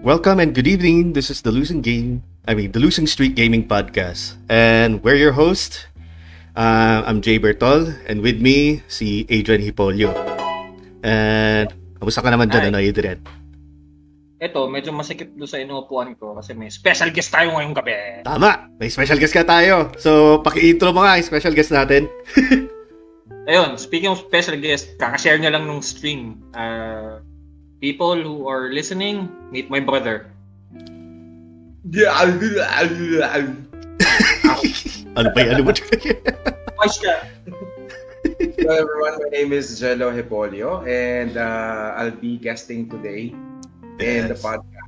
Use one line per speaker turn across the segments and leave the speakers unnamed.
Welcome and good evening. This is the Losing Game, I mean, the Losing Streak Gaming Podcast. And we're your host. Uh, I'm Jay Bertol and with me si Adrian Hipolio. And kamusta ka naman dyan, ano, Adrian?
Ito, medyo masikip doon sa inuupuan ko kasi may special guest tayo ngayong gabi.
Tama! May special guest ka tayo. So, paki-intro mo nga yung special guest natin.
Ayun, speaking of special guest, kakashare niya lang nung stream. Uh, people who are listening, meet my brother.
Ano ba yung ano mo?
Voice ka.
Hello everyone, my name is Jello Hipolio and uh, I'll be guesting today in the podcast.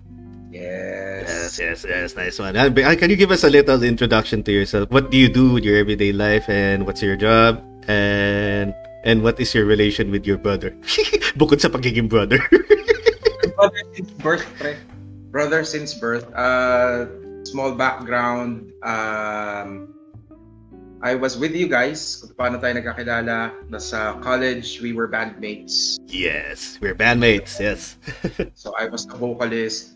Yes.
Yes, yes, yes. Nice one. But, uh, Can you give us a little introduction to yourself? What do you do with your everyday life and what's your job? And and what is your relation with your brother? Bukod sa pagiging brother.
Brother since birth, pre.
Brother since birth. Uh, small background. Um, I was with you guys. Kung paano tayo nagkakilala. Nasa college, we were bandmates.
yes, we're bandmates. Yes.
So I was the vocalist.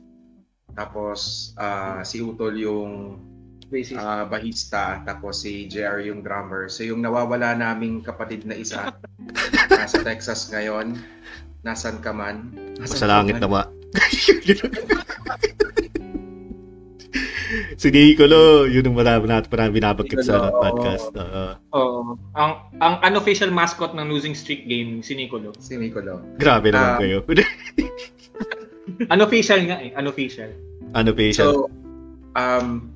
Tapos uh, si Utol yung uh, bahista. Tapos si JR yung drummer. So yung nawawala naming kapatid na isa. nasa Texas ngayon. Nasaan ka man? Nasaan
Sa langit
man?
nawa. si Nicolo, yun ang marami natin parang binabagkit sa
Nicolo,
podcast. Oo.
Oo. ang ang unofficial mascot ng Losing Streak game, si Nicolo.
Si Nicolo.
grabe naman
Um,
kayo.
Unofficial nga eh, unofficial.
ano patient?
So, um,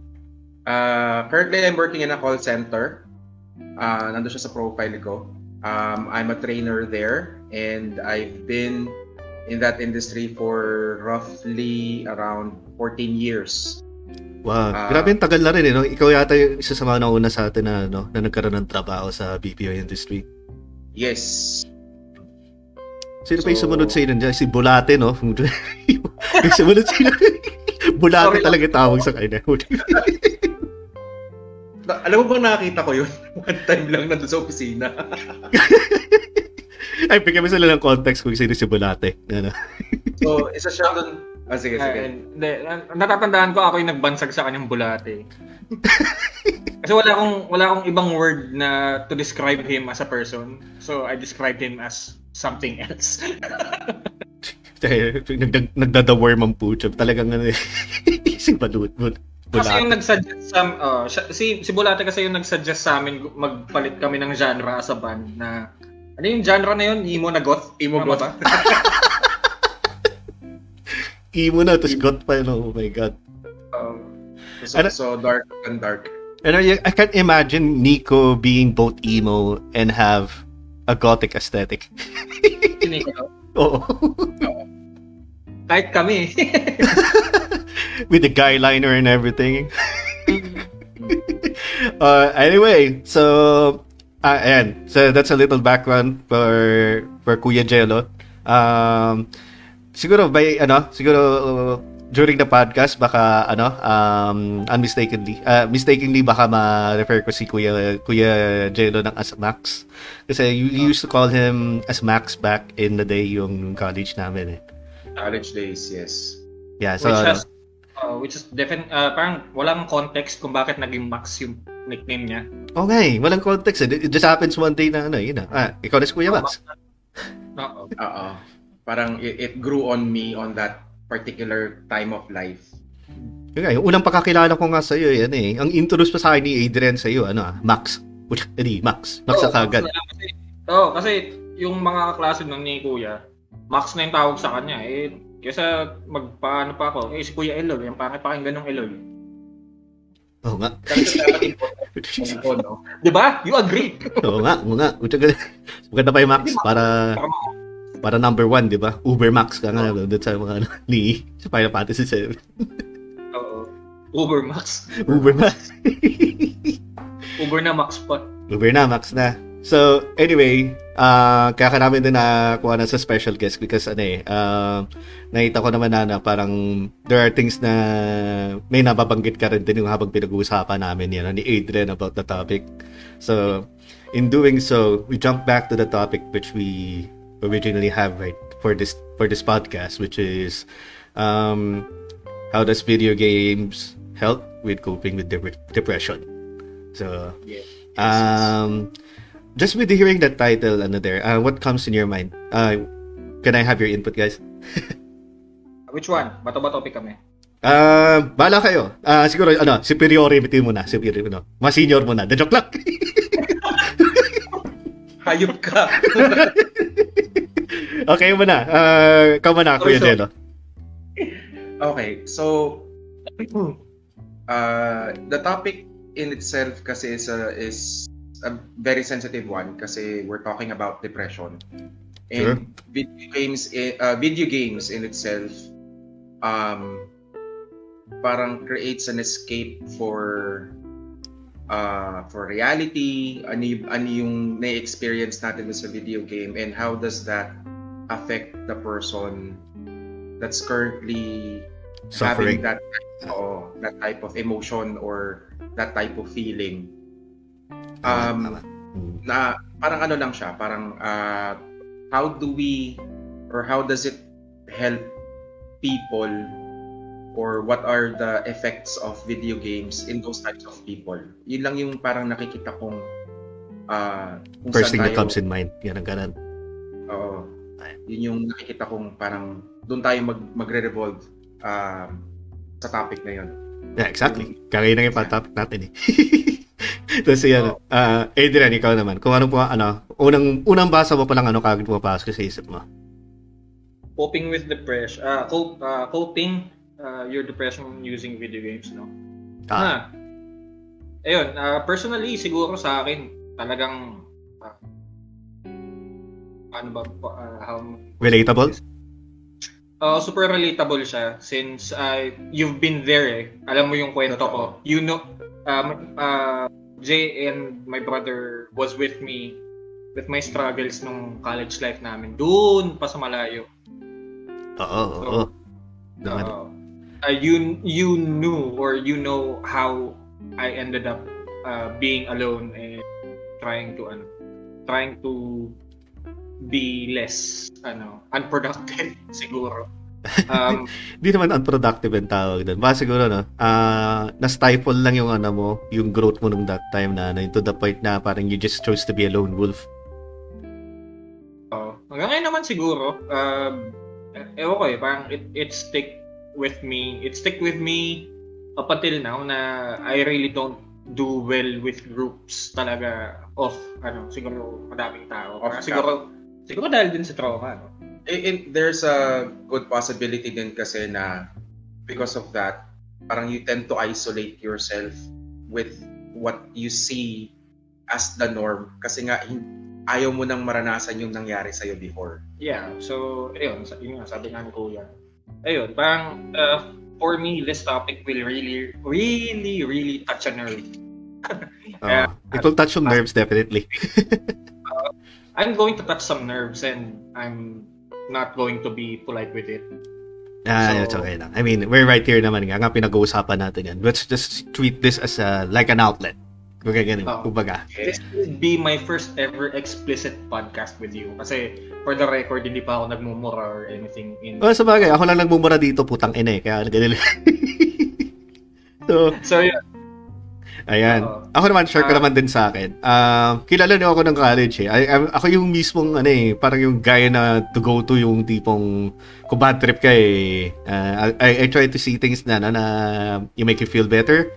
uh, currently I'm working in a call center. Uh, nandun siya sa profile ko. Um, I'm a trainer there and I've been in that industry for roughly around 14 years.
wow.
ah,
grabe yung tagal na rin. Eh, no? Ikaw yata yung isa sa mga nauna sa atin na, no? na nagkaroon ng trabaho sa BPO industry.
Yes.
Sino pa yung
So-
sumunod sa inyo dyan? Si Bulate, no? yung sumunod sa inyo. Bulate
Sorry.
talaga tawag sa kanya.
Na- alam mo bang nakakita ko yun? One time lang nandun sa opisina.
Ay, bigyan mo sila ng context kung sino si Bulate. Ano?
so, isa siya dun. Ah, sige, sige.
Uh, hindi, na- natatandaan ko ako yung nagbansag sa kanyang bulate. Kasi wala akong wala akong ibang word na to describe him as a person. So I described him as something else.
Nagdadaworm ang pucho. Talagang ano eh. si Balut. Bul-
kasi yung
Bulate.
nagsuggest sa uh, si si Bulate kasi yung nagsuggest sa amin magpalit kami ng genre as a band na ano yung genre na yun? Emo na goth?
Emo
Tama
goth.
ba?
Emo na, tapos got pa yun. Oh my God.
Um,
So,
Ano-
so dark and dark.
And I, I can't imagine Nico being both emo and have a gothic aesthetic.
hindi ko.
Oo.
Kahit kami.
With the guy liner and everything. uh, anyway, so uh, ayan. So that's a little background for for Kuya Jello. Um, siguro by ano, siguro uh, during the podcast baka ano um unmistakably uh, mistakenly baka ma-refer ko si Kuya Kuya Jello ng as Max kasi you, you used to call him as Max back in the day yung college namin eh.
College days, yes.
Yeah, so
which
ano,
has uh, which is defin uh, parang walang context kung bakit naging Max yung nickname niya.
Okay, walang context. eh. It just happens one day na ano, yun na. Ah, ikaw na si Kuya Max.
Oo.
Oo. Parang it, it grew on me on that particular time of life.
Yun nga, yung unang pakakilala ko nga sa'yo, yan eh. Ang introduce pa sa akin ni Adrian sa'yo, ano ah, Max. Which, edi, Max. Max
Oo,
sa kagad.
Lang kasi, oo, kasi yung mga kaklase nun ni Kuya, Max na yung tawag sa kanya. Eh, kesa magpaano pa ako, eh si Kuya Elol, yung pangit pakinggan ng Elol.
Oo nga.
Di ba? You agree?
Oo nga, oo nga. Maganda pa yung Max para
Para
para number one, di ba? Uber Max ka nga doon sa mga ano, ni sa Final Fantasy 7.
Oo. Uber Max.
Uber Max.
Uber na Max pa.
Uber na, Max na. So, anyway, uh, kaya ka namin din nakuha na sa special guest because ano eh, uh, nakita ko naman na, na parang there are things na may nababanggit ka rin din yung habang pinag-uusapan namin yan ni Adrian about the topic. So, in doing so, we jump back to the topic which we originally have right for this for this podcast, which is um, how does video games help with coping with dep- depression? So,
Yeah.
um, just with hearing that title, ano there, uh, what comes in your mind? Uh, can I have your input, guys?
Which one? Bato ba topic kami?
Ah, bala kayo. Ah, siguro ano, superiority mo na, superior ano. Mas senior mo na. The joke lang.
Hayop ka.
okay mo na. Ah, ikaw mo na,
Sorry,
Kuya
sorry.
Jello.
okay, so uh, the topic in itself kasi is a, is a very sensitive one kasi we're talking about depression. And
Sure.
video games uh, video games in itself um parang creates an escape for uh, for reality, ano, ano yung na-experience natin sa video game and how does that affect the person that's currently
Suffering.
having that oo, that type of emotion or that type of feeling. Um,
tama. Mm.
na parang ano lang siya, parang uh, how do we or how does it help people or what are the effects of video games in those types of people? Yun lang yung parang nakikita kong uh, kung
First thing that
tayo-
comes in mind. Yan ang ganun.
Oo. Yun yung nakikita kong parang doon tayo mag magre-revolve um, sa topic na yun.
Yeah, exactly. Kaya na yung topic natin eh. Tapos yan, ah, Adrian, ikaw naman. Kung ano po, ano, unang, unang basa mo pa lang ano kagad pumapasok sa isip mo.
Coping with depression. Uh, cope, uh, coping uh, your depression using video games, no?
Ah,
Ah. Ayun, ah, personally, siguro sa akin, talagang, ah, ano ba, ah, how,
relatable?
Uh, super relatable siya since uh, you've been there eh. Alam mo yung kwento ko. You know, um, uh, Jay and my brother was with me with my struggles nung college life namin. Doon pa sa malayo.
Oo, oo. Naman.
Uh, uh, you you knew or you know how I ended up uh, being alone and trying to ano, trying to be less ano unproductive siguro. Um,
Hindi naman unproductive ang tawag doon. Baka siguro, no, ah, na-stifle lang yung ano mo, yung growth mo nung that time na, ano, to the point na parang you just chose to be a lone wolf.
oh, hanggang ngayon naman siguro, um, ewan ko eh, parang it, it stick with me, it stick with me up until now na I really don't do well with groups talaga of ano siguro madaming tao.
Of
Parang siguro siguro dahil din sa trauma no.
And, and there's a good possibility din kasi na because of that, parang you tend to isolate yourself with what you see as the norm kasi nga ayaw mo nang maranasan yung nangyari sa'yo before.
Yeah, so ayun, sa- yun nga sabi nga ni Kuya. Ayun, parang uh, for me this topic will really really really touch a nerve.
Oo.
Yeah.
it will touch some nerves, definitely.
I'm going to touch some nerves and I'm not going to be polite with it.
Ah,
So-
it's okay lang. I mean, we're right here naman nga. Nga pinag-uusapan natin yan. Let's just treat this as a, like an outlet. Kumbaga ganun.
Oo.
Kumbaga.
This will be my first ever explicit podcast with you. Kasi for the record, hindi pa ako nagmumura or anything. In...
Oh, sa bagay, ako lang nagmumura dito, putang ina eh. Kaya ganun. so,
So, yun.
Ayan.
Oo.
Ako naman, share ko
Ah.
naman din sa akin. Ah, kilala niyo ako ng college eh. I, I- ako yung mismong, ano eh, parang yung guy na to go to yung tipong, kung bad trip ka eh, ah, I, I try to see things na, na, na you make you feel better.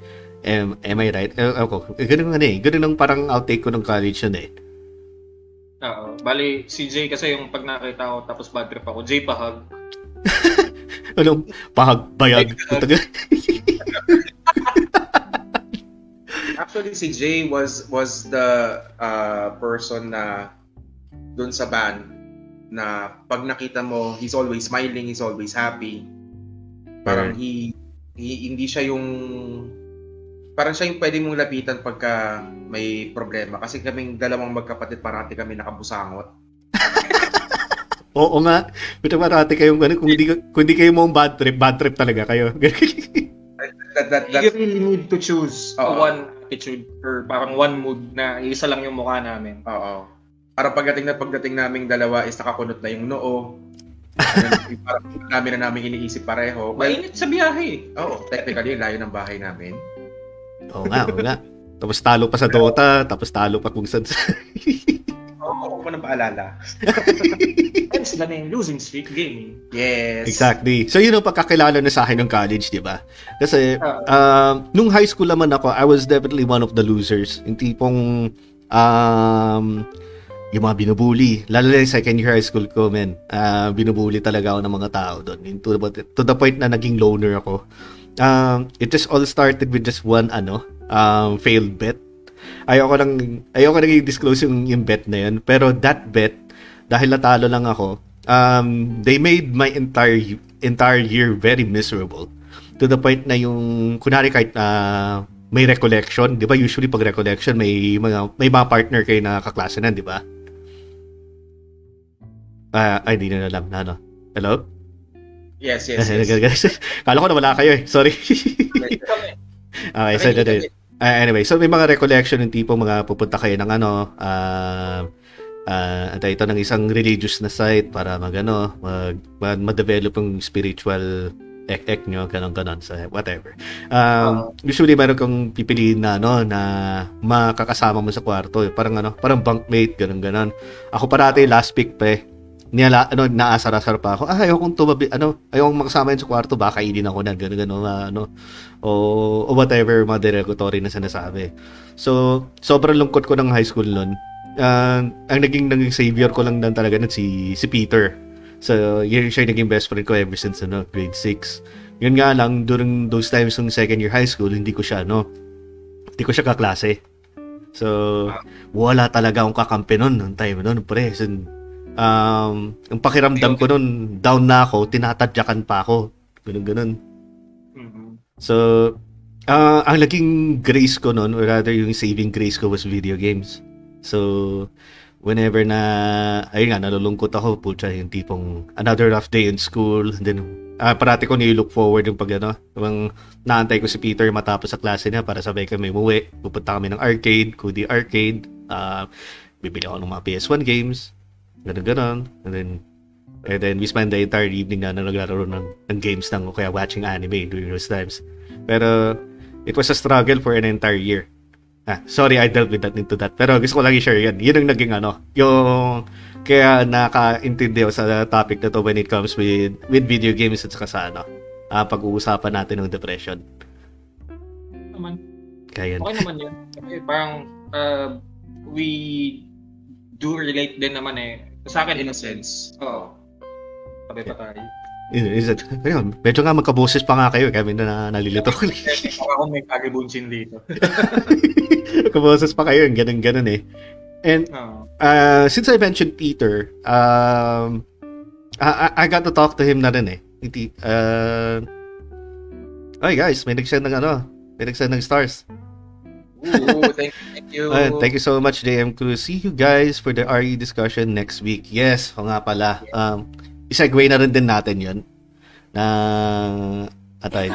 Am, am I right? Eh, ako, ganun ano eh. Ganun ang parang outtake ko ng college yun eh.
Oo. Bali, si Jay kasi yung pag nakita ko tapos bad trip ako, Jay pahag.
Anong pahagbayag? Putang
Actually, si Jay was was the uh, person na dun sa band na pag nakita mo, he's always smiling, he's always happy. Parang he, he hindi siya yung parang siya yung pwede mong lapitan pagka may problema. Kasi kaming dalawang magkapatid parati kami nakabusangot.
Oo nga. Pero marati kayong ganun. Kung hindi, kung hindi kayo mo bad trip, bad trip talaga kayo.
That, that,
You
that,
really need to choose
Oo.
one attitude or parang one mood na isa lang yung mukha namin.
oo. Para pagdating na pagdating naming dalawa is nakakunot na yung noo. Parang ang dami na namin iniisip pareho. Well,
Mainit sa biyahe.
oo, technically, layo ng bahay namin.
Oo nga, oo nga. Tapos talo pa sa Dota, tapos talo pa kung saan.
Oo, oh, ko nang paalala.
Hence the name Losing Streak Gaming.
Yes.
exactly. So yun ang pagkakilala na sa akin ng college, di ba? Kasi
Ah.
um, nung high school naman ako, I was definitely one of the losers. Yung tipong um, yung mga binubuli. Lalo na yung second year high school ko, men. Uh, binubuli talaga ako ng mga tao doon. To, to the point na naging loner ako. Um, it just all started with just one, ano, um, failed bet. Ayoko lang, ayoko nang i-disclose yung, yung bet na yun. Pero that bet, dahil natalo lang ako, um, they made my entire entire year very miserable. To the point na yung, kunwari kahit na may recollection, di ba usually pag recollection, may mga, may mga partner kayo na kaklase na, di ba? Ah, ay, di na alam na, ano. Hello?
Yes, yes, yes.
Kala ko na wala kayo eh. Sorry. Okay, so,
Okay,
Uh, anyway, so may mga recollection ng tipo mga pupunta kayo ng ano, uh, uh, ito, ng isang religious na site para magano, mag, mag, ma-develop yung spiritual ek-ek nyo, ganon-ganon, so whatever. Um, usually meron kang pipiliin na ano, na makakasama mo sa kwarto, eh. parang ano, parang bunkmate, ganon-ganon. Ako parati last pick pa eh. Niyala, ano, naasar-asar pa ako. Ah, ayaw kong tumabi, ano, ayaw kong makasama yun sa kwarto, baka kainin ako na, gano'n, gano'n, ano, o, o whatever mga derogatory na sinasabi. So, sobrang lungkot ko ng high school nun. Uh, ang naging naging savior ko lang lang talaga nun si, si Peter. So, yun siya naging best friend ko ever since ano, grade 6. Yun nga lang, during those times ng second year high school, hindi ko siya, no, hindi ko siya kaklase. So, wala talaga akong kakampi nun, nung time nun, pre. So, um, ang pakiramdam ko nun, down na ako, tinatadyakan pa ako. Ganun, ganun.
Mhm.
So, ah ang naging grace ko noon, or rather yung saving grace ko was video games. So, whenever na, ayun nga, nalulungkot ako, putya, yung tipong another rough day in school, and then, ah parati ko ni-look forward yung pag, ano, yung naantay ko si Peter matapos sa klase niya para sabay kami umuwi, pupunta kami ng arcade, Kudi Arcade, ah bibili ako ng mga PS1 games, ganun ganon, and then, and then we spend the entire evening na, na naglalaro ng, ng games lang o kaya watching anime during those times. Pero, it was a struggle for an entire year. Ah, sorry, I delved with that into that. Pero gusto ko lang i-share yan. Yun ang naging ano, yung kaya nakaintindi ako sa topic na to when it comes with with video games at saka sa ano, ah, pag-uusapan natin ng depression.
Naman.
Kaya yan.
Okay naman yun. Kasi parang uh, we do relate din naman eh. Sa akin,
In a sense.
Oo. Sabi pa tayo.
Is it, ayun, medyo nga magkaboses pa nga kayo, kami na nalilito ko.
Baka kung may kagibunsin dito.
Magkaboses pa kayo, ganun-ganun eh. And uh, since I mentioned Peter, um, I, I- got to talk to him na rin eh. Uh, Ay guys, may nag-send ng ano, may nag-send ng stars.
Ooh, thank you. Thank you.
Ayun, thank you so much, JM Cruz. See you guys for the RE discussion next week. Yes, o nga pala. Um, isegue na rin din natin yun. Na, atay.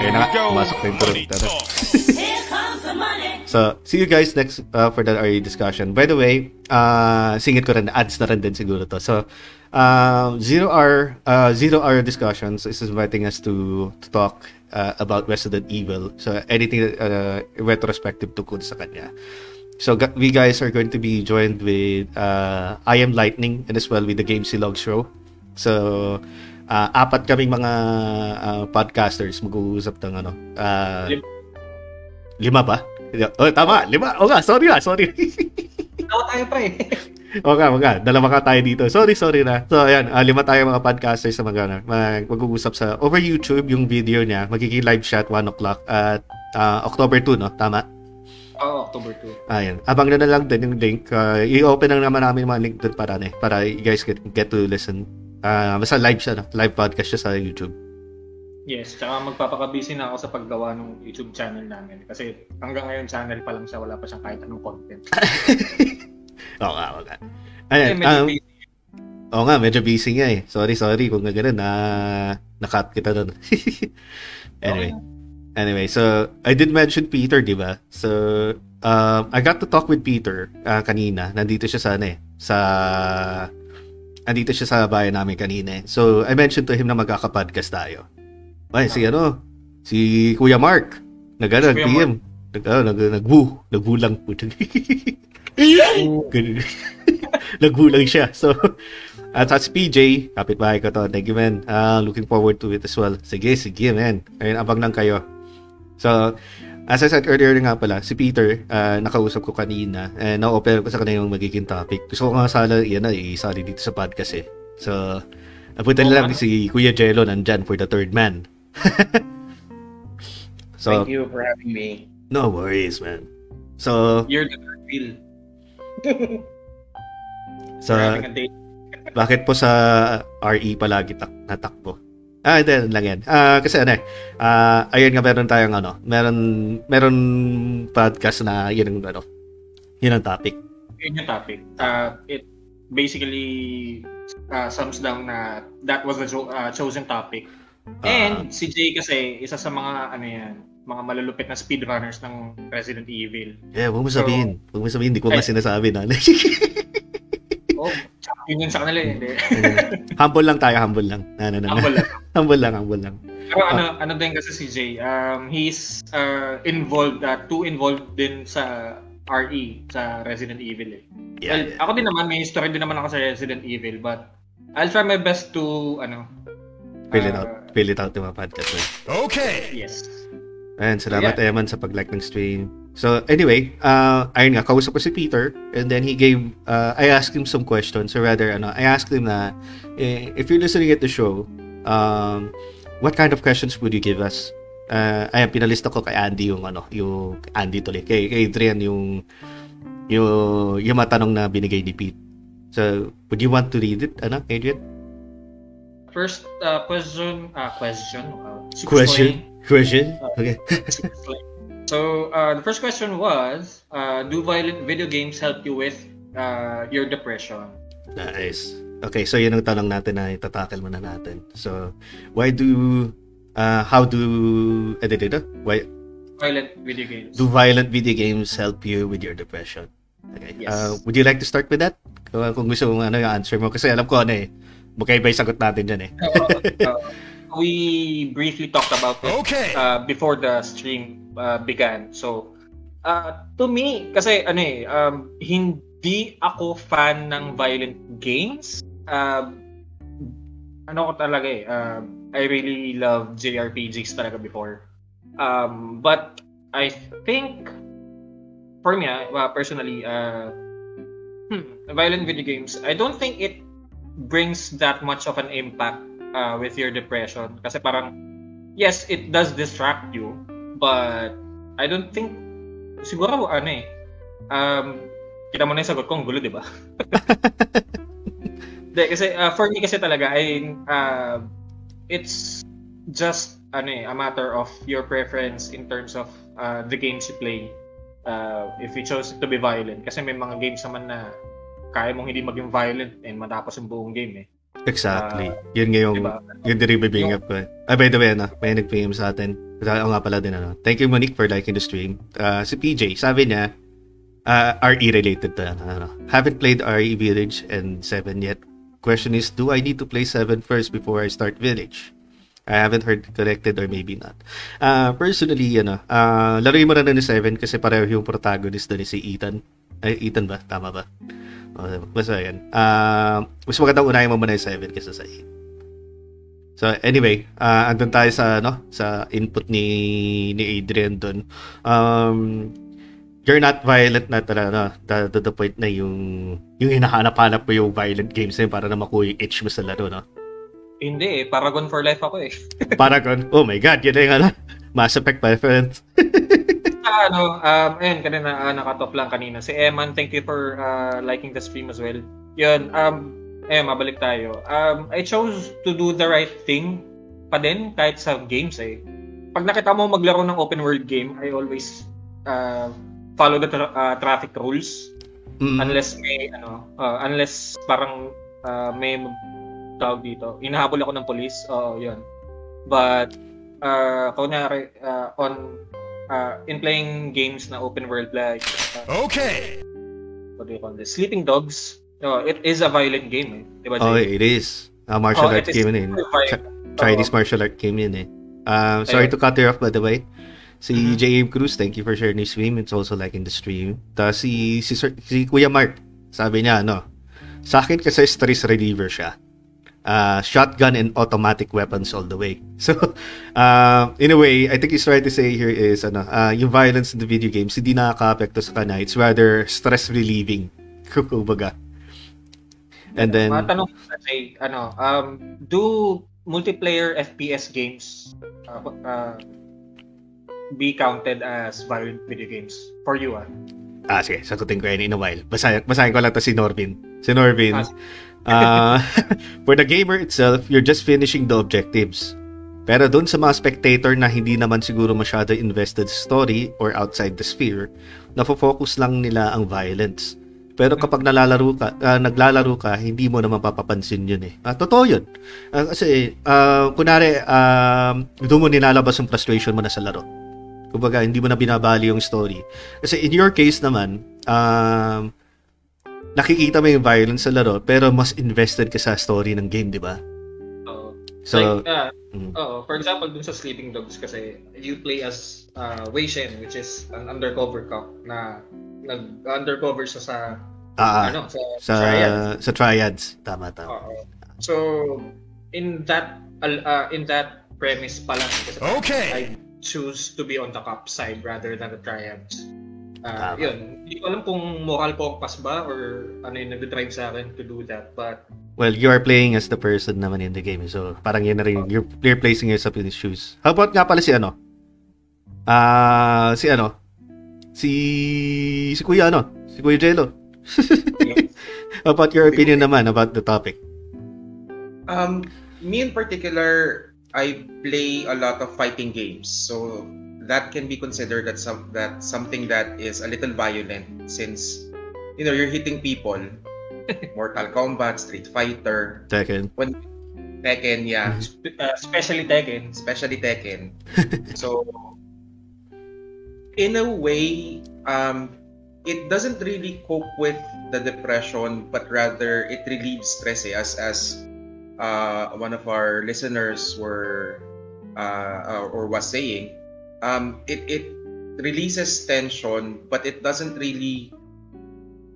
Ayun na pumasok na yung interrupter. So, see you guys next uh, for the RE discussion. By the way, uh, singit ko rin, ads na rin din siguro to. So, uh, zero hour, uh, zero hour discussions is inviting us to, to talk uh, about Resident Evil. So, anything uh, retrospective tungkol sa kanya. So, we guys are going to be joined with uh, I Am Lightning and as well with the Game Silog Show. So, uh, apat kaming mga uh, podcasters mag-uusap ng ano. Uh,
Lim-
lima ba? Oh, tama, lima. O nga, sorry na, sorry.
Tawa tayo pa eh.
o nga, o nga, dalawa ka tayo dito. Sorry, sorry na. So, ayan, ah, lima tayo mga podcasters sa mga mag, mag-uusap sa over YouTube yung video niya. Magiging live chat 1 o'clock at ah, October 2, no? Tama?
Oo, October 2.
Ayan. Abang na na lang din yung link. Ah, i-open lang naman namin yung mga link doon para, ne, para you guys get, get to listen. Ah, basta live siya, no? live podcast siya sa YouTube.
Yes, tsaka magpapakabisi na ako sa paggawa ng YouTube channel namin. Kasi hanggang ngayon channel pa lang siya, wala pa siyang kahit anong content.
Oo nga, oo nga. Ayan,
medyo
um,
busy.
Oo nga, medyo busy nga eh. Sorry, sorry kung nga ganun, na na-cut kita doon. anyway. Anyway, so I did mention Peter, di ba? So um, I got to talk with Peter uh, kanina. Nandito siya sa ano eh, sa andito siya sa bahay namin kanina. eh. So, I mentioned to him na magkaka-podcast tayo. Ay, si ano, si Kuya Mark. Nag, ano,
Si Kuya
nag-PM. Nag, ano, nag, nag-woo. Nag-woo lang po. Ganun. nag-woo lang siya. So, at si PJ, kapitbahay ko to. Thank you, man. Ah, looking forward to it as well. Sige, sige, man. Ayun, abang lang kayo. So, as I said earlier nga pala, si Peter, ah, nakausap ko kanina, eh, na-offer ko sa kanya yung magiging topic. Gusto ko nga sana, yan na, isali dito sa podcast eh. So, abutan
Oo,
lang
ano?
si Kuya Jello nandyan for the third man. so,
Thank you for having me.
no worries, man. So,
You're the third wheel.
Sa, bakit po sa RE palagi tak natakbo? Ah, hindi, lang yan. Ah, kasi ano eh, ah, ayun nga meron tayong ano, meron, meron podcast na yun ang ano, yun ang topic.
Yun yung topic. Uh, it basically uh, sums down na that was the cho- uh, chosen topic. And si Jay kasi, isa sa mga, ano yan, mga malulupit na speedrunners ng Resident Evil.
Yeah, huwag mo
So-
sabihin. Huwag mo sabihin, hindi ko nga sinasabi na.
Oh, champion yun sa kanila eh. Hindi.
humble lang tayo, humble lang. Na, na, na, na.
Humble lang.
humble lang, humble lang.
Pero ano, ano din kasi si Jay, um, he's uh, involved, uh, too involved din sa RE, sa Resident Evil eh.
Yeah,
well,
yeah.
ako din naman, may history din naman ako sa Resident Evil, but I'll try my best to, ano,
Fill it
uh,
out. Fill it out yung mga podcast. Man.
Yes.
Ayan, salamat Eman sa pag-like ng stream. So, anyway, uh, ayun nga, kausap ko si Peter and then he gave, uh, I asked him some questions or rather, ano, I asked him na, eh, if you're listening at the show, um, what kind of questions would you give us? Uh, ayan, pinalista ko kay Andy yung, ano, yung, Andy tuloy, kay, kay Adrian yung, yung, yung mga tanong na binigay ni Pete. So, would you want to read it, ano, Adrian?
First uh, question, uh, question, uh,
Question? Question? Okay.
Super slang. So, uh, the first question was, uh, do violent video games help you with uh, your depression?
Nice. Okay, so yun ang tanong natin na itatakil muna natin. So, why do, uh, how do, eh, dito? Why,
Violent video games.
do violent video games help you with your depression? Okay.
Yes.
Uh, would you like to start with that? Kung, kung gusto mo ano yung answer mo. Kasi alam ko ano eh, magkaiba yung sagot natin dyan eh.
Uh, uh, we briefly talked about it uh, before the stream uh, began. So, uh, to me, kasi ano eh, um, hindi ako fan ng violent games. Uh, ano ko talaga eh, uh, I really love JRPGs talaga before. Um, but I think, for me, uh, personally, uh, hmm, violent video games, I don't think it brings that much of an impact uh, with your depression. Kasi parang, yes, it does distract you, but I don't think, siguro ano eh, um, kita mo na yung sagot ko, ang gulo, di ba? Hindi, kasi uh, for me kasi talaga, I, uh, it's just ano eh, a matter of your preference in terms of uh, the games you play. Uh, if you chose to be violent. Kasi may mga games naman na kaya mong hindi maging violent and matapos yung buong game eh.
Exactly. yun nga yung,
Diba?
yun din yung bibing up ko. Ah, by the way, ano, may nag-PM sa atin. Ako nga pala din, ano. Thank you, Monique, for liking the stream. Uh, si PJ, sabi niya, uh, RE related to, ano, haven't played RE Village and 7 yet. Question is, do I need to play 7 first before I start Village? I haven't heard corrected or maybe not. Uh, personally, ano, uh, laruin mo na na ni 7 kasi pareho yung protagonist doon si Ethan. Ay, Ethan ba? Tama ba? O, basta yan. Uh, mas magandang unahin mo muna yung 7 kaysa sa 8. So anyway, uh, andun tayo sa ano sa input ni ni Adrian doon. Um you're not violent na talaga no, the, the, the point na yung yung hinahanap-hanap mo yung violent games na yun para na makuha yung itch mo sa laro, no?
Hindi eh, Paragon for Life ako eh.
Paragon, oh my god, yun na yung ano, Mass Effect, my friend.
Ah, ano, um, ayun, kanina, uh, nakatop lang kanina. Si Eman, thank you for uh, liking the stream as well. Yun, um, ayun, mabalik tayo. Um, I chose to do the right thing pa din, kahit sa games eh. Pag nakita mo maglaro ng open world game, I always uh, follow the tra- uh, traffic rules.
Mm.
Unless may, ano, uh, unless parang uh, may tawag dito. Inahabol ako ng police, oo, yun. But, uh, kunyari, uh, on, uh, in playing games na open world like, uh,
Okay.
what do you call this? Sleeping Dogs, No, it is a violent game, eh. Di ba,
Oh, it is. Uh, martial
Oh,
arts
it is
game yun eh. Ch- Chinese martial art game yun eh. Um, sorry
Ayun.
to cut you off by the way. Si
Mhm.
JM Cruz, thank you for sharing your stream. It's also liking the stream. Tapos si, si, Sir- si Kuya Mark, sabi niya, ano, sa akin kasi stress reliever siya. Uh, shotgun and automatic weapons all the way. So, uh, in a way, I think he's trying to say here is, ano, uh, yung violence in the video games, hindi nakaka-apekto sa kanya. It's rather stress relieving. Kumbaga. And then,
Matanong kasi, ano, um, do multiplayer FPS games uh, uh, be counted as violent video games for you, ah?
Ah, sige, sagutin ko yan in a while. Basahin, basahin ko lang to si Norbin. Si Norbin, uh, for the gamer itself, you're just finishing the objectives. Pero doon sa mga spectator na hindi naman siguro masyado invested sa story or outside the sphere, nafo-focus lang nila ang violence. Pero kapag nalalaro ka, ah, naglalaro ka, hindi mo naman papapansin yun eh. Ah, totoo yun. Ah, kasi, ah, kunwari, um, doon mo nilalabas yung frustration mo na sa laro. Kumbaga, hindi mo na binabali yung story. Kasi in your case naman, um, nakikita mo yung violence sa laro, pero mas invested ka sa story ng game, di ba?
Oo.
So,
like, uh,
mm.
oo, for example, dun sa Sleeping Dogs kasi, you play as uh, Wei Shen, which is an undercover cop na nag-undercover siya sa,
ah,
ano, sa,
sa,
triad.
sa triads. Tama, tama.
Oo. So, in that uh, in that premise pa lang kasi
Okay.
I choose to be on the cop side rather than the triads. Uh,
Tama.
yun. Hindi ko alam kung moral compass ba or ano yung nag-drive sa akin to do that. But,
Well, you are playing as the person naman in the game. So, parang yun na rin. You're, you're placing yourself in his shoes. How about nga pala si ano? Ah, si ano? Si si Kuya ano? Si Kuya Jello. How about your opinion naman about the topic?
Um, me in particular, I play a lot of fighting games, so that can be considered that some that something that is a little violent since you know you're hitting people. Mortal Kombat, Street Fighter,
Second.
Tekken, yeah,
Mhm.
uh, especially Tekken.
especially Tekken. so, in a way, um, it doesn't really cope with the depression, but rather it relieves stress. Eh, as as uh, one of our listeners were uh, or was saying, um, it it releases tension, but it doesn't really,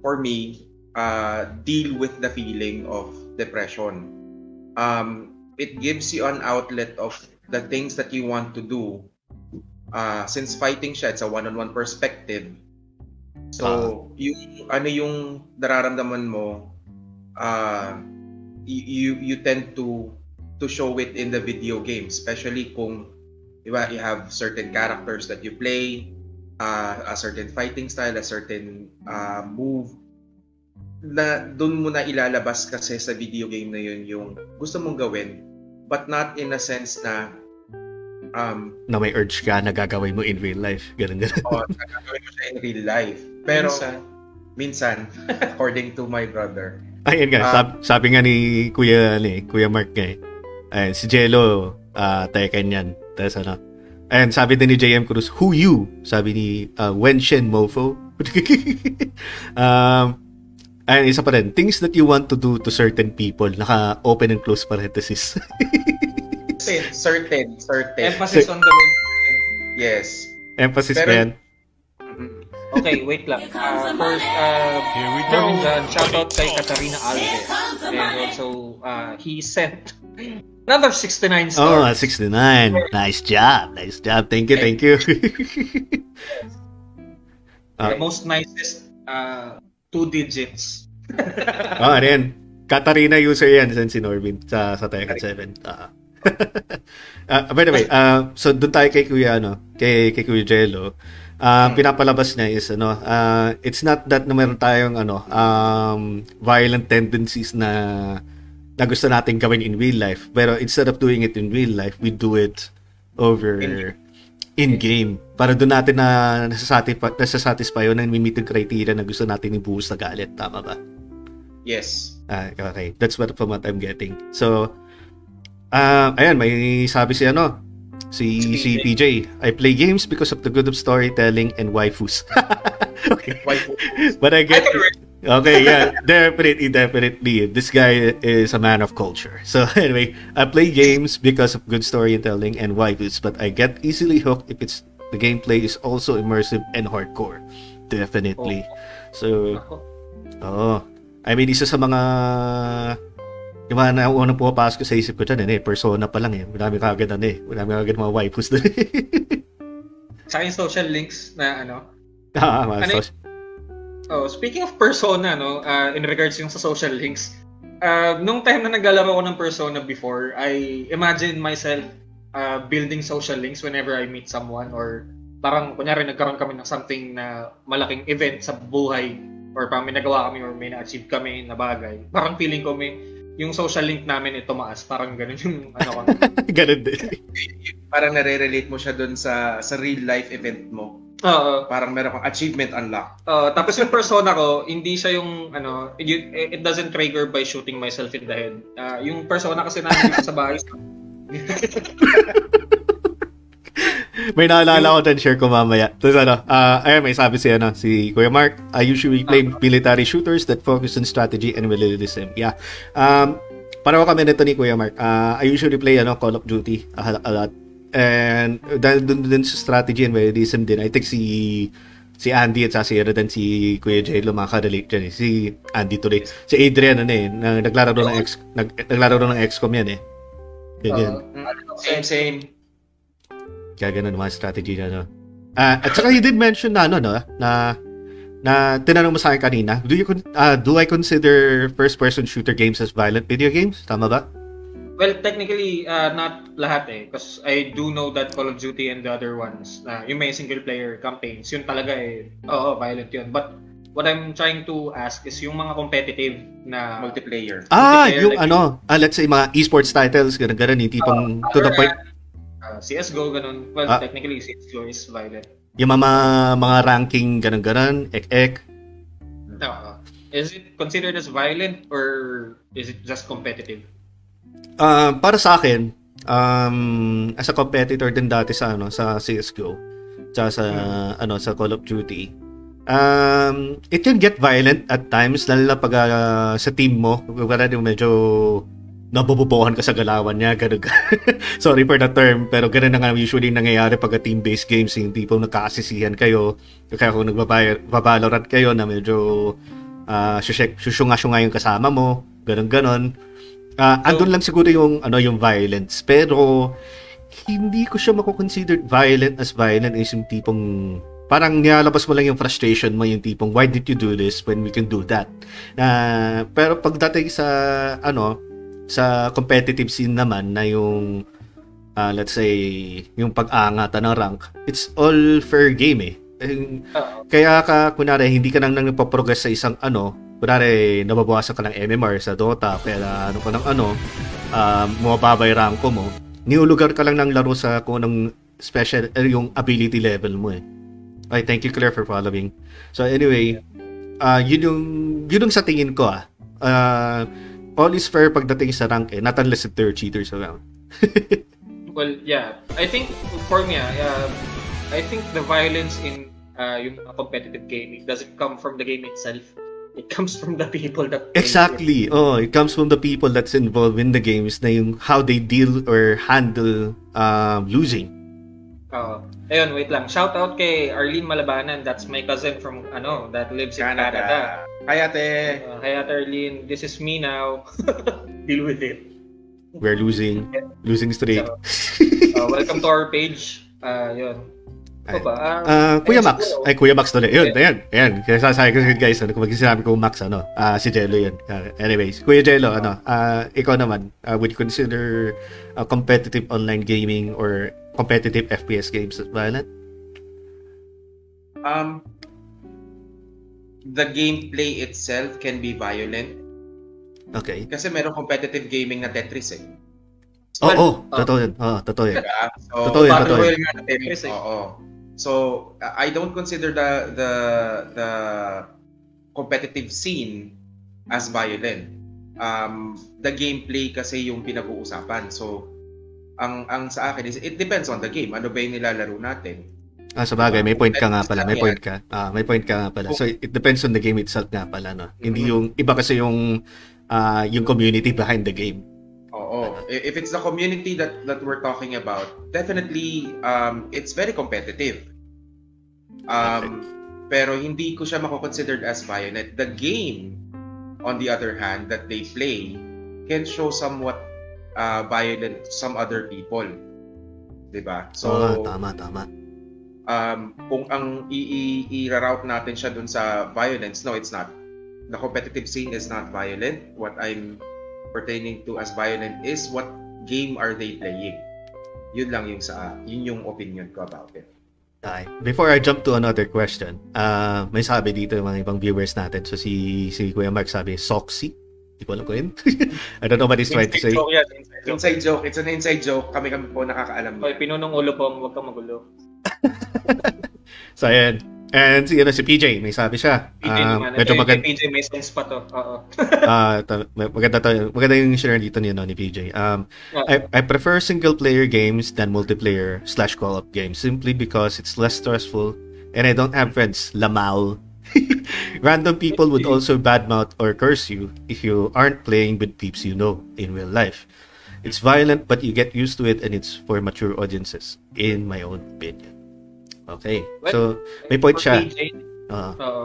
for me, uh, deal with the feeling of depression. Um, it gives you an outlet of the things that you want to do. Uh, since fighting siya, it's a one-on-one perspective. So, yung ano yung nararamdaman mo, uh, you you tend to to show it in the video game, especially kung di ba, you have certain characters that you play, uh, a certain fighting style, a certain uh, move na doon mo na ilalabas kasi sa video game na yun yung gusto mong gawin but not in a sense na um
Na may urge ka na gagawin mo in real life. Ganun, ganun.
o gagawin mo siya in real life pero
Minsan.
minsan according to my brother
Ayun nga,
Ah.
sab- sabi nga ni Kuya, ni Kuya Mark nga eh. Si Jello, ah Tekken yan. Tapos ano, ayun, sabi din ni JM Cruz, who you? Sabi ni uh, Wen Shen Mofo. um, ayun, isa pa rin, things that you want to do to certain people, naka open and close parenthesis.
certain certain certain
Emphasis on the word.
yes
Emphasis
Pero-
pa yan.
Okay, wait lang. Uh, first, uh,
Here we go.
John, shoutout kay Katarina Alves. And also, uh, he sent another 69
Oh,
stars.
69. Nice job. Nice job. Thank you, thank you.
The most nicest uh, two digits.
oh, ano yan? Katarina user yan sa si Norbin sa sa Tekken 7. Ah. Ah, by the way, uh, so doon tayo kay Kuya ano, kay kay Kuya Jello. Ah, pinapalabas niya is ano, ah, it's not that na meron tayong ano, um, violent tendencies na na gusto nating gawin in real life. Pero instead of doing it in real life, we do it over
In-
in game para doon natin na nasasatisfy, nasasatisfy yun na meet yung criteria na gusto natin ibuhos na galit. Tama ba?
yes
Ah, okay. That's what from what I'm getting. So, ah, ayan, may sabi si ano, si
Si
PJ. I play games because of the good of storytelling and waifus. okay.
why
But I
I
get
relate.
Okay, yeah, definitely, definitely. This guy is a man of culture. So anyway, I play games because of good storytelling and waifus, but I get easily hooked if it's the gameplay is also immersive and hardcore. Definitely. So,
Ako.
oh, I mean, isa sa mga yung mga naunang pumapasok sa isip ko dyan, eh, persona pa lang eh. Marami kagad ano eh. Marami kagad mga waifus doon.
Sa akin social links na ano.
ah, mga
Ano
sos-
Oh, speaking of persona no, uh, in regards yung sa social links. Uh, nung time na naglalaro ako ng persona before, I imagine myself uh, building social links whenever I meet someone or parang kunyari nagkaroon kami ng something na malaking event sa buhay or parang may nagawa kami or may na-achieve kami na bagay. Parang feeling ko may yung social link namin ay tumaas. Parang ganun yung ano ko.
Ganun din.
Parang nare-relate mo siya dun sa sa real life event mo.
Oo.
Parang meron kang achievement unlock.
Uh, tapos yung persona ko, hindi siya yung ano, it, it doesn't trigger by shooting myself in the head. Uh, yung persona kasi namin sa bahay.
May naalala ko din, share ko mamaya. Tapos ano, ah, ayun, may sabi si, ano, si Kuya Mark, I usually play military shooters that focus on strategy and realism. Yeah. Um, pareho kami nito ni Kuya Mark. Ah, I usually play, ano, Call of Duty a, a lot. And dahil dun din sa strategy and realism din, I think si si Andy at si, ano din, si Kuya Jello makaka-relate dyan eh. Si Andy tuloy. Si Adrian, ano eh, na, naglaro ng X, nag, naglaro ng XCOM yan eh. Ganyan.
Uh,
Same, same.
Kaya ganun mga strategy na, no? Ah, at saka you did mention na, ano, no? Na, na tinanong mo sa akin kanina, do you, con- ah, do I consider first-person shooter games as violent video games? Tama ba?
Well, technically, uh, not lahat eh. Because I do know that Call of Duty and the other ones, uh, yung may single player campaigns, yun talaga eh, oo, violent yun. But what I'm trying to ask is yung mga competitive na
Multiplayer.
Ah,
Multiplayer,
yung
like
ano, ah, let's say mga esports titles, ganun ganun, yung tipong to the point,
Uh, CSGO, ganun. Well,
Ah.
technically, CSGO is violent.
yung mga, mga ranking, ganun ganun, ek ek.
Uh, is it considered as violent or is it just competitive?
Ah, para sa akin, um, as a competitor din dati sa ano sa CS:GO, tsaka sa ano sa Call of Duty. Um, it can get violent at times lalo na pag ah, sa team mo, wala din medyo nabububuhan ka sa galawan niya, ganun. Sorry for the term, pero ganun na nga usually nangyayari pag team-based games, yung tipong nagkakasisihan kayo, kaya kung nagbabalorant kayo na medyo uh, susyunga-syunga yung kasama mo, ganun-ganon. Ah,
So-
andun lang siguro yung ano yung violence, pero hindi ko siya mako-consider violent as violent is yung tipong parang nilalabas mo lang yung frustration mo yung tipong why did you do this when we can do that? Na pero pagdating sa ano sa competitive scene naman na yung ah, let's say yung pag-angata ng rank it's all fair game eh. Kaya ka kunare hindi ka nang nagpo-progress sa isang ano kunare nababawasan ka ng MMR sa Dota kaya ano ka ng ano um, bumababa yung ranko mo niulugar ka lang ng laro sa kung anong special eh, yung ability level mo eh. Ay thank you Claire for following. So anyway ah yun yung yun yung sa tingin ko ah. Ah, all is fair pagdating sa rank eh. Not unless if there are cheaters around.
Well, yeah. I think for me, ah, uh, I think the violence in uh, yung competitive gaming doesn't come from the game itself. It comes from the people that.
Exactly. Oh, it comes from the people that's involved in the games na yung how they deal or handle um, losing.
Oo. Ayun, wait lang. Shout out kay Arlene Malabanan. That's my cousin from ano that lives in Canada.
Canada. Kaya te.
Uh, kaya Arlene, this is me now. Deal with it.
We're losing. Losing streak.
Uh, welcome to our page. Uh, yun. Ano ba? Ah,
Ah, Kuya Max. Ay, Kuya Max tuloy. Yun, ayan. Ayan. Kaya sasabi ko guys, ano, kung sinabi ko Max, ano, ah, si Jello yun. Anyways, Kuya Jello, ano, ah, ikaw naman, ah, would you consider ah, competitive online gaming or competitive FPS games as violent?
Um, the gameplay itself can be violent
Okay.
kasi meron competitive gaming na Tetris eh.
Oo, oh,
Well,
oh, totoo yun. Oo, totoo yun.
Diba? So,
Totoo yun,
Battle
totoo yun.
Royale nga na Tetris eh.
Oo. So, I don't consider the the the competitive scene as violent. Um, the gameplay kasi yung pinag-uusapan. So, ang ang sa akin is it depends on the game. Ano ba yung nilalaro natin?
Ah, sa bagay, may point ka nga pala, may point ka. Ah, may point ka nga pala. So it depends on the game itself nga pala, no. Hindi yung iba kasi yung ah, yung community behind the game.
Oo. If it's the community that that we're talking about, definitely um it's very competitive. Um pero hindi ko siya mako-considered as violent. The game on the other hand that they play can show somewhat uh, violent to some other people. 'Di ba? So
So, tama, tama.
um, kung ang i-route natin siya dun sa violence, no, it's not. The competitive scene is not violent. What I'm pertaining to as violent is what game are they playing. Yun lang yung sa, yun yung opinion ko about it.
Okay. Before I jump to another question, ah may sabi dito yung mga ibang viewers natin. So si si Kuya Mark sabi, Soxy. Di ko alam ko yun. I don't know what he's trying to say.
Inside joke yan, inside joke.
Inside joke. It's an inside joke. Kami kami po nakakaalam.
Okay, pinunong ulo po, huwag kang magulo.
So ayan. And si, ano, si PJ, may sabi siya.
PJ
Ah,
naman.
medyo maganda.
PJ may sense pa to. Oo.
Ah, ta- maganda to, maganda yung share dito ni, ano, ni PJ. Um. I, I prefer single player games than multiplayer slash co-op games simply because it's less stressful and I don't have friends. Lamau. Random people would also badmouth or curse you if you aren't playing with peeps you know in real life. It's violent, but you get used to it, and it's for mature audiences, in my own opinion. Okay, so may point siya.
PJ,
Uh,
Oo.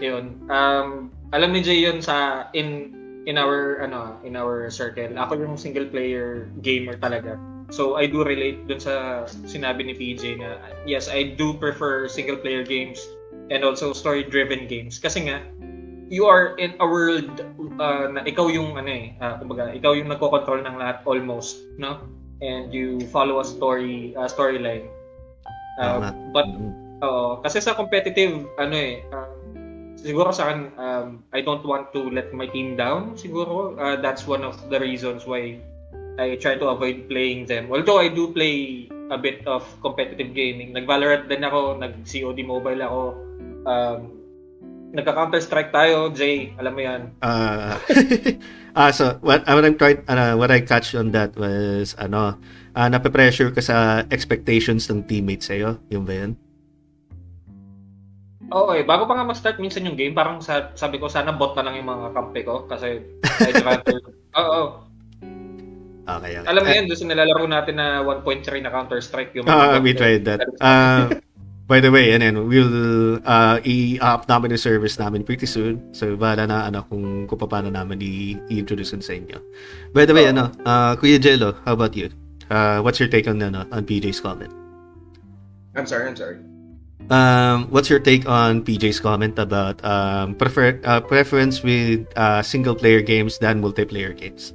Yun. Um, alam ni Jay yun sa in in our ano in our circle. Ako yung single player gamer talaga. So I do relate dun sa sinabi ni PJ na yes, I do prefer single player games and also story driven games kasi nga you are in a world uh, na ikaw yung ano eh, uh, kumbaga, ikaw yung nagko-control ng lahat almost, no? And you follow a story uh, storyline. Uh, but Oo, kasi sa competitive, ano eh, um, siguro sa akin, um, I don't want to let my team down, siguro. Uh, that's one of the reasons why I try to avoid playing them. Although I do play a bit of competitive gaming. Nag-Valorant din ako, nag-COD Mobile ako. Um, Nagka-Counter-Strike tayo, Jay, alam mo yan.
Uh, ah, so what, what I'm trying, ano, what I catch on that was, ano, ah, nape-pressure ka sa expectations ng teammates sa'yo. Yung ba yun?
Oo eh, bago pa nga mag-start minsan yung game, parang sa, sabi ko, sana bot na lang yung mga kampe ko kasi I'd rather... Oo,
Okay, okay.
alam mo yan, doon sa nilalaro natin na 1.3 na Counter-Strike yung
Ah,
bot
we
na-
tried that. Uh, by the way, and then we'll uh, i-up namin yung service namin pretty soon. So, bahala na ano, kung, kung paano namin i-introduce yun sa inyo. By the way,
Oo.
ano, uh, Kuya Jello, how about you? Uh, what's your take on, ano, on PJ's comment?
I'm sorry, I'm sorry.
Um, what's your take on PJ's comment about um, prefer uh, preference with uh, single player games than multiplayer games?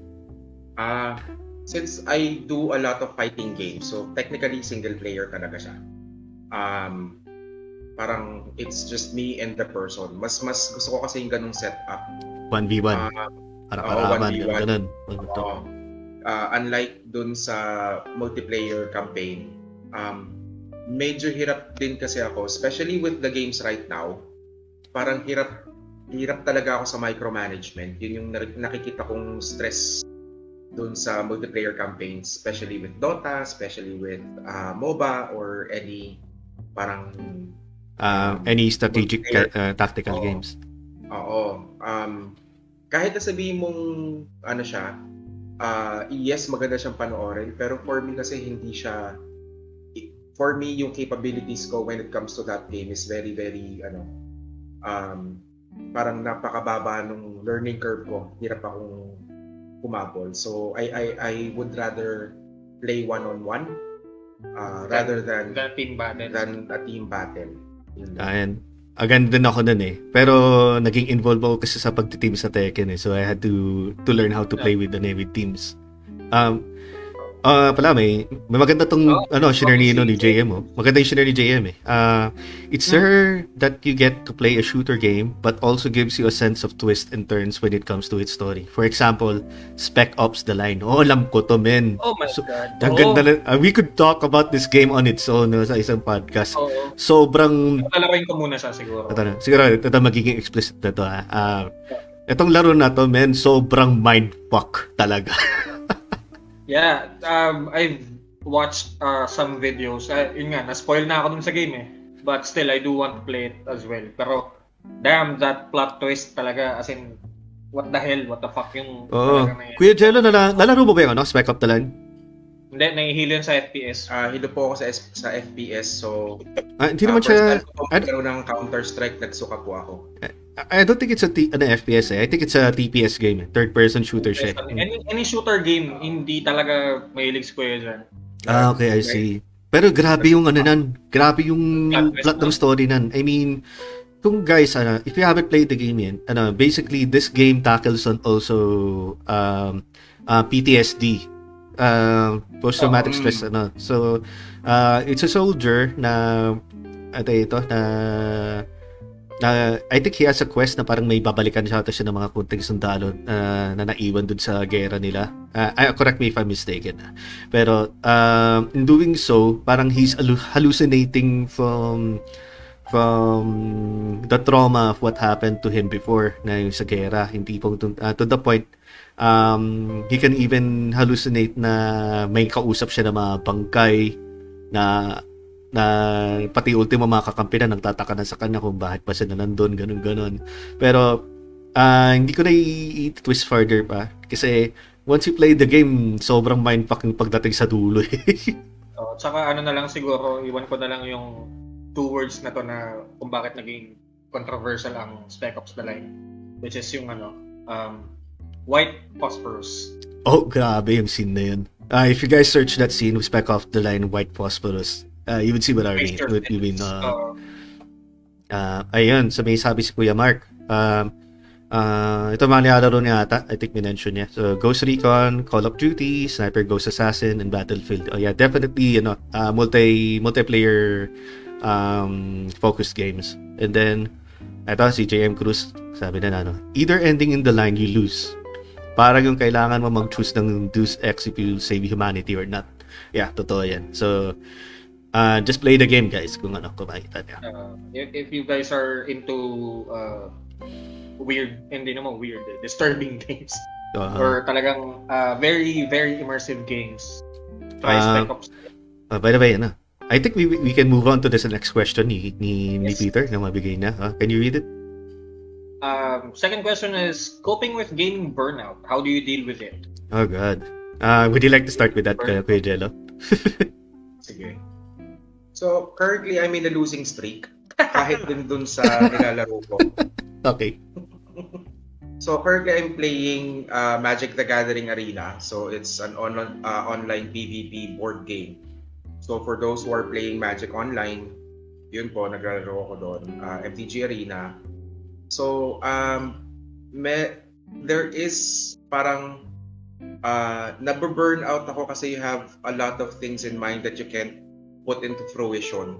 Ah, since I do a lot of fighting games, so technically single player talaga siya. Um, parang it's just me and the person. Mas mas gusto ko kasi yung ganung setup.
1v1.
Ah,
Para-paraban,
oo, 1v1.
ganun.
Oo. Uh, unlike dun sa multiplayer campaign, um, medyo hirap din kasi ako, especially with the games right now. Parang hirap hirap talaga ako sa micromanagement. Yun yung nakikita kong stress dun sa multiplayer campaigns, especially with Dota, especially with uh, MOBA or any parang
Uh, any strategic uh, tactical
Oo.
games?
Oo. Um, kahit na sabihin mong ano siya, ah, yes, maganda siyang panoorin, pero for me kasi hindi siya for me yung capabilities ko when it comes to that game is very very ano um parang napakababa nung learning curve ko. Hirap akong kumabol. So I I I would rather play one on one rather than
The team battle.
than a team battle. Yun.
Ayan. Agad din ako nun eh. Pero naging involved ako kasi sa pagtiteam sa Tekken eh. So I had to to learn how to play with the with teams. Um, ah pala, may, may maganda tong
Oh,
ano, shiner ni,
si
ano, ni
Jay.
JM oh. Maganda yung shiner ni JM eh. Uh, it's
Hmm.
rare that you get to play a shooter game but also gives you a sense of twist and turns when it comes to its story. For example, Spec Ops The Line. Oh, alam ko to, men.
Oh my
So,
God.
Ang
Oo.
ganda na- ah, we could talk about this game on its own no, sa isang podcast.
Oo.
Sobrang
Lalaroin ko muna siya siguro.
ito siguro ito magiging explicit na to. Ah, itong laro na to, men, sobrang mindfuck talaga.
Yeah, um, I've watched uh, some videos. Uh, yun nga, na-spoil na ako dun sa game eh. But still, I do want to play it as well. Pero, damn, that plot twist talaga. As in, what the hell, what the fuck yung
Oo.
talaga na.
Kuya Jello, nala, nalaro mo ba yung ano, Spec Up Line?
Hindi, nahihilo yun sa FPS.
Ah, hilo po ako sa S- sa FPS so
Ah, hindi
ah,
naman
first
siya...
time ko ng Counter-Strike nagsuka po ako.
I don't think it's a T, ano, FPS eh. I think it's a TPS game. eh. Third-person shooter siya.
Any, any shooter game, hindi talaga mahilig Kuya dyan.
Ah, okay, I see. Pero grabe yung ano nan. Grabe yung
Plot
ng story nan. I mean, kung guys, ano, if you haven't played the game yet, ano, basically, this game tackles on also um, uh, PTSD. Uh, post-traumatic
Oh,
stress, ano. So, uh, it's a soldier na, ano ito, na, na, I think he has a quest na parang may babalikan siya siya ng mga kunting sundalo uh, na naiwan dun sa gera nila. Uh, uh, correct me if I'm mistaken. Pero um, in doing so, parang he's hallu- hallucinating from from the trauma of what happened to him before na yung sa gera. Hindi po to, uh, to the point um, he can even hallucinate na may kausap siya ng mga bangkay na na pati ultimo mga kakampi na nagtataka na sa kanya kung bakit pa siya na nandun, ganun ganun. Pero ah, hindi ko na i-twist further pa kasi once you play the game, sobrang mindfucking pagdating sa dulo eh.
Oh, tsaka ano na lang siguro, iwan ko na lang yung two words na to na kung bakit naging controversial ang Spec Ops The Line. Which is yung ano, um, white phosphorus.
oh, grabe yung scene na yun. Ah, if you guys search that scene with Spec Off the Line White Phosphorus, uh, you would see what I mean.
Picture
What you mean uh,
uh,
ayun, sa may sabi si Kuya Mark. Um, ah, ito mga nilalaro niya ata. I think minention niya. So, Ghost Recon, Call of Duty, Sniper Ghost Assassin, and Battlefield. Oh yeah, definitely, you know, uh, multi, multiplayer um, focused games. And then, ito si JM Cruz, sabi na na, ano, either ending in the line, you lose. Parang yung kailangan mo mag-choose ng Deus Ex if you save humanity or not. Yeah, totoo yan. So, uh, just play the game, guys, kung ano, kung makita niya.
uh, if, if you guys are into uh, weird, hindi naman weird, eh, disturbing games,
Uh,
or talagang uh, very, very immersive games, try Spec Ops.
Uh, by the way, ano, I think we we can move on to this next question ni ni, ni Peter na mabigay na. Uh, can you read it?
Um, second question is, coping with gaming burnout, how do you deal with it?
Oh God. Uh, would you like to start with that, uh, Kuya Jello?
Sige. So, currently I'm in a losing streak kahit din dun sa nilalaro ko.
Okay.
So currently I'm playing uh, Magic the Gathering Arena. So it's an on- uh, online PvP board game. So for those who are playing Magic online, yun po, naglalaro ako doon. Uh, MTG Arena. So, um, me, there is parang uh, nababurn out ako kasi you have a lot of things in mind that you can't put into fruition.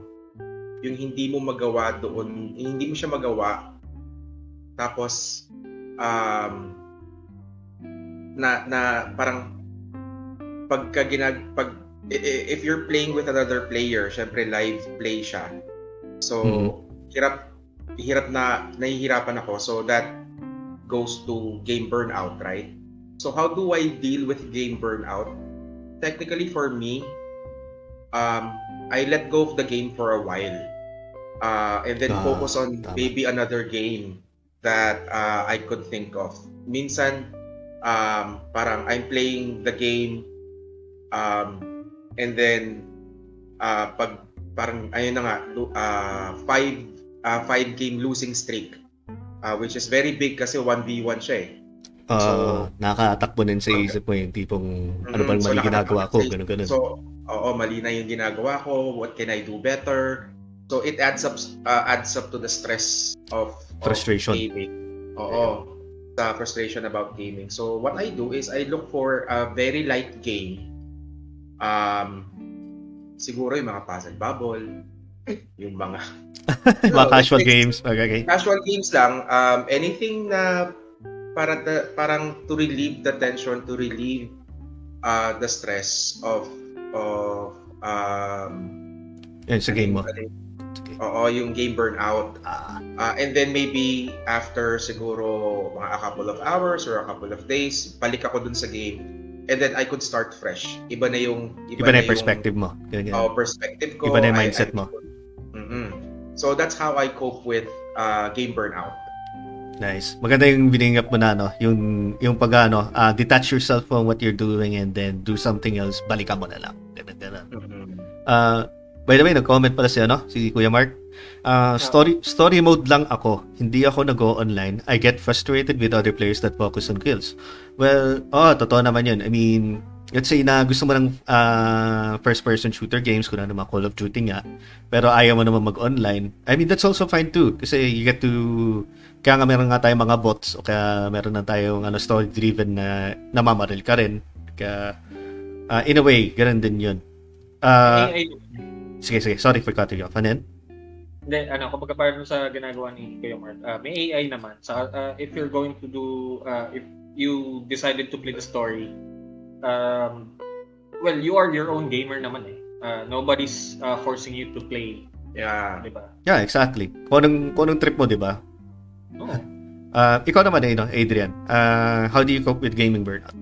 Yung hindi mo magawa doon, hindi mo siya magawa. Tapos, um, na, na parang pagka ginag, pag, if you're playing with another player, syempre live play siya. So,
Mhm.
hirap, hirap na, nahihirapan ako. So, that goes to game burnout, right? So, how do I deal with game burnout? Technically, for me, um, I let go of the game for a while. Uh, and then
Ah,
focus on
tama.
maybe another game that uh, I could think of. Minsan, um, parang I'm playing the game um, and then uh, pag parang ayun na nga uh, five uh, five game losing streak uh, which is very big kasi 1v1 siya eh.
Uh,
So-
nakakatakbo din sa isip mo yung tipong ano
Mhm.
bang
So,
mali ginagawa ko,
nakaka-
ganun ganun.
So, oo, mali na yung ginagawa ko. What can I do better? So it adds up uh, adds up to the stress of, of
Frustration.
gaming. Oo. Sa frustration about gaming. So what I do is I look for a very light game. Um siguro yung mga puzzle bubble, yung mga
Mga casual
It's-
games. Okay, okay.
casual games lang, um, anything na para ta- parang to relieve the tension, to relieve uh, the stress of of um,
Yan, sa game mo.
Oo, yung game burnout.
Ah,
Uh, and then maybe after siguro mga a couple of hours or a couple of days, balik ako dun sa game. and then I could start fresh. Iba na yung
Iba na yung perspective mo. Ganyan.
uh, perspective ko.
Iba na yung
I-
mindset
I-
mo.
Mhm. So that's how I cope with uh, game burnout.
Nice. Maganda yung biningap mo na, no? Yung, yung pag, ano, ah, detach yourself from what you're doing and then do something else, balikan mo na lang. Ganun, ganun.
Mhm.
Ah, by the way, nag-comment pala si, ano, si Kuya Mark. Ah, story story mode lang ako. Hindi ako nag-go online. I get frustrated with other players that focus on kills. Well, oh, totoo naman yun. I mean, let's say na gusto mo ng ah, first-person shooter games, kung ano naman Call of Duty nga, pero ayaw mo naman mag-online. I mean, that's also fine too. Kasi you get to... Kaya nga meron nga tayong mga bots o kaya meron na tayong ano, story-driven na namamaril ka rin. Kaya, ah, in a way, ganun din yun. Ah,
AI,
Sige, sige. Sorry for cutting you off. Ano yan?
Hindi, ano, kapag parang sa ginagawa ni Kuya Mark, ah, may AI naman. Sa, ah, if you're going to do, ah, if you decided to play the story, um, well, you are your own gamer naman eh. Ah, nobody's ah, forcing you to play,
Yeah.
di ba?
Yeah, exactly. Kung anong, kung anong trip mo, di ba?
Oo.
Ah, ikaw naman, eh, no? Adrian. Ah, how do you cope with gaming burnout?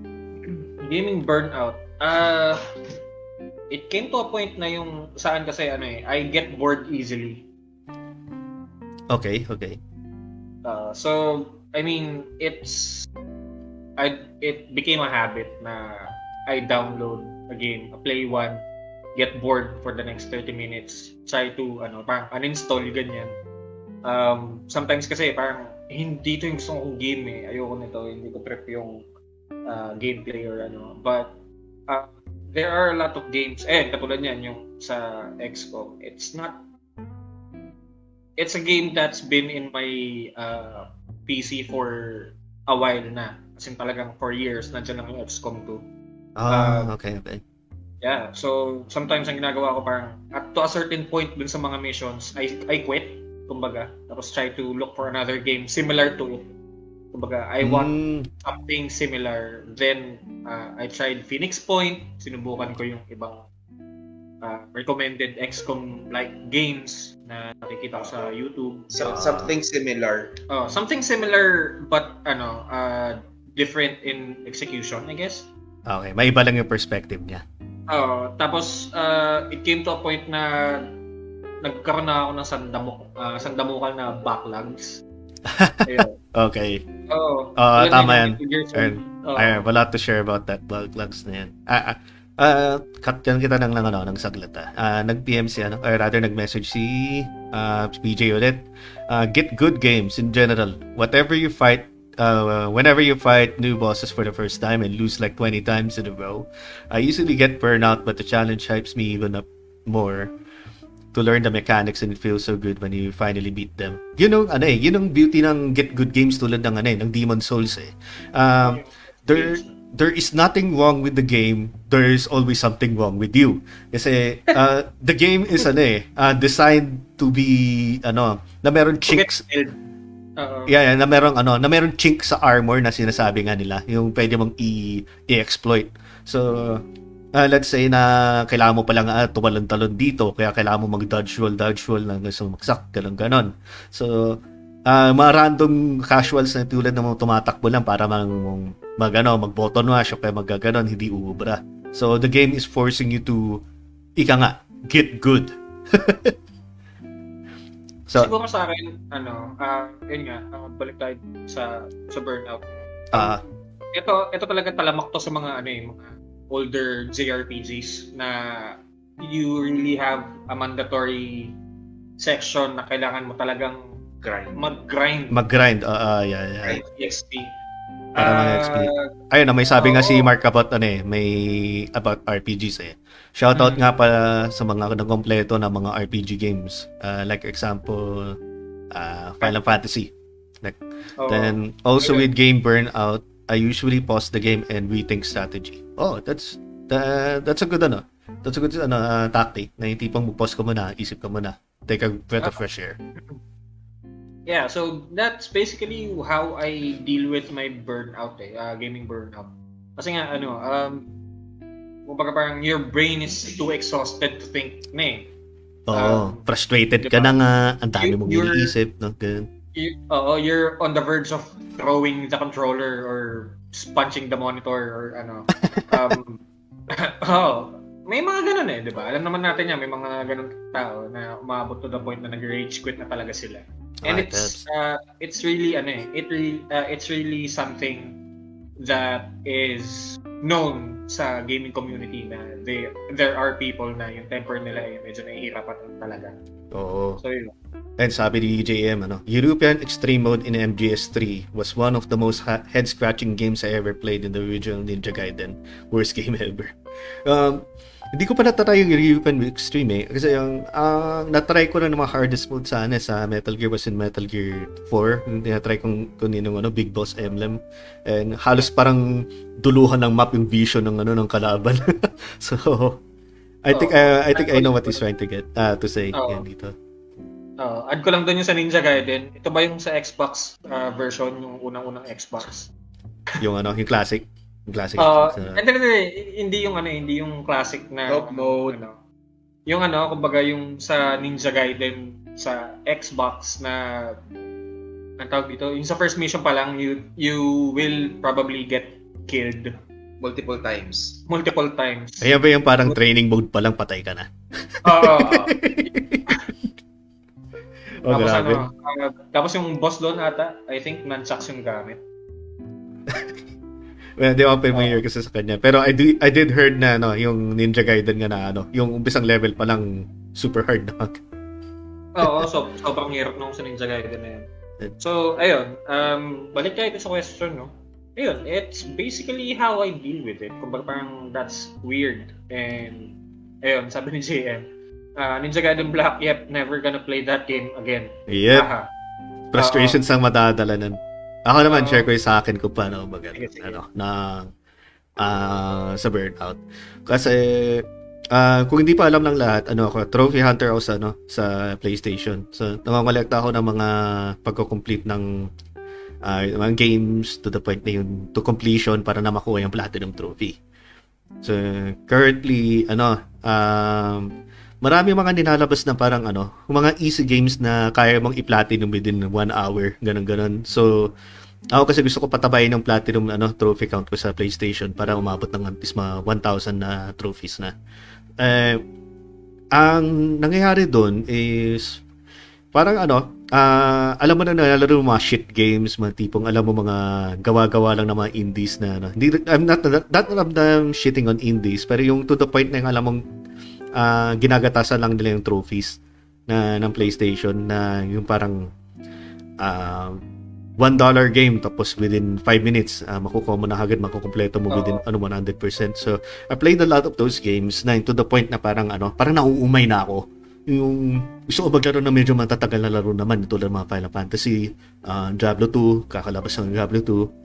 Gaming burnout. Uh, it came to a point na yung saan kasi ano eh, I get bored easily.
Okay, okay.
Uh, so, I mean, it's I it became a habit na I download a game, play one, get bored for the next 30 minutes, try to ano, parang uninstall ganyan. Um, sometimes kasi parang hindi to yung gusto kong game eh. Ayoko nito, hindi ko trip yung uh, gameplay or ano. But uh, there are a lot of games, eh, katulad niyan yung sa XCOM. It's not it's a game that's been in my uh, PC for a while na. As in talagang for years, nandiyan lang yung XCOM 2.
Ah, okay, okay.
Yeah, so sometimes ang ginagawa ko parang at to a certain point dun sa mga missions, I, I quit, kumbaga. Tapos try to look for another game similar to it. Kumbaga, I want
Mm,
something similar. Then, uh, I tried Phoenix Point. Sinubukan ko yung ibang uh, recommended XCOM-like games na nakikita ko sa YouTube.
So,
Ah.
something similar.
Oh, something similar but ano, uh, different in execution, I guess.
okay, may iba lang yung perspective niya.
Oh, tapos uh, it came to a point na nagkaroon na ako ng sandamuk, uh, sandamukal na backlogs. Ayun.
Okay.
Oh,
Ah,
tulad
tama yan. Ayun.
oh.
I have a lot to share about that bug lugs na yan. Ah, ah, ah, cut yan kita ng, ng, ano, ng saglit ah. Ah, nag-PM si, ano, or rather nag-message si ah, PJ ulit. Ah, get good games in general. Whatever you fight, uh, whenever you fight new bosses for the first time and lose like 20 times in a row, I usually get burnout, but the challenge hypes me even up more to learn the mechanics and it feels so good when you finally beat them. Yun ang, ano eh, yun ang beauty ng get good games tulad ng, ano eh, ng Demon Souls eh. Um, there there is nothing wrong with the game there is always something wrong with you kasi uh, the game is ano eh uh, designed to be ano na meron chinks
Oo.
yeah, yeah na meron ano na meron chink sa armor na sinasabi nga nila yung pwede mong i- i-exploit so uh, let's say na kailangan mo palang uh, tumalon-talon dito kaya kailangan mo mag-dodge roll dodge roll na gusto magsak ganun ganon so uh, mga random casuals na tulad ng mga tumatakbo lang para mang mag ano, mag button mash o kaya magaganon, hindi uubra. So the game is forcing you to ika nga, get good. so
Siguro sa akin, ano, ah yun nga, ah, balik tayo sa sa burnout.
ah
Ito, ito talaga talamak to sa mga ano eh, mga older JRPGs na you really have a mandatory section na kailangan mo talagang
Grind.
mag-grind
mag-grind. ah ah, yeah, yeah.
right. EXP.
Para
Ah,
mag-XP. Ayun, na may sabi nga si. Mark about ano eh, may about RPGs eh. Shoutout
Mm.
nga pala sa mga nagkompleto na mga RPG games. Ah, like example, ah Final Fantasy.
oo.
Then also
Okay.
with game burnout, I usually pause the game and rethink strategy. Oh, that's that, that's a good ano. That's a good ano uh, tactic. Na yung tipong mag-pause ka muna, isip ka muna. Take a breath of fresh air.
Yeah, so that's basically how I deal with my burnout eh, uh, gaming burnout. Kasi nga ano, um kumbaga parang your brain is too exhausted to think na eh.
Oo,
Um,
frustrated
diba?
ka na nga, ang dami mong iniisip, no? Ganun.
You, oo, you're on the verge of throwing the controller or punching the monitor or ano. Um, oh, may mga ganun eh, di ba? Alam naman natin yan, may mga ganun tao na umabot to the point na nag-rage quit na talaga sila. And
Ah,
it's uh, it's really ano eh, it really uh, it's really something that is known sa gaming community na they, there are people na yung temper nila eh, medyo nahihirapan talaga.
Oo.
So yun.
And sabi ni JM, ano, European Extreme Mode in MGS3 was one of the most ha- head-scratching games I ever played in the original Ninja Gaiden. Worst game ever. Um, hindi ko pa natry yung European Extreme eh. Kasi yung, uh, natry ko lang ng mga hardest mode sa, ano, sa Metal Gear was in Metal Gear 4. Yung tinatry kong kunin yung ano, Big Boss Emblem. And halos parang duluhan ng map yung vision ng ano ng kalaban. so, I think uh, I think I know what he's trying to get uh, to say
Oo.
yan dito.
Uh, add ko lang doon yung sa Ninja Gaiden. Ito ba yung sa Xbox uh, version, yung unang-unang Xbox?
Yung ano, yung classic. Yung classic.
Uh,
Xbox, uh,
hindi, hindi, hindi yung ano, hindi yung classic na
Dope mode.
Ano, yung ano, kumbaga yung sa Ninja Gaiden sa Xbox na ang tawag dito, yung sa first mission pa lang, you you will probably get killed
Multiple times.
multiple times.
Ayan ba yung parang training mode pa lang patay ka na?
Oo.
Oh,
tapos
grabe.
ano, ah, tapos yung boss doon ata, I think nunchucks yung gamit.
Well, di ako familiar kasi sa kanya. Pero I, do, I did heard na no, yung Ninja Gaiden nga na ano, yung umpisang level pa lang super hard na.
Oo, so, sobrang hirap nung sa Ninja Gaiden na yun. So, ayun, um, balik tayo sa question, no? Ayun, it's basically how I deal with it. Kumbaga parang that's weird. And, ayun, sabi ni JM, uh, Ninja Gaiden Black, yep, never gonna play that game again.
Yep.
Aha.
Frustrations ang madadala nun. Ako naman,
Oo.
share ko yung sa akin kung paano
sige.
ano, na ah, sa burnout. Kasi, ah, kung hindi pa alam ng lahat, ano ako, trophy hunter ako sa, ano, sa PlayStation. So, namamalekta ako ng mga pagko-complete ng ah, mga games to the point na yun, to completion para na makuha yung platinum trophy. So, currently, ano, um, marami mga nilalabas na parang ano, mga easy games na kaya mong i-platinum within one hour, ganun ganon So, ako kasi gusto ko patabayin ng platinum ano, trophy count ko sa PlayStation para umabot ng least mga 1,000 na trophies na. Eh, ang nangyayari doon is parang ano, ah, alam mo na nalalaro mga shit games, mga tipong alam mo mga gawa-gawa lang ng mga indies na ano. Hindi, I'm not, not, not I'm shitting on indies, pero yung to the point na yung alam mong ah, ginagatasan lang nila yung trophies na ng PlayStation na yung parang ah, $1 game tapos within 5 minutes uh, makukuha mo na agad makukumpleto mo
Oo.
within ano 100%. So I played a lot of those games na to the point na parang ano, parang nauumay na ako. Yung gusto ko maglaro na medyo matatagal na laro naman tulad ng mga Final Fantasy, ah, Diablo 2, kakalabas ng Diablo 2,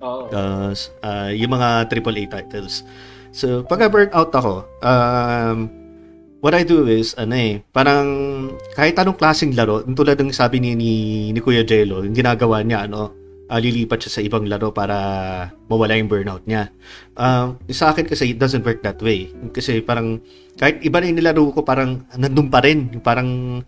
Oo.
Tapos, ah, yung mga AAA titles. So, pag burn out ako, um, what I do is, ano eh, parang kahit anong klaseng laro, tulad ng sabi ni, ni, ni Kuya Jello, yung ginagawa niya, ano, ah, lilipat siya sa ibang laro para mawala yung burnout niya. Um, sa akin kasi, it doesn't work that way. Kasi parang, kahit iba na yung nilaro ko, parang nandun pa rin. Parang,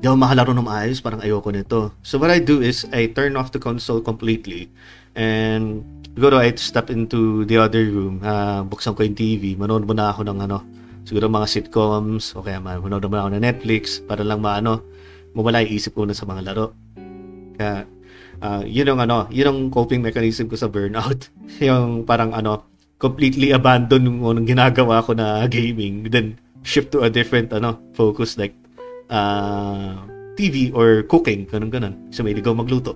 di ako makalaro ng maayos, parang ayoko nito. So what I do is, I turn off the console completely and siguro I step into the other room, ah, buksan ko yung TV, manood muna ako ng ano, siguro mga sitcoms, o kaya man, manood muna ako ng Netflix para lang maano, mawala yung isip ko na sa mga laro. Kaya, ah, yun yung ano, yun ang coping mechanism ko sa burnout. yung parang ano, completely abandon yung anong ginagawa ko na gaming, then shift to a different ano, focus like uh, TV or cooking, ganun ganun. So may ligaw magluto.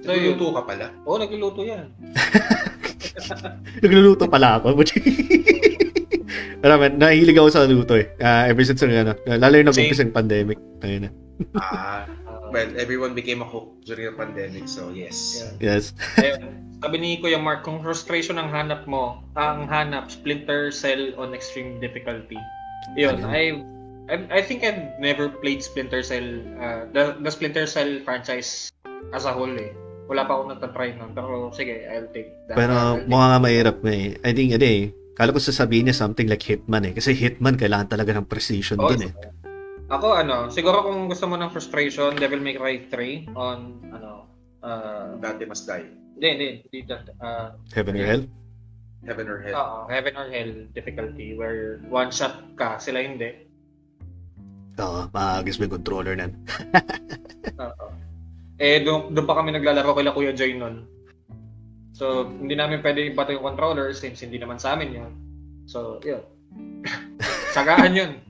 So.
Nagluluto ka pala.
Oo, nagluluto yan.
Nagluluto pala ako. Alam mo, nahilig ako sa luto eh. Ah, ever since ano, ano, lalo yung nag-umpisa yung pandemic. Ayun na.
Ah,
Uh,
well, everyone became a cook during the pandemic, so yes.
yeah.
Yes.
Ayun. Sabi ni Kuya Mark, kung frustration ang hanap mo, ang hanap, Splinter Cell on extreme difficulty. Yun? I, I, I think I've never played Splinter Cell, uh, the, the Splinter Cell franchise as a whole eh. Wala pa akong natatry nun, pero sige, I'll take that.
Pero mukha nga mahirap eh. I think, ano eh, kala ko sasabihin niya something like Hitman eh. Kasi Hitman, kailangan talaga ng precision
Oh,
dun eh.
Ako ano, siguro kung gusto mo ng frustration, Devil May Cry 3 on ano Uh,
Dante Must Die.
hindi, hindi. hindi that, uh,
Heaven or Hell?
Heaven or Hell.
Oo, Heaven or Hell difficulty where one shot ka, sila hindi.
Oo, maagis mo yung controller nan.
Oo. Eh, doon, doon pa kami naglalaro kila Kuya Joy nun. So, hindi namin pwede ipato yung controller since hindi naman sa amin yun. So, yun. Sagaan yun.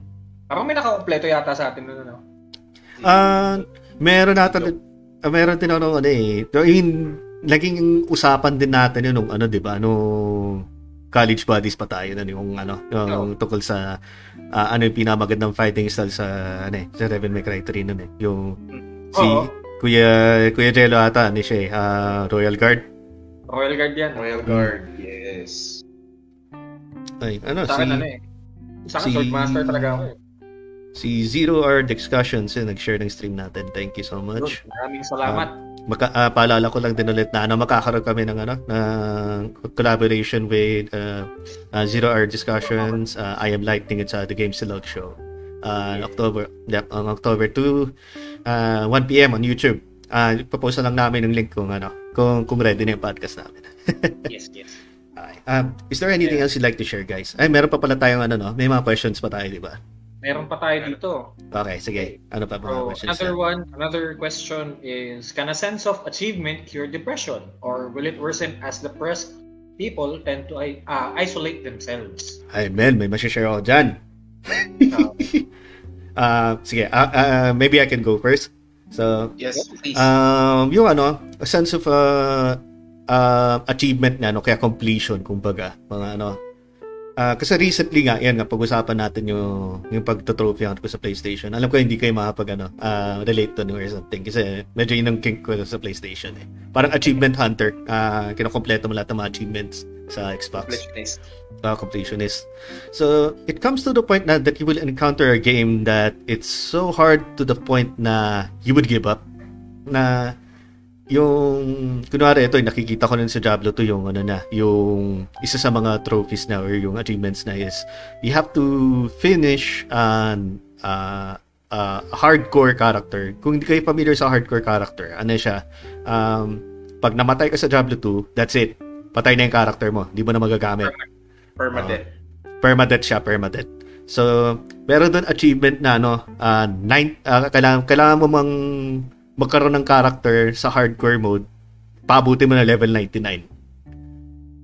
Parang may nakakompleto yata sa atin nun, ano?
Ah, meron natin uh, meron din ako nung ano eh. I mean, naging usapan din natin yun nung ano, 'di ba? Nung college buddies pa tayo na yung ano, yung tungkol sa ah, ano yung pinamagandang fighting style sa ano eh, sa Devil May Cry 3 nun eh. Yung si
Oo.
Kuya Kuya Jello ata ni siya eh, ah, Royal Guard.
Royal Guard yan.
Royal Guard, yes.
Ay, ano
Sa
si
akin, ano eh. Sa akin,
si-
Sword Master talaga ako eh.
si Zero Hour Discussions eh, nag-share ng stream natin. Thank you so much.
Maraming salamat.
Maka, ah, paalala ko lang din ulit na ano, makakaroon kami ng ano, ng collaboration with uh, uh, Zero Hour Discussions, uh, I Am Lightning at sa The Game Silog Show. Uh, on October, yep, on October 2, uh, 1 p.m. on YouTube. Uh, ipapost na lang namin yung link kung ano, kung, kung ready na yung podcast namin.
yes, yes.
Okay. Um, is there anything else you'd like to share, guys? Ay, meron pa pala tayong ano, no? May mga questions pa tayo, di ba?
Meron pa tayo dito.
Okay, sige. Ano pa mga
So,
questions?
another one, another question is, can a sense of achievement cure depression? Or will it worsen as depressed people tend to uh, isolate themselves?
Ay, men, may masishare ako dyan.
Uh,
Uh, sige, uh, uh, maybe I can go first. So,
Yes, please.
um, yung ano, a sense of uh, uh, achievement na, no, kaya completion, kumbaga, mga ano. Ah, kasi recently nga, yan nga, pag-usapan natin yung, yung pagtotrophy hunt ko sa PlayStation. Alam ko hindi kayo makapag, ano, ah, relate to or something. Kasi medyo yun ang kink ko sa PlayStation eh. Parang achievement hunter. Uh, kinakompleto mo lahat ng mga achievements sa Xbox
Completionist.
uh, completionist. So it comes to the point na that you will encounter a game that it's so hard to the point na you would give up. Na yung kunwari ito nakikita ko nun sa Diablo 2 yung ano na yung isa sa mga trophies na or yung achievements na is you have to finish an uh, uh, hardcore character. Kung hindi kayo familiar sa hardcore character ano siya um, pag namatay ka sa Diablo 2 that's it. Patay na yung character mo. Hindi mo na magagamit.
Permadeath.
permadeath siya, permadeath. So, meron doon achievement na ano, uh, nine, ah, kailangan, kailangan mo mang magkaroon ng character sa hardcore mode, pabuti mo na level 99.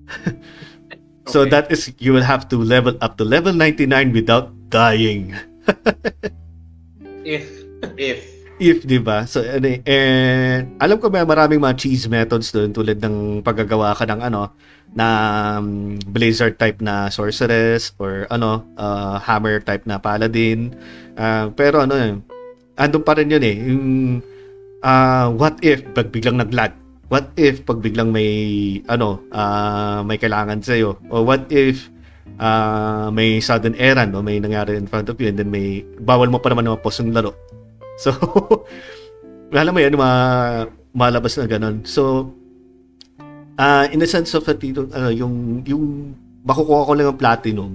so
Okay.
that is, you will have to level up to level 99 without dying.
if,
If.
If, di ba? So, ano eh, and alam ko may maraming mga cheese methods doon tulad ng paggagawa ka ng ano, na um, blizzard type na sorceress or ano, uh, hammer type na paladin. Uh, pero ano eh, andun pa rin yun eh. Yung, uh, what if pag biglang nag-lag? What if pag biglang may ano, uh, may kailangan sa iyo? Or what if uh, may sudden errand o may nangyari in front of you and then may bawal mo pa naman na mapos yung laro. So, alam mo yan, ma malabas na ganun. So, ah in a sense of that, dito, ano, yung, yung makukuha ko lang ang platinum,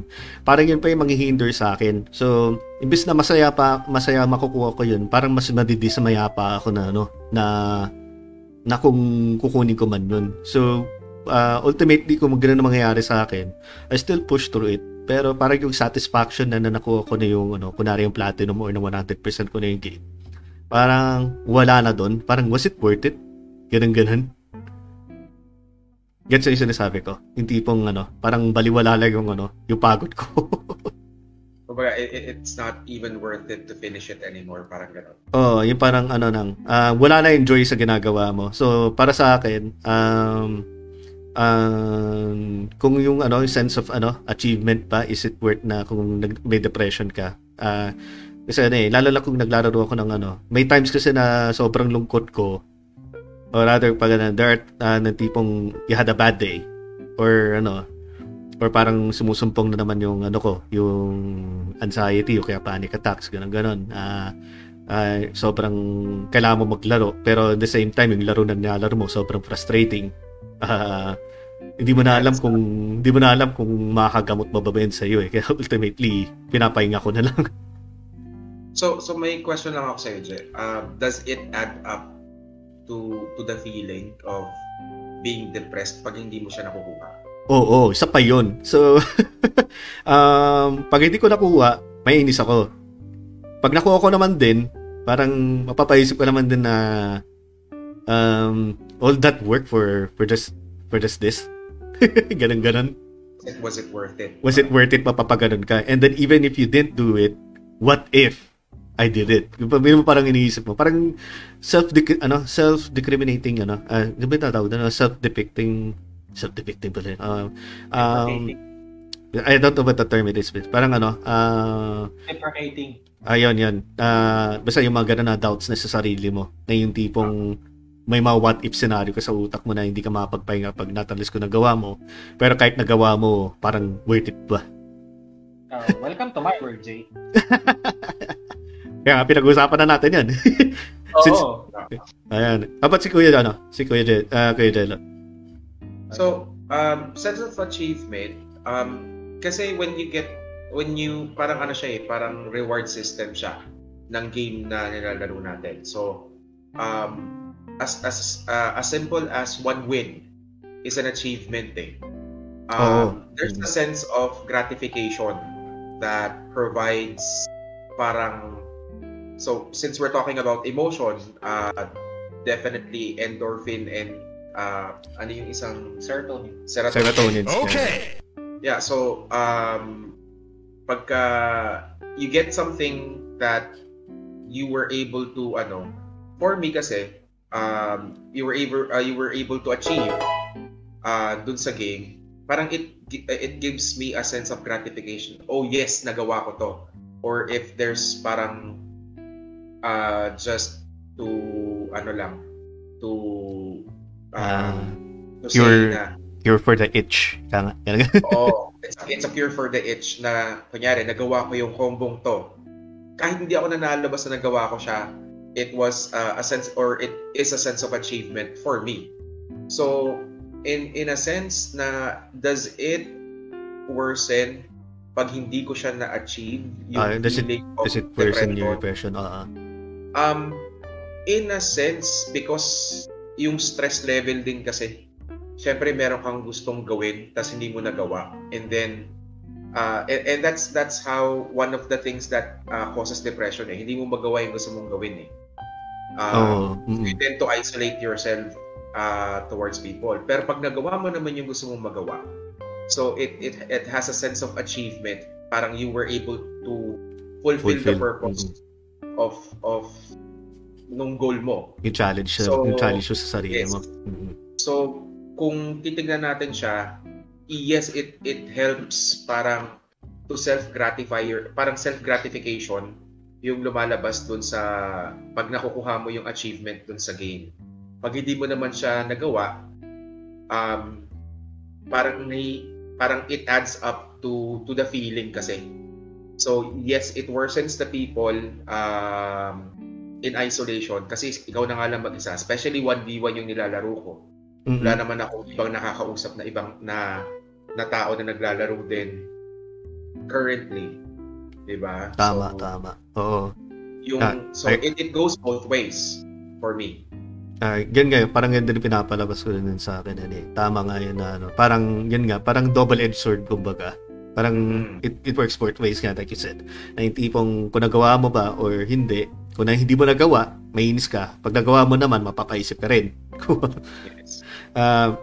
parang yun pa yung manghihinder sa akin. So, imbes na masaya pa, masaya makukuha ko yun, parang mas madidismaya pa ako na, ano, na, na kung kukunin ko man yun. So, ah, ultimately, kung ganun ang mangyayari sa akin, I still push through it. Pero parang yung satisfaction na, na nakuha ko na yung, ano, kunwari yung platinum or na 100% ko na yung game. Parang wala na doon. Parang was it worth it? Ganun ganun. Gets yung sinasabi ko. Yung tipong ano, parang baliwala lang yung ano, yung pagod ko.
Kumbaga, it, it- it's not even worth it to finish it anymore. Parang gano'n.
Oo, yung parang ano nang, ah, wala na enjoy sa ginagawa mo. So, para sa akin, um, um, kung yung ano, yung sense of ano, achievement pa, is it worth na kung nag, may depression ka? Ah, kasi ano eh, lalo na kung naglalaro ako ng ano, may times kasi na sobrang lungkot ko, or rather, pag ano, are ah, ng tipong you had a bad day, or ano, or parang sumusumpong na naman yung ano ko, yung anxiety o kaya panic attacks, ganun ganon. Ah, ah, sobrang kailangan mo maglaro pero at the same time yung laro na nilalaro mo sobrang frustrating. Ah, hindi mo na alam kung hindi mo na alam kung makakagamot mo ba ba sa iyo eh. Kaya ultimately pinapahinga ko na lang.
So, so may question lang ako sa'yo, Jay. Uh, does it add up to to the feeling of being depressed pag hindi mo siya nakukuha.
Oo, oh, isa pa yun. So, um, pag hindi ko nakuha, may inis ako. Pag nakuha ko naman din, parang mapapaisip ko naman din na um, all that work for for just for just this. ganun ganon.
Was it worth it?
Was it worth it mapapaganon ka? And then even if you didn't do it, what if I did it? Yung parang iniisip mo, parang self ano, self-decriminating ano, uh, di ba tatawag na self-depicting self-depicting pala. Uh, um, I don't know what the term it is. But parang ano, uh,
deprecating.
Ayun, yan. Uh, basta yung mga ganun na doubts na sa sarili mo. Na yung tipong may mga what if scenario ka sa utak mo na hindi ka makapagpahinga pag natalis ko nagawa mo. Pero kahit nagawa mo, parang worth it ba?
Uh, welcome to my world, Jay.
Kaya nga, pinag-uusapan na natin yan.
Since,
Oo. Ayan. Dapat si Kuya, ano? Si Kuya, Je, uh, Kuya Jello.
So, um, sense of achievement, um, kasi when you get, when you, parang ano siya eh, parang reward system siya ng game na nilalaro natin. So, um, as, as, uh, as simple as one win is an achievement eh. Um,
Oo.
There's a sense of gratification that provides parang so since we're talking about emotion uh, definitely endorphin and uh, ano yung isang
serotonin
serotonin,
Serotonin.
Okay.
yeah so um pagka you get something that you were able to ano for me kasi um you were able uh, you were able to achieve uh dun sa game parang it it gives me a sense of gratification oh yes nagawa ko to or if there's parang uh just to ano lang to um, to say
you're-
na
You're for the itch. Nga.
Oo. It's, it's a cure for the itch na, kunyari, nagawa ko yung kombong to. Kahit hindi ako nanalabas na nagawa ko siya, it was uh, a sense, or it is a sense of achievement for me. So, in in a sense na, does it worsen pag hindi ko siya na-achieve? Yung
Ah, does it- Is it worsen your
depression?
depression?
Um, in a sense, because yung stress level din kasi, syempre meron kang gustong gawin, tas hindi mo nagawa. And then, uh, and, and that's that's how one of the things that uh, causes depression eh. Hindi mo magawa yung gusto mong gawin eh. Uh,
Oo. mm.
You tend to isolate yourself uh, towards people. Pero pag nagawa mo naman yung gusto mong magawa, so it it it has a sense of achievement. Parang you were able to fulfill, the
Fulfill.
purpose of of nung goal mo.
Yung challenge, siya-
So,
yung challenge mo sa sarili
yes.
mo. Mm.
So, kung titignan natin siya, yes, it it helps parang to self-gratify your, parang self-gratification yung lumalabas dun sa pag nakukuha mo yung achievement dun sa game. Pag hindi mo naman siya nagawa, um, parang may, parang it adds up to to the feeling kasi. So, yes, it worsens the people um, in isolation kasi ikaw na nga lang mag-isa. Especially 1v1 yung nilalaro ko
Mm-mm.
wala naman ako ibang nakakausap na ibang na na tao na naglalaro din currently. 'Di ba?
Tama,
so,
tama. Oo.
Yung
Ah,
so
I-
it, it goes both ways for me.
Ah, yan nga, parang yan din pinapalabas ko din sa akin. Yan, eh. Tama nga yun na ano. Parang, yan nga, parang double-edged sword, kumbaga. Parang,
Mm.
it, it works both ways nga, like you said. Na yung tipong, kung nagawa mo ba or hindi, kung na, hindi mo nagawa, mainis ka. Pag nagawa mo naman, mapapaisip ka rin.
Yes.
Ah,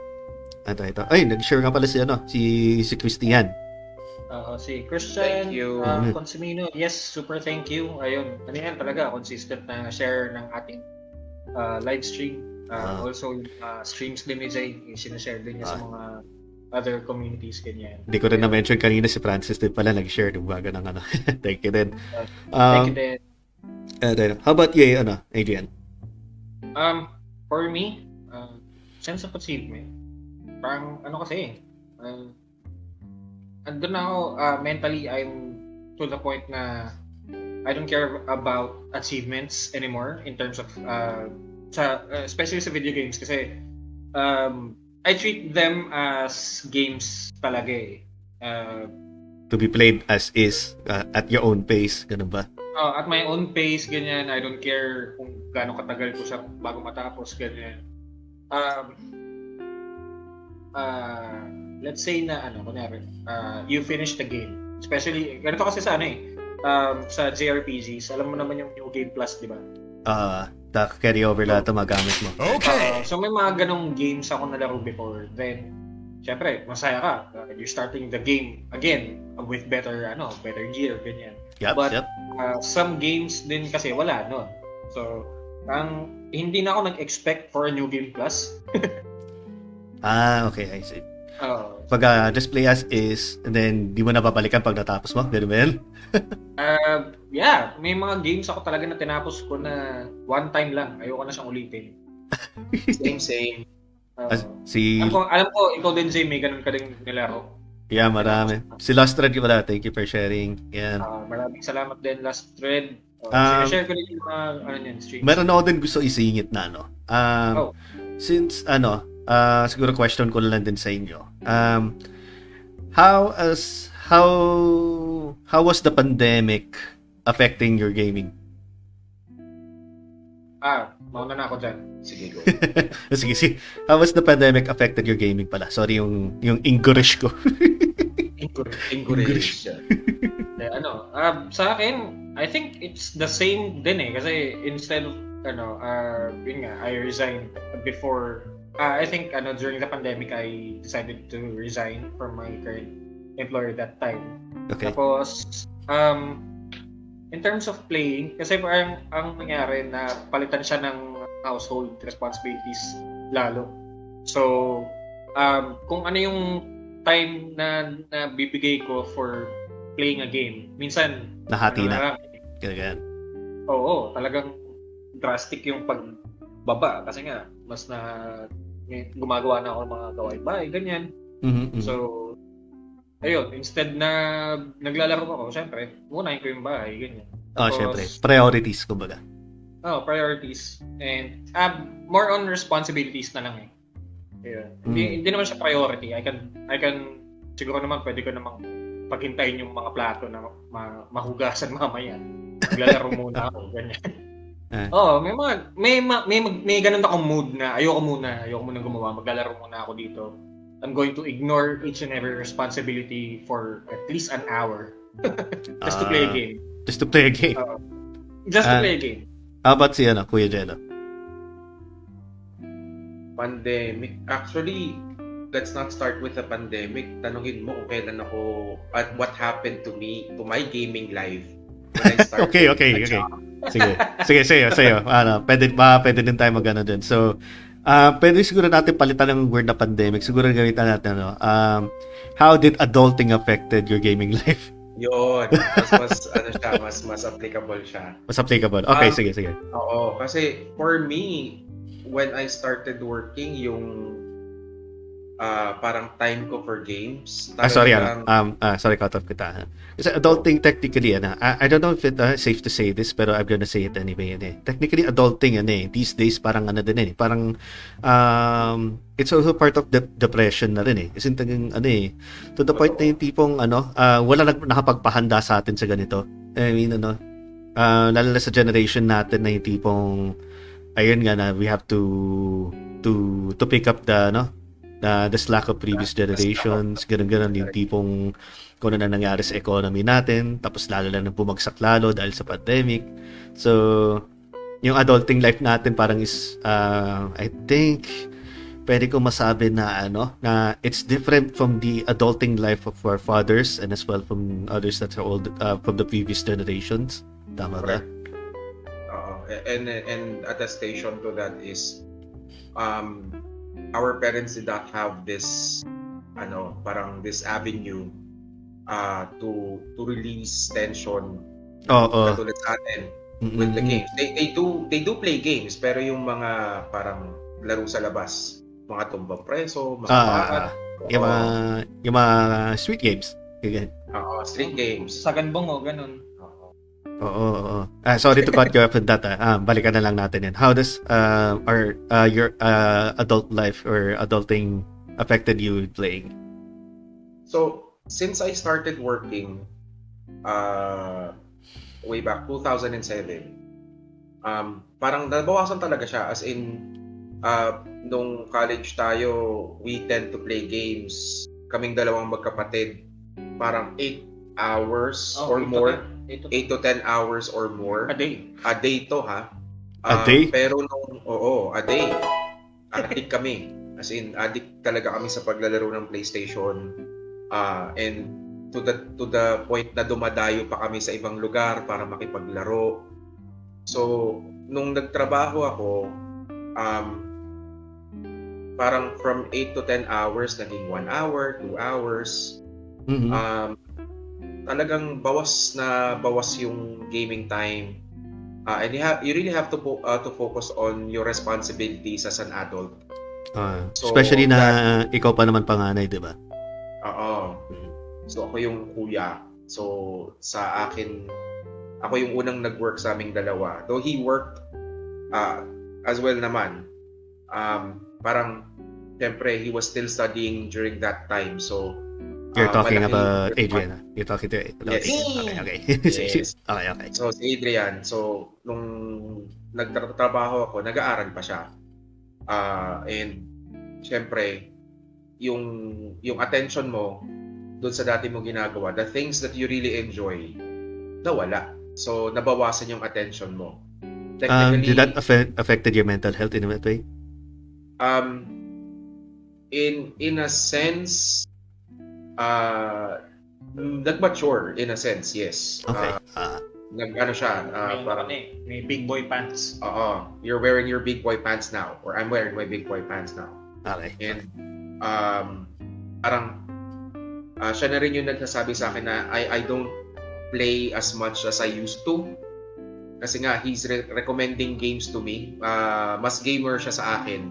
ito, ito. Ay, nag-share nga pala si, ano, si, si Christian.
Uh, si Christian
Thank you.
uh,
Mhm.
Consumino, yes, super thank you. Ayun, ano yan talaga, consistent na share ng ating uh, live stream. Uh,
Ah.
Also, uh, streams din ni Jay, sinashare din niya sa
Ah.
mga other communities, ganyan.
Hindi ko rin na-mention kanina si Francis din pala nag-share ng baga ng ano. Thank you din.
Thank
Um,
you din.
uh, then, how about you, ano, Adrian?
Um, for me, uh, sense of achievement, parang ano kasi, uh, andun na ako, uh, mentally, I'm to the point na I don't care about achievements anymore in terms of, uh, sa, uh, especially sa video games kasi um, I treat them as games talaga eh. Uh,
To be played as is, uh, at your own pace, ganun ba?
Oh, at my own pace, ganyan. I don't care kung gaano katagal ko siya bago matapos, ganyan. Um, uh, let's say na ano, kunyari, uh, you finish the game. Especially, ganito kasi sa ano eh, um, sa JRPGs, alam mo naman yung New Game Plus, di ba?
Ah, uh, carry over lahat ng magamit mo.
Okay. Uh, so may mga ganong games ako nalaro before. Then, syempre, masaya ka. Uh, you're starting the game again with better ano, better gear, ganyan.
Yep,
But
yep.
uh, some games din kasi wala no. So, ang hindi na ako nag-expect for a new game plus.
ah, okay, I see.
Uh,
Pag uh, display as is, and then di mo na babalikan pag natapos mo, ganun ba yan?
uh, yeah, may mga games ako talaga na tinapos ko na one time lang. Ayoko na siyang ulitin.
Same, same.
Uh,
As, si,
alam, ko, alam ko, ikaw din, Jay, may ganun ka din nilaro.
yeah, marami. Si Lost Thread ko pala, thank you for sharing. Yan.
Uh, maraming salamat din, Last Thread. Uh,
Um,
share ko din yung mga ano yan, streams.
Meron ako din gusto isingit na, ano. Um,
Oh.
Since, ano, uh, siguro question ko lang din sa inyo. Um, how as how how was the pandemic affecting your gaming?
Ah, mauna na ako dyan.
Sige, go.
Sige, sige. How was the pandemic affected your gaming pala? Sorry yung yung English ko.
Siya.
Eh, ano, uh, sa akin, I think it's the same din eh. Kasi instead of, ano, uh, yun nga, I resigned before, uh, I think, ano, during the pandemic, I decided to resign from my current employer that time.
Okay.
Tapos, um, in terms of playing, kasi parang ang nangyari na palitan siya ng household responsibilities lalo. So, um, kung ano yung time na, na bibigay ko for playing a game, minsan,
Nahati
ano
na. Ganyan.
Oo, talagang drastic yung pagbaba kasi nga mas na gumagawa na ako ng mga gawain bahay, ganyan.
Mhm, mhm.
So, ayun, instead na naglalaro ako, syempre, unahin ko yung bahay, ganyan.
oh,
Tapos,
syempre. Priorities, kumbaga.
Oh, priorities. And uh, more on responsibilities na lang eh. Ayun. Hindi,
Mm.
hindi naman siya priority. I can, I can, siguro naman pwede ko namang paghintayin yung mga plato na ma- mahugasan mamaya. Maglalaro muna ako, ganyan.
Ah.
Oo, may mga, may, ma- may, may, may ganun akong mood na ayoko muna, ayoko muna gumawa, maglalaro muna ako dito. I'm going to ignore each and every responsibility for at least an hour. Just to play a
Ah,
game.
Just to play a game.
Just to
Ah.
play a game.
How about si, ano, Kuya Jello?
Pandemic. Actually, let's not start with the pandemic. Tanungin mo kung kailan ako at what happened to me, to my gaming life.
Okay, okay, okay. Sige. Sige, sa'yo, sa'yo. Ano, pwede, ba, pwede din tayo mag-ano dun. So, ah pwede siguro natin palitan ng word na pandemic. Siguro gamitan natin, ano, um, how did adulting affected your gaming life?
Yun. Mas, mas, ano siya, mas, mas applicable siya.
Mas applicable. Okay,
Um,
sige, sige.
Oo, kasi for me, when I started working, yung ah parang time ko for games.
Ah, sorry,
talagang-
ano, um, ah, sorry, cut off kita. ha. Kasi adulting technically, ano, I, I don't know if it's safe to say this, pero I'm gonna say it anyway, ano, eh. Technically, adulting, ano, eh, these days, parang ano din, eh, parang, um, it's also part of the depression na rin, eh. Kasi talagang, ano, eh, to the point na yung tipong, ano, ah, wala nag, nakapagpahanda sa atin sa ganito. I mean, ano, ah, lalo na sa generation natin na yung tipong, ayun nga na, we have to, to, to pick up the, ano, na the slack of previous generations, ganun-ganun yung tipong kung ano na nangyari sa economy natin, tapos lalo lang bumagsak lalo dahil sa pandemic. So, yung adulting life natin parang is, uh, I think, pwede ko masabi na ano, na it's different from the adulting life of our fathers and as well from others that are old, uh, from the previous generations. Tama ba?
Oo. and and attestation to that is um our parents did not have this ano parang this avenue uh to to release tension
Oo.
katulad sa atin
Mm-mm.
with the games they they do they do play games pero yung mga parang laro sa labas mga tumbang preso mga
Ah,
bakat,
yung mga, yung mga sweet games.
Oo, street games
Sa ganbong o ganun.
Oo.
Oo. Ah, sorry to cut you off on that. Ah. Ah, balikan na lang natin yan. How does uh, our uh, your uh, adult life or adulting affected you with playing?
So, since I started working, uh, way back 2007. Um, parang nabawasan talaga siya as in uh, nung college tayo, we tend to play games. Kaming dalawang magkapatid, parang 8 hours
Oh,
or more.
10.
8 to 10 hours or more.
A day.
A day to ha.
A
Ah,
day?
Pero nung, oo, a day. Addict kami. As in, addict talaga kami sa paglalaro ng PlayStation. Ah, and to the to the point na dumadayo pa kami sa ibang lugar para makipaglaro. So, nung nagtrabaho ako, um, parang from 8 to 10 hours, naging 1 hour, 2 hours.
Mhm.
Um, talagang bawas na bawas yung gaming time. Uh, and you, have, you really have to po- uh, to focus on your responsibilities as an adult.
Ah,
So,
especially na ikaw pa naman panganay, di ba?
Oo. So ako yung kuya. So sa akin, ako yung unang nag-work sa aming dalawa. Though he worked uh, as well naman. Um, parang, syempre, he was still studying during that time. So,
You're
ah,
talking
malaki-
about Adrian. ah. You're talking to about
Yes.
Adrian. Okay, okay.
Yes.
okay, okay.
So, si Adrian, so, nung nagtatrabaho ako, nag-aaral pa siya. Ah, and, syempre, yung, yung attention mo doon sa dati mo ginagawa, the things that you really enjoy, nawala. So, nabawasan yung attention mo.
Um, did that affect affected your mental health in a way?
um, in, in a sense, uh, nag-mature in a sense, yes.
Okay.
Ah,
Ah,
nag, ano siya, ah,
may,
parang,
ano eh, may big boy pants.
Oo. You're wearing your big boy pants now. Or I'm wearing my big boy pants now.
okay.
And, um, parang, ah, siya na rin yung nagsasabi sa akin na I, I don't play as much as I used to. Kasi nga, he's re- recommending games to me. Ah, mas gamer siya sa akin.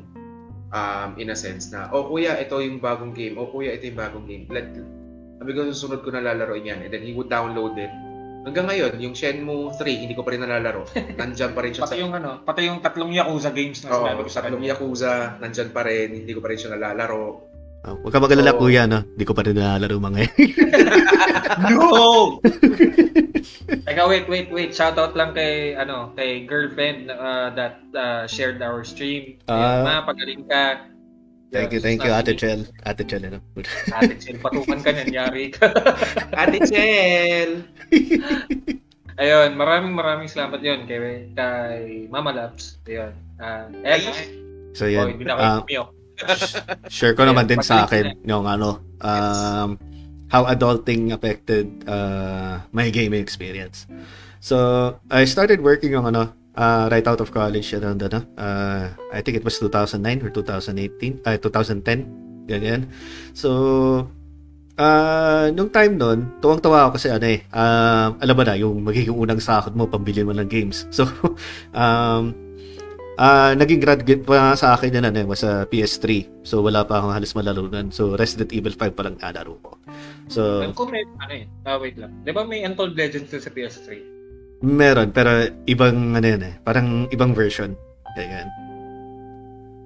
Um, in a sense na, oh kuya, ito yung bagong game. Oh kuya, ito yung bagong game. Let, sabi ko, susunod ko na lalaroin yan. And then he would download it. Hanggang ngayon, yung Shenmue 3, hindi ko pa rin nalalaro. Nandyan pa rin siya sa
Pati yung ano, pati yung tatlong Yakuza games na sinabi ko sa
tatlong. Yakuza, nandyan pa rin, hindi ko pa rin siya nalalaro.
Oh, huwag ka magalala,
Oo.
kuya, no? Hindi ko pa rin nalalaro mga eh.
No! Teka, wait, wait, wait. Shoutout lang kay, ano, kay girlfriend uh, that uh, shared our stream.
Ah.
Ayun, ma, pagaling ka.
thank you, thank you, Ate Chel. Ate Chel, ano?
Ate Chel, patukan ka niyan, yari ka.
Ate Chel!
Ayun, maraming maraming salamat yun kay, kay Mama Labs. Ayun. Uh, eh,
So,
oh,
yan.
hindi na ako
Um,
pumiyok.
share ko naman din sa akin yung ano, um, how adulting affected uh, my gaming experience. So, I started working on ano, uh, right out of college around ano, uh, I think it was 2009 or 2018, uh, 2010, ganyan. So, uh, nung time nun, tuwang-tuwa ako kasi ano eh, um, alam mo na, yung magiging unang sahod mo, pambili mo ng games. So, um, Ah, naging grad gift pa sa akin yun ano, eh, was sa PS3. So wala pa akong halos malaro nun. So Resident Evil 5 pa lang nalaro ko. So
Alam ko may, ano eh, wait lang. Di ba may Untold Legends sa PS3?
meron pero ibang ano yun eh, parang ibang version. Ayan.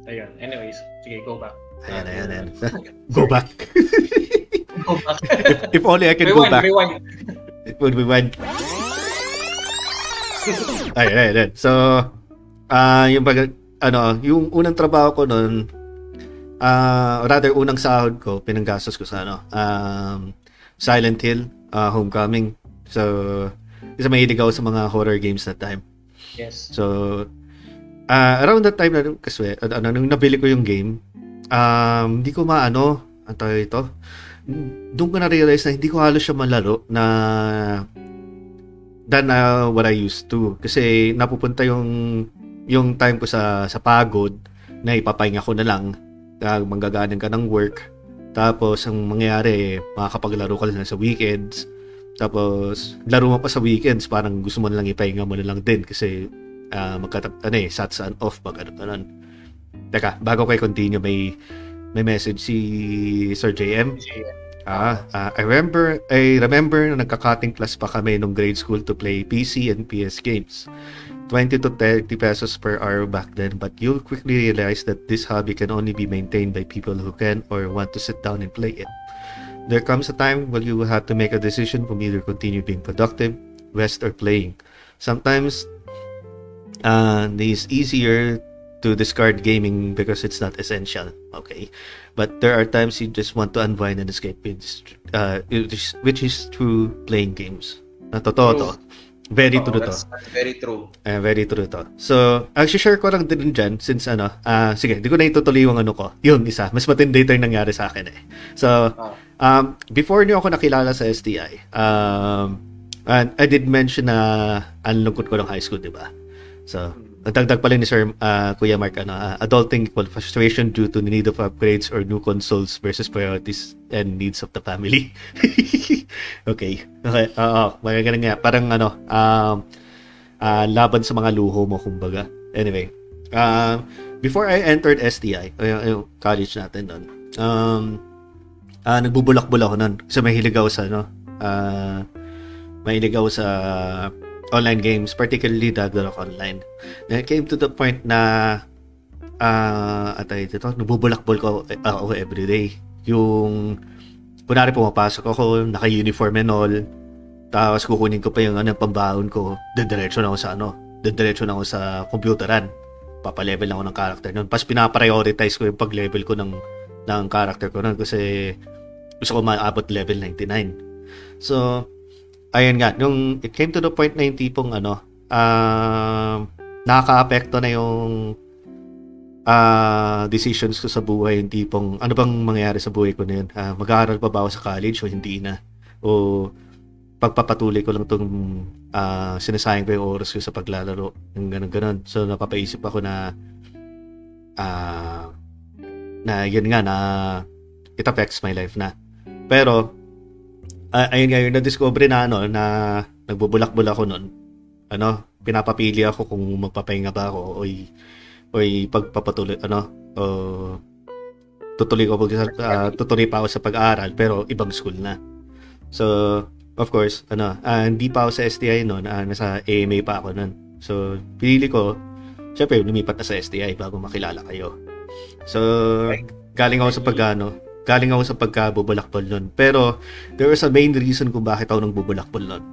Ayun, anyways, sige, go back.
Ayan, ayan, ayan. go back.
Go back.
If only I go
rewind,
back,
rewind.
it would be when. Ayun, ayun, ayun. So, ah yung pag, ano, yung unang trabaho ko noon, ah rather unang sahod ko, pinanggastos ko sa ano, um, Silent Hill, ah, Homecoming. So, kasi mahilig ako sa mga horror games that time.
Yes.
So, ah around that time na kasi ano, ano, nung nabili ko yung game, um, hindi ko maano, ang tawag ito, doon ko na-realize na hindi ko halos siya malaro na than uh, what I used to. Kasi napupunta yung yung time ko sa sa pagod na ipapahinga ko na lang uh, manggagaling ka ng work tapos ang mangyayari makakapaglaro ka lang sa weekends tapos laro mo pa sa weekends parang gusto mo na lang ipahinga mo na lang din kasi uh, magkatap ano eh sats and off pag ano ganun. Teka, bago ko i-continue may may message si Sir JM. Ah, ah, I remember I remember na nagka-cutting class pa kami nung grade school to play PC and PS games. 20 to 30 pesos per hour back then, but you'll quickly realize that this hobby can only be maintained by people who can or want to sit down and play it. There comes a time when you will have to make a decision from either continue being productive rest or playing. Sometimes uh, it's easier to discard gaming because it's not essential. Okay, but there are times you just want to unwind and escape, which, uh, which, is, through playing games. Na totoo to. Very
Oo,
true to.
that's, that's very true.
Eh, very true to. So, actually share ko lang din dyan since ano, ah sige, di ko na itutuloy yung ano ko. Yun, isa. Mas matindi ito yung nangyari sa akin eh. So,
Ah.
um, before niyo ako nakilala sa STI, um, and I did mention na ang lungkot ko ng high school, di ba? So, nagdagdag pala ni Sir ah, Kuya Mark, ano, ah, adulting equal frustration due to the need of upgrades or new consoles versus priorities and needs of the family. okay. Okay. Oo, mga ganun nga. Parang ano, um, ah, laban sa mga luho mo, kumbaga. Anyway, uh, before I entered STI, ay, college natin doon, um, ah nagbubulak-bulak ako noon kasi mahilig ako sa ano, ah mahilig ako sa online games, particularly Ragnarok Online. And it came to the point na ah atay dito, nabubulak-bul ko eh, ako everyday. Yung kunwari pumapasok ako, naka-uniform and all, tapos kukunin ko pa yung ano, pambaon ko, didiretso na ako sa ano, didiretso na ako sa computeran. Papalevel na ako ng character nun. Pas pinaprioritize ko yung pag-level ko ng, ng character ko nun kasi gusto ko maabot level 99. So, ayun nga, nung it came to the point na yung tipong ano, ah nakaka-apekto na yung ah decisions ko sa buhay, yung tipong ano bang mangyayari sa buhay ko na yun? Ah, mag-aaral pa ba ako sa college o hindi na? O pagpapatuloy ko lang itong ah sinasayang ko yung oras ko sa paglalaro, yung ganun ganon So, napapaisip ako na ah na yun nga na it affects my life na. Pero ah, ayun nga yung na-discover na ano na nagbubulak-bulak ako noon. Ano, pinapapili ako kung magpapahinga ba ako o o pagpapatuloy ano o tutuloy ko pag ah, tutuloy pa ako sa pag-aaral pero ibang school na. So, of course, ano, ah, hindi pa ako sa STI noon, ah, nasa AMA pa ako noon. So, pinili ko syempre lumipat na sa STI bago makilala kayo. So, galing ako sa pagano, galing ako sa pagkabubulakbol nun. Pero, there was a main reason kung bakit ako nang bubulakbol nun.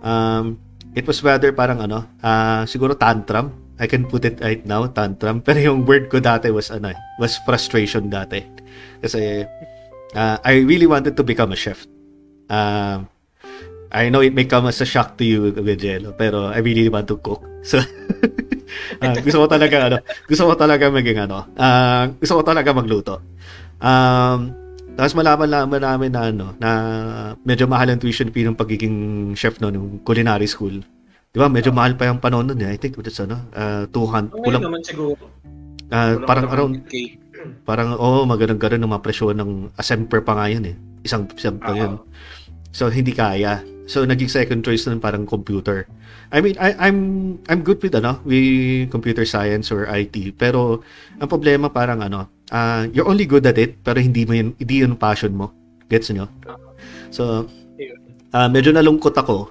Um, it was rather parang ano, ah siguro tantrum. I can put it right now, tantrum. Pero yung word ko dati was ano, eh, was frustration dati. Kasi, ah, I really wanted to become a chef. Um, I know it may come as a shock to you, Jello, pero I really want to cook. So, ah, gusto ko talaga ano, gusto ko talaga maging ano, ah, gusto ko talaga magluto. Um, tapos malaman-laman namin na ano, na medyo mahal ang tuition fee ng pagiging chef no, ng culinary school. Di ba? Medyo mahal pa yung panahon nun eh. I think it's ano, uh, 200,
Ngayon
kulang,
naman siguro. Kulang
parang
naman
around,
100K.
parang, oh, magandang ganun ng mga presyo ng asemper pa nga yun eh. Isang, isang pa yun. So hindi kaya. So naging second choice nun parang computer. I mean, I, I'm I'm good with ano, with computer science or IT, pero ang problema parang ano, ah you're only good at it pero hindi mo yun, hindi yun passion mo. Gets nyo? So ah medyo nalungkot ako.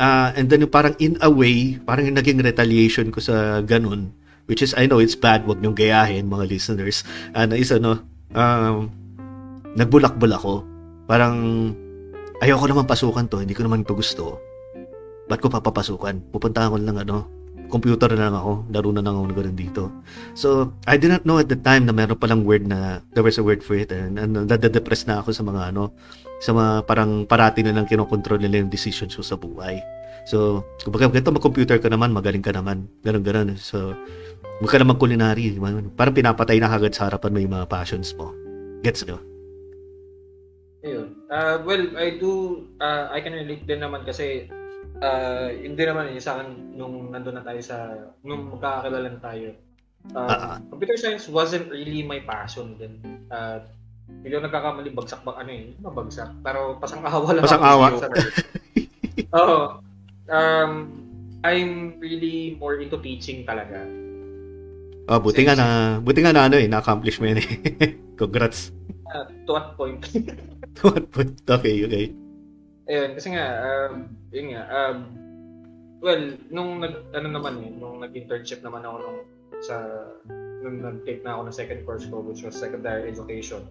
Ah and then yung parang in a way, parang yung naging retaliation ko sa ganun, which is I know it's bad, wag niyong gayahin mga listeners. Ah na is ano, um, nagbulak-bulak ako. Parang ayoko naman pasukan to, hindi ko naman to gusto. Ba't ko papapasukan? Pupunta ako lang ano, computer na lang ako, laro na lang ako na ganun dito. So, I did not know at the time na meron palang word na, there was a word for it, and, and nadadepress na ako sa mga ano, sa mga parang parati na lang kinokontrol nila yung decisions ko sa buhay. So, kumbaga, ganito mag-computer ka naman, magaling ka naman, ganun ganun. So, huwag ka naman culinary, parang pinapatay na kagad sa harapan mo yung mga passions mo. Gets nyo?
Ayun. Uh, well, I do, uh, I can relate din naman kasi uh, hindi naman eh, sa akin nung nandun na tayo sa, nung magkakakilala na tayo. Uh,
Ah, ah.
computer science wasn't really my passion din. Uh, hindi ako nagkakamali, bagsak ba, ano eh, hindi naman bagsak. Pero pasang-awa lang
Pasang-awa.
ako sa Oo. Um, I'm really more into teaching talaga.
Oh, buti nga na, buti nga na ano eh, na-accomplish mo yan eh. Congrats.
Uh, to what point?
okay, okay.
Ayun, kasi nga, um, yun nga, um, well, nung nag, ano naman eh, nung nag-internship naman ako nung sa, nung nag-take na ako ng second course ko, which was secondary education,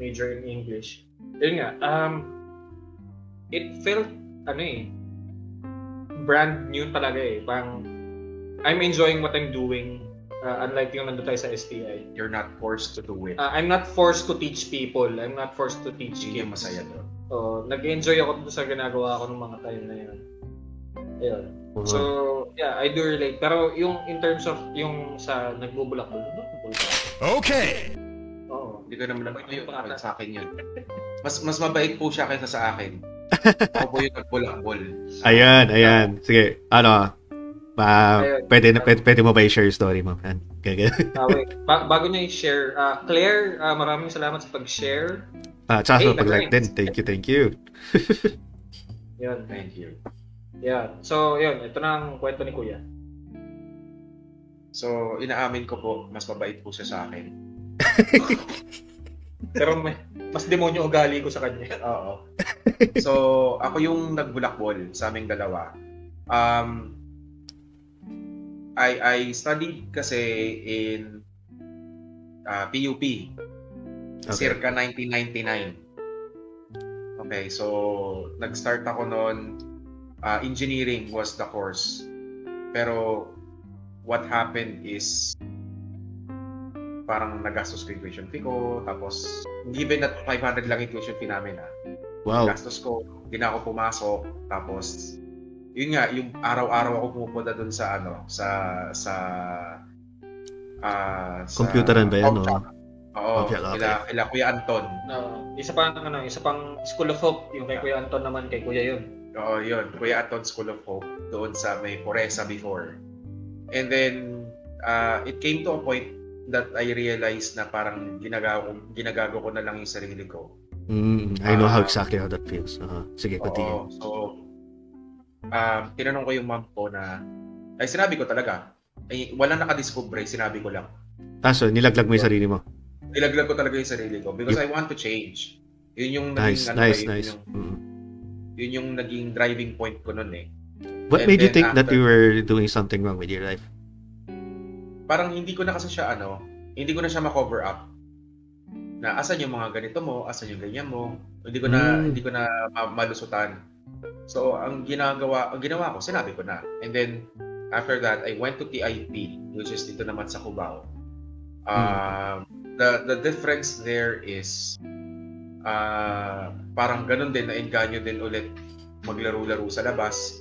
major in English. Yun nga, um, it felt, ano eh, brand new talaga eh. Parang, I'm enjoying what I'm doing. Uh, unlike yung nandun tayo sa STI.
You're not forced to do it.
Uh, I'm not forced to teach people. I'm not forced to teach
yung
kids.
masaya doon.
So, nag-enjoy ako dun sa ginagawa ko ng mga time na yun. Ayun.
Uh-huh.
So, yeah, I do relate. Pero yung in terms of yung sa nagbubulak-bulak, nagbubulak.
Okay.
Oo.
Hindi ko naman
Mabait
yun.
yung bata.
Sa akin yun. Mas mas mabait po siya kaysa sa akin. Ako po yung nagbulakbol.
Ayan, ayan. Sige, ano, pa,
Ayun.
pwede, na, pwede, pwede mo ba i-share yung story mo?
Ah, wait. Ba- bago niya i-share, ah, Claire, ah, maraming salamat sa pag-share.
Ah, tsaka
Hey,
sa pag-like din. Thank you, thank you.
Yun.
Thank you.
Yeah. So, yun. Ito na ang kwento ni Kuya.
So, inaamin ko po, mas mabait po siya sa akin.
Pero may, mas demonyo ugali ko sa kanya.
Oo. So, ako yung nagbulakbol sa aming dalawa. Um, I, I studied kasi in uh, PUP,
Okay.
circa 1999. Okay, so nag-start ako noon, uh, engineering was the course. Pero what happened is parang nagastos ko yung tuition fee ko, tapos given that 500 lang yung tuition fee namin ah.
Wow.
Gastos ko, hindi na ako pumasok, tapos yun nga, yung araw-araw ako pumupunta dun sa ano, sa sa sa
Computeran ba yan,
Home
o?
shop. Oo,
Okay, okay.
kila, kila Kuya Anton.
No, isa pang ano, isa pang School of Hope, yung kay Kuya Anton naman kay Kuya yun.
Oo, yun. Kuya Anton School of Hope doon sa may Poresa before. And then, uh, it came to a point that I realized na parang ginagago, ginagago ko na lang yung sarili ko.
Mm, I know how
Ah.
exactly how that feels. Uh, sige, continue.
Oo. So, um, tinanong ko yung mom ko na, ay sinabi ko talaga, ay, wala nakadiscover, sinabi ko lang.
Ah, so nilaglag mo yung sarili mo.
Nilaglag ko talaga yung sarili ko because I want to change. Yun yung
Nice,
naging, ano,
nice,
yun
nice.
Yung,
Mm.
yun yung naging driving point ko nun eh.
What
And
made you think that
after-
you were doing something wrong with your life?
parang hindi ko na kasi siya ano, hindi ko na siya ma-cover up. Na asan yung mga ganito mo, asan yung ganyan mo. Hindi ko na
Mm.
hindi ko na ma- malusutan. So ang ginagawa, ang ginawa ko, sinabi ko na. And then after that, I went to TIP, which is dito naman sa Cubao. Um, the the difference there is uh, parang ganun din na engganyo din ulit maglaro-laro sa labas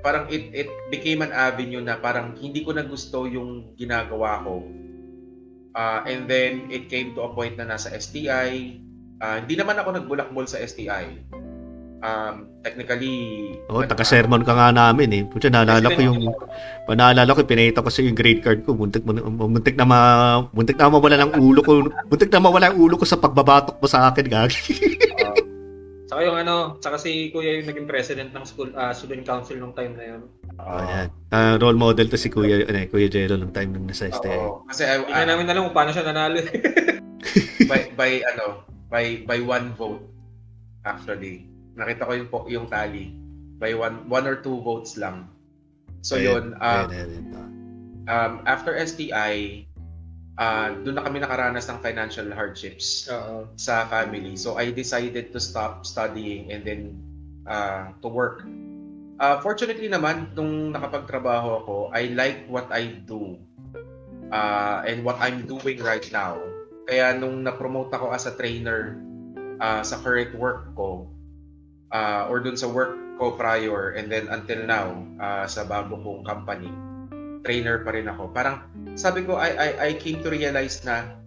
parang it it became an avenue na parang hindi ko na gusto yung ginagawa ko. Ah, and then it came to a point na nasa STI. Ah, hindi naman ako nagbulakbol sa STI. Um, technically,
Oh,
nag-
taka-sermon ka nga namin eh. Pucha, naalala ko yung, naalala ko, pinahita ko sa yung grade card ko. Muntik, muntik na ma, muntik na mawala ng ulo ko. Muntik na mawala ang ulo ko sa pagbabatok mo sa akin, gagi.
ah,
Saka yung ano, saka si Kuya yung naging president ng school ah, student council nung time na yun.
Oh, yan. Ah, role model to si Kuya, ano, eh, Kuya Jero nung time nung nasa STI.
oo. kasi I,
Hindi na namin alam kung paano siya nanalo.
by, by ano, by by one vote actually. Nakita ko yung po- yung tally by one one or two votes lang. So yun, um,
Ayan, ayan, ayan. Ah.
um, after STI, uh, doon na kami nakaranas ng financial hardships
Oo.
sa family. So I decided to stop studying and then uh, to work. Uh, fortunately naman, nung nakapagtrabaho ako, I like what I do uh, and what I'm doing right now. Kaya nung na-promote ako as a trainer uh, sa current work ko, uh, or dun sa work ko prior and then until now uh, sa bago kong company, trainer pa rin ako. Parang sabi ko, I, I, I came to realize na,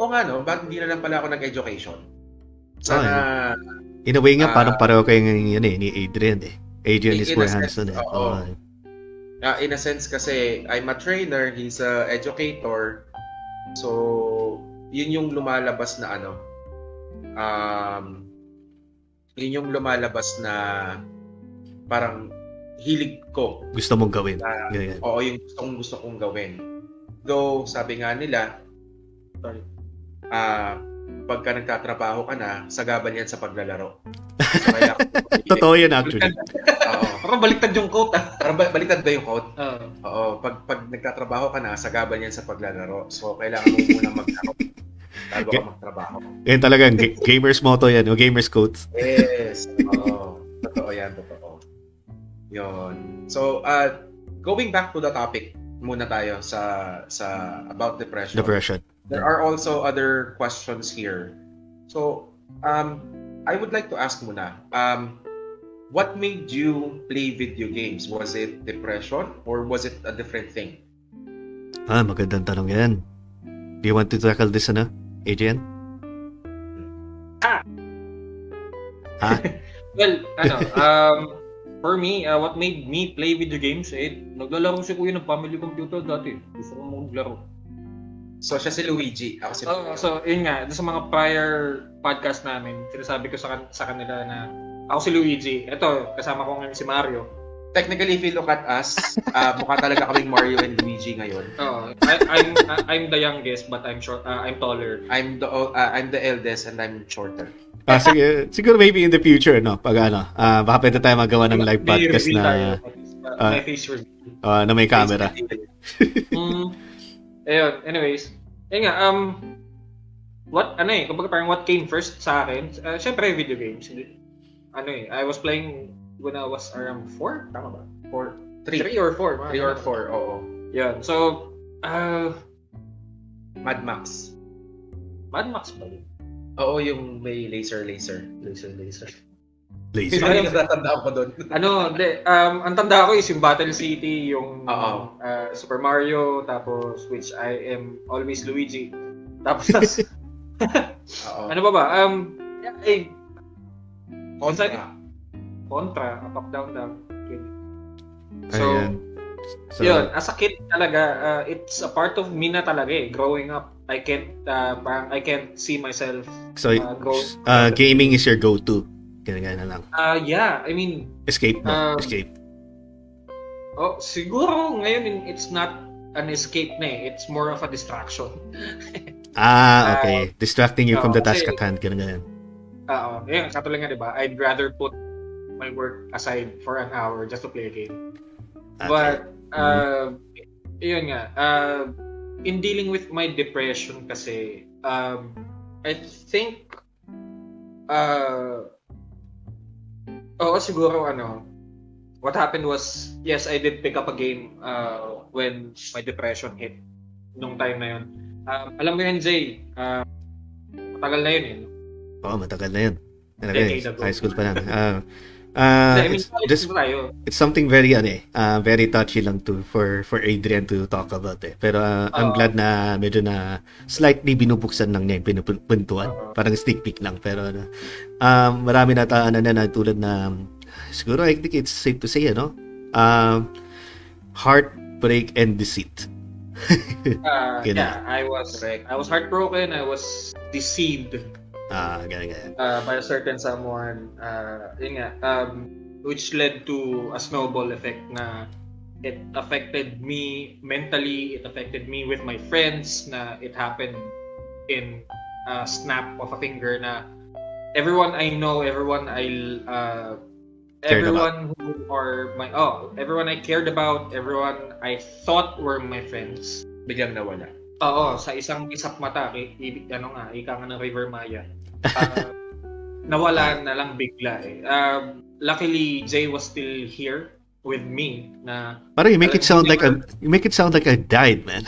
o nga no, bakit hindi na lang pala ako nag-education? Sana,
In a way nga,
Ah.
parang pareho kayo ng yan eh, ni Adrian eh. Adrian is
sense,
Hanson eh.
oo.
Oo.
uh, in a sense kasi I'm a trainer, he's a educator. So, yun yung lumalabas na ano, um, yun yung lumalabas na parang hilig ko
gusto mong gawin.
na. Oo, yung gustong gusto kong gawin. Though, sabi nga nila,
Sorry.
ah, pagka nagtatrabaho ka na, sagabal yan sa paglalaro. So, kaya,
Totoo yan actually.
Oo.
Parang baliktad yung quote ah.
Parang ba- baliktad ba yung quote?
Oo.
Oo. Pag, pag nagtatrabaho ka na, sagabal yan sa paglalaro. So, kailangan mo muna maglaro bago ka magtrabaho.
Yan talaga, ga- gamers motto yan, o gamers quotes.
Yes. Oo. Totoo yan, totoo. Yon. So, uh, going back to the topic muna tayo sa sa about depression.
Depression.
There are also other questions here. So, um, I would like to ask muna, um, what made you play video games? Was it depression or was it a different thing?
Ah, magandang tanong yan. Do you want to tackle this, ano? Adrian?
Ah.
Ha?
Well, ano, um, for me, uh, what made me play video games, eh, naglalaro si kuya ng family computer dati. Gusto ko maglaro.
So, siya si Luigi. Ako si
Oh, so, yun nga, sa mga prior podcast namin, sinasabi ko sa, kan- sa kanila na ako si Luigi. Ito, kasama ko ngayon si Mario.
Technically, if you look at us, uh, mukha talaga kaming Mario and Luigi ngayon.
Oh, I, I'm I'm the youngest but I'm short uh, I'm taller.
I'm the uh, I'm the eldest and I'm shorter.
Ah, sige, siguro maybe in the future, no? Pag ano, ah, baka pwede tayo magawa ng live podcast na,
tayo. Uh, may face reveal.
ah, na may camera.
mm, ayun, anyways. Ayun nga, um, what, ano eh, kumbaga parang what came first sa akin, uh, syempre video games. Ano eh, I was playing when I was around 4, tama ba?
Four, three,
3 or 4.
three or four. Oo.
Yun, so, uh,
Mad Max.
Mad Max ba yun?
Oo, yung may laser, laser.
Laser, laser.
Lazy.
Sino yung natatandaan ko doon?
ano, de, um, ang tanda ko is yung Battle City, yung
Oo.
uh, Super Mario, tapos which I am always Luigi. Tapos, ano ba ba? Um, yeah, eh,
Contra.
Contra, up, down, down. So,
Ayan. So,
yun, as a kid talaga, uh, it's a part of me na talaga eh. Growing up, I can't, uh, parang I can't see myself
so
uh, grow.
uh, gaming is your go-to. Ganyan na lang.
Uh, yeah, I mean,
Escape mo.
Um,
Escape.
oh, siguro ngayon it's not an escape na eh. It's more of a distraction.
Ah, okay. Distracting you from the
oo,
task at hand. Ganun, ganun.
Oo, yun, katulad nga, di ba? I'd rather put my work aside for an hour just to play a game.
Okay.
But, uh, yun nga, uh, in dealing with my depression kasi, um, I think, uh, oo, siguro, ano, what happened was, yes, I did pick up a game uh, when my depression hit nung time na yun. Um, alam mo yun, Jay, uh, matagal na yun eh.
Oo, matagal na yun. Talaga, high school pa lang. Ah, ah,
I mean,
it's,
tayo.
it's something very, ano eh, ah, very touchy lang to for for Adrian to talk about eh. Pero ah, I'm
Oo.
glad na medyo na slightly binubuksan lang niya yung pinupuntuan.
Oo.
Parang sneak peek lang. Pero ano, um, marami na taanan na na tulad na, siguro I think it's safe to say, ano, um, heartbreak and deceit.
Uh, yeah, I was
Correct.
I was heartbroken. I was deceived
Ah,
uh, by a certain someone. Uh, yun nga, um, which led to a snowball effect na it affected me mentally. It affected me with my friends. Na it happened in a snap of a finger. Na everyone I know, everyone I uh, everyone who are my oh everyone I cared about, everyone I thought were my friends.
Biglang nawala.
Oo, sa isang isap mata, i, i- ano nga, ika nga ng River Maya. Ah, nawala na lang bigla eh. Um, luckily, Jay was still here with me na
Parang you make it sound like I, you make it sound like I died, man.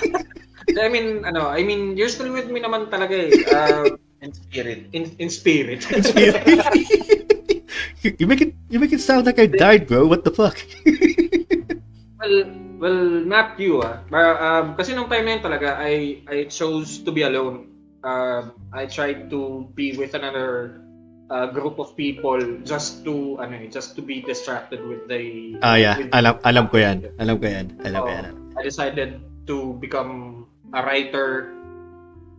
I mean, ano, I mean, you're still with me naman talaga eh. Uh,
In spirit.
in, in spirit.
you, you make it you make it sound like I died, bro. What the fuck?
well, well, not you ah. But, um, kasi nung time na yun talaga, I, I chose to be alone. Um, I tried to be with another uh, group of people just to ano eh, just to be distracted with the
Ah, yeah.
with-
Alam alam ko 'yan. Alam ko 'yan. Alam ko. 'yan.
I decided to become a writer.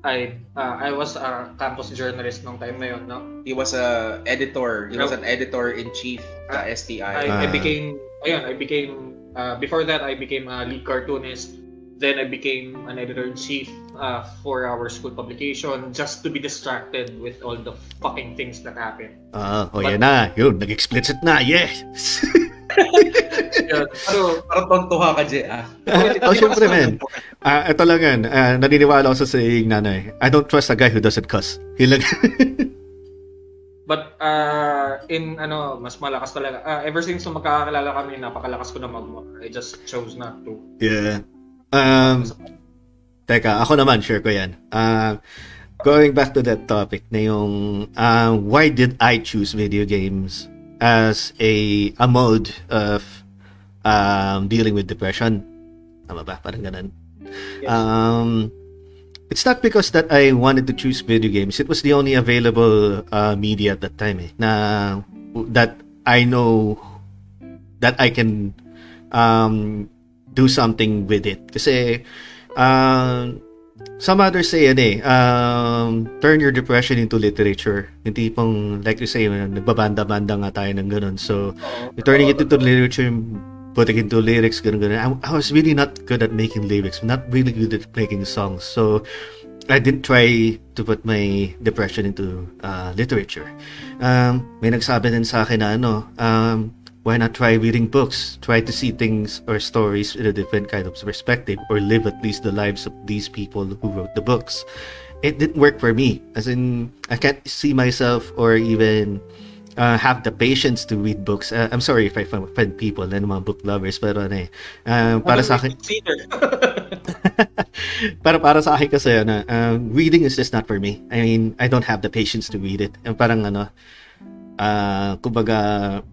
I uh, I was a campus journalist nung time na yun, no?
He was a editor. He was
No.
an editor in chief sa STI.
I, I
Ah.
became ayun, I became uh, before that I became a lead cartoonist. Then I became an editor in chief uh, for our school publication just to be distracted with all the fucking things that happened.
Ah, oh, yan na. Yun, nag-explicit na. Yes.
Yun. Pero
Parang tontuha ka, Jay, ah.
oh, syempre, man. Ah, ito lang yan. Ah, naniniwala ako sa saying nanay. I don't trust a guy who doesn't cuss. Yun lang.
But uh, in ano, mas malakas talaga. Uh, ever since nung magkakakilala kami, napakalakas ko na mag I just chose not to.
Yeah. Um, teka, ako naman, share ko yan. Uh, going back to that topic na yung uh, why did I choose video games as a, a mode of um, dealing with depression? Tama ba? Parang ganun. Yes. Um, it's not because that I wanted to choose video games. It was the only available uh, media at that time. Eh, na that I know that I can um, do something with it. Kasi uh, some others say ano eh, um, turn your depression into literature. Yung tipong, like you say, nagbabanda-banda nga tayo ng ganun. So, turning it into literature putting into lyrics, ganun, ganun. I, I was really not good at making lyrics, not really good at making songs. So, I didn't try to put my depression into uh, literature. Um, may nagsabi din sa akin na ano, um, why not try reading books? Try to see things or stories in a different kind of perspective or live at least the lives of these people who wrote the books. It didn't work for me. As in, I can't see myself or even uh, have the patience to read books. Uh, I'm sorry if I offend people na mga book lovers, pero ano eh, uh, para sa akin... para para sa akin kasi, ano, uh, reading is just not for me. I mean, I don't have the patience to read it. And parang ano, uh, kumbaga,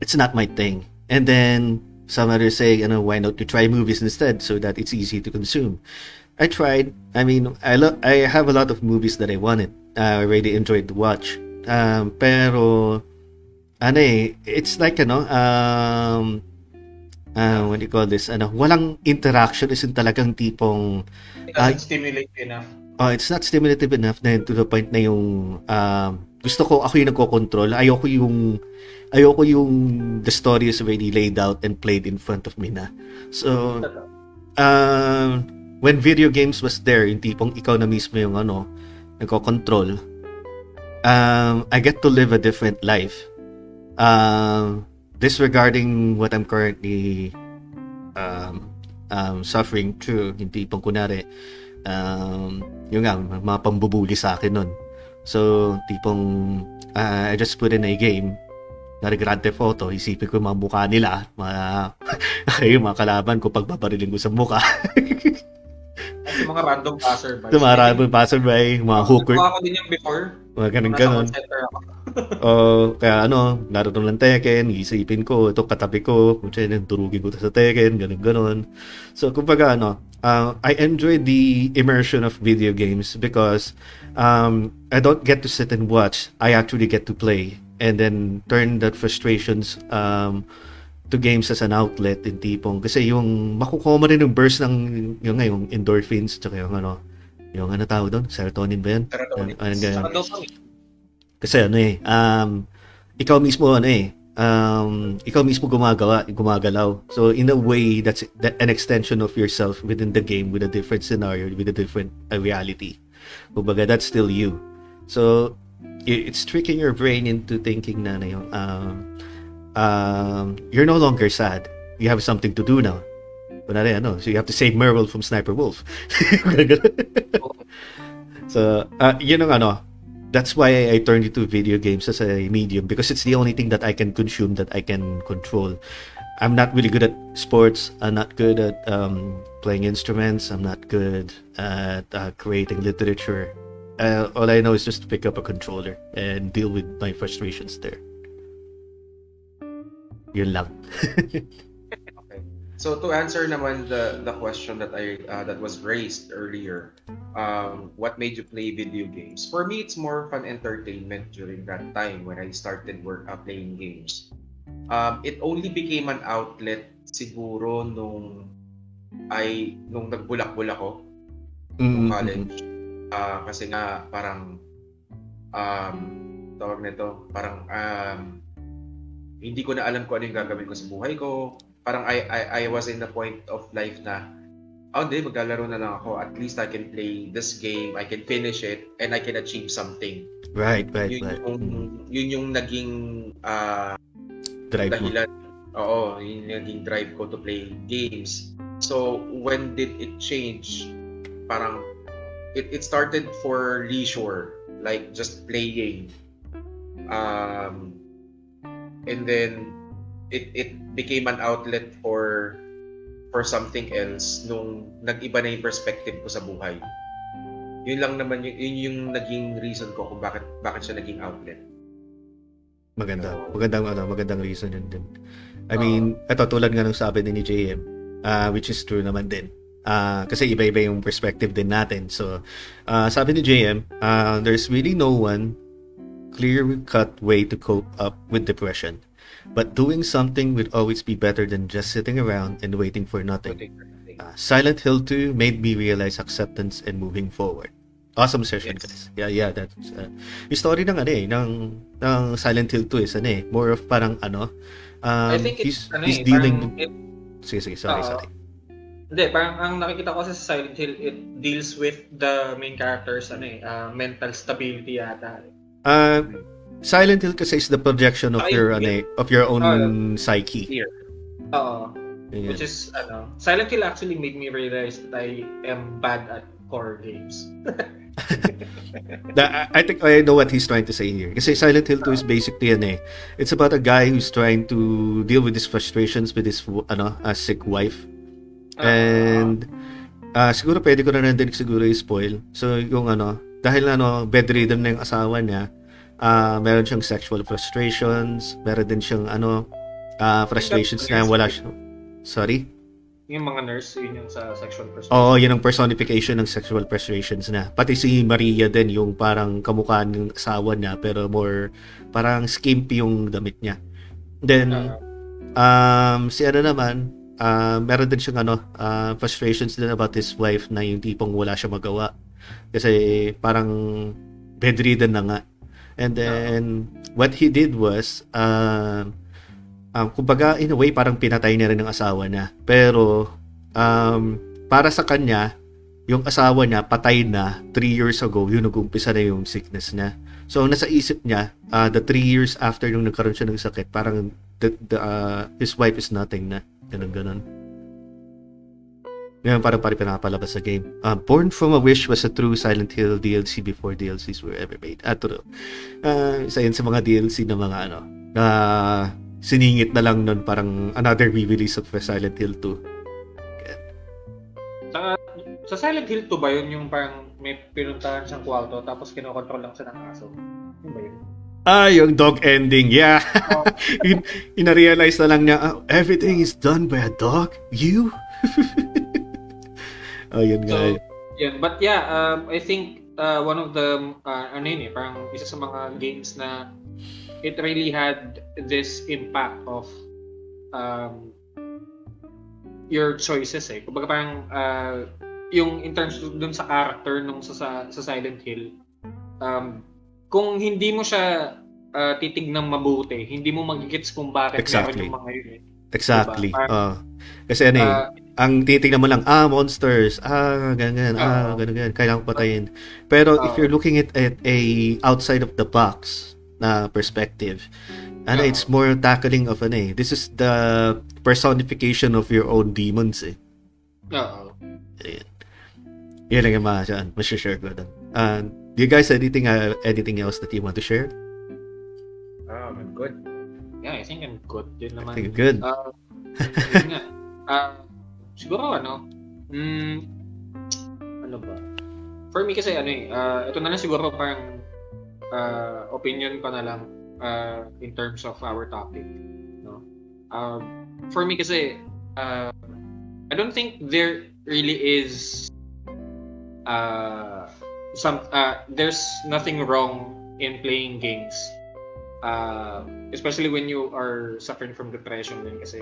it's not my thing. And then, some others say, you know, why not to try movies instead so that it's easy to consume. I tried. I mean, I lo- I have a lot of movies that I wanted. I really enjoyed to watch. Um, pero, ano eh, it's like, ano, um, uh, what do you call this, ano, walang interaction, isn't talagang tipong,
it doesn't uh, stimulate enough.
Oh, it's not stimulative enough na to the point na yung um, gusto ko ako yung nagko-control. Ayoko yung ayoko yung the story is already laid out and played in front of me na. So uh, when video games was there, yung tipong ikaw na mismo yung ano, nagko-control um, I get to live a different life. Um, disregarding what I'm currently um, um, suffering through, hindi pang kunari, um, yung nga, mga pambubuli sa akin nun. So, tipong, uh, I just put in a game, na Grand Theft Auto, isipin ko yung mga mukha nila, mga, yung mga kalaban ko, pagbabarilin ko sa mukha.
yung mga random passerby.
Yung mga random passerby, mga hooker.
Nagawa ko din yung before.
Mga ganun ganun. o kaya ano, laro lang Tekken, isipin ko, ito katabi ko, kung siya turugin ko sa Tekken, ganun ganun. So, kumbaga ano, uh, I enjoy the immersion of video games because um, I don't get to sit and watch. I actually get to play and then turn that frustrations um, to games as an outlet in tipong kasi yung makukuha mo rin yung burst ng yung, yung endorphins tsaka yung ano yung ano tawag doon? Serotonin ba yan
serotonin. Ano, ano,
kasi ano eh um, ikaw mismo ano eh um, ikaw mismo gumagawa gumagalaw. So in a way that's that, an extension of yourself within the game with a different scenario with a different uh, reality. Kumbaga that's still you. So it's tricking your brain into thinking na, na yung um, um, you're no longer sad. You have something to do now. Kunwari, ano, so you have to save Merle from Sniper Wolf. so, uh, yun ang ano, that's why I turned into video games as a medium because it's the only thing that I can consume that I can control. I'm not really good at sports. I'm not good at um, playing instruments. I'm not good at uh, creating literature. Uh, all I know is just to pick up a controller and deal with my frustrations there. Yun lang.
So to answer naman the the question that I uh, that was raised earlier, um, what made you play video games? For me, it's more fun entertainment during that time when I started work uh, playing games. Um, it only became an outlet siguro nung ay nung nagbulak-bulak ako mm-hmm. college. Uh, kasi nga parang um, tawag nito, parang um, hindi ko na alam kung ano yung gagawin ko sa buhay ko. Parang I, I, I was in the point of life na, oh hindi, maglalaro na lang ako. At least I can play this game, I can finish it, and I can achieve something.
Right, right,
yun
right.
Yung. Yun yung naging uh,
drive
dahilan. Mo. Oo, yun yung naging drive ko to play games. So, when did it change? Parang, it, it started for leisure, like just playing Um, and then it it became an outlet for for something else nung nag-iba na yung perspective ko sa buhay. Yun lang naman yun, yun yung naging reason ko kung bakit bakit siya naging outlet.
Maganda. Magandang ano, magandang reason yun din. I mean, ito tulad nga ng sabi din ni JM, uh, which is true naman din. Uh, kasi iba-iba yung perspective din natin. So, uh, sabi ni JM, uh, there's really no one clear-cut way to cope up with depression. But doing something would always be better than just sitting around and waiting for nothing. Uh, Silent Hill 2 made me realize acceptance and moving forward. Awesome session,
Yes.
guys. Yeah, yeah, that's uh, yung story ng ano eh, ng ng Silent Hill 2 is ano eh, more of parang ano, um,
I think
he's,
it's, ano
he's
eh,
dealing
parang, it,
Sige, sige, sorry,
Oo.
sorry.
Hindi, parang ang nakikita ko sa Silent Hill, it deals with the main character's ano eh, uh, mental stability yata.
Uh, Silent Hill kasi is the projection of
Saka
your ano of your own
Ah,
psyche.
Fear.
Oo.
Yeah.
Which is, ano, Silent Hill actually made me realize that I am bad at horror games.
I I think I know what he's trying to say here. Kasi Silent Hill 2 is basically ano eh, it's about a guy who's trying to deal with his frustrations with his ano, a sick wife. And ah siguro pwede ko na rin din siguro i-spoil. So yung ano, dahil ano bedridden na yung asawa niya, ah meron siyang sexual frustrations, meron din siyang ano ah frustrations na wala siya. Sorry?
yung mga nurse, yun yung sa sexual perspective.
Oo, yun ang personification ng sexual frustrations na. Pati si Maria din, yung parang kamukha ng asawa niya, pero more, parang skimpy yung damit niya. Then, um, si ano naman, uh, meron din siyang ano, uh, frustrations din about his wife na yung tipong wala siya magawa. Kasi parang bedridden na nga. And then, what he did was, um, um, kumbaga, in a way, parang pinatay niya rin ng asawa niya. Pero, um, para sa kanya, yung asawa niya, patay na 3 years ago, yun nag-umpisa na yung sickness niya. So, nasa isip niya, uh, the 3 years after nung nagkaroon siya ng sakit, parang the, the, uh, his wife is nothing na. Ganun, ganun. Ngayon, parang parang pinapalabas sa game. Uh, Born from a Wish was a true Silent Hill DLC before DLCs were ever made. Ah, true. Uh, isa yun sa mga DLC na mga ano, na siningit na lang nun parang another re-release of Silent Hill 2.
Sa, sa Silent Hill 2 ba yun yung parang may pinuntahan siyang kwarto tapos kinokontrol lang siya ng aso? Yun ba yun?
Ah, yung dog ending, yeah.
Oh.
In, ina-realize na lang niya, "Ah, everything is done by a dog? You? oh, yun nga.
So, yun. But yeah, um, I think uh, one of the, uh, ano yun eh, parang isa sa mga games na it really had this impact of um, your choices eh. Kumbaga parang uh, yung in terms of dun sa character nung sa, sa, sa Silent Hill, um, kung hindi mo siya uh, titignan mabuti, hindi mo magigets kung bakit
Exactly.
meron yung mga yun eh.
exactly.
diba?
Oh. Kasi ano eh,
Uh,
ang titignan mo lang, ah, monsters, ah, ganyan, ah,
Oo.
ganyan, ganyan, kailangan patayin. Pero if
Oo.
you're looking at, at a outside of the box na perspective, ano,
Oo.
it's more tackling of ano eh, this is the personification of your own demons eh.
oo.
Yun lang yung mga dyan, share ko doon. Uh, do you guys anything uh, anything else that you want to share?
Ah, I'm good.
Yeah, I think I'm good din
I
naman.
think good.
Ah, yun nga. Ah, siguro ano, mm, ano ba? For me kasi ano eh, ah, ito na lang siguro parang ah, opinion ko na lang ah, in terms of our topic, no? Um, for me kasi ah, I don't think there really is uh, some uh, there's nothing wrong in playing games uh, especially when you are suffering from depression din kasi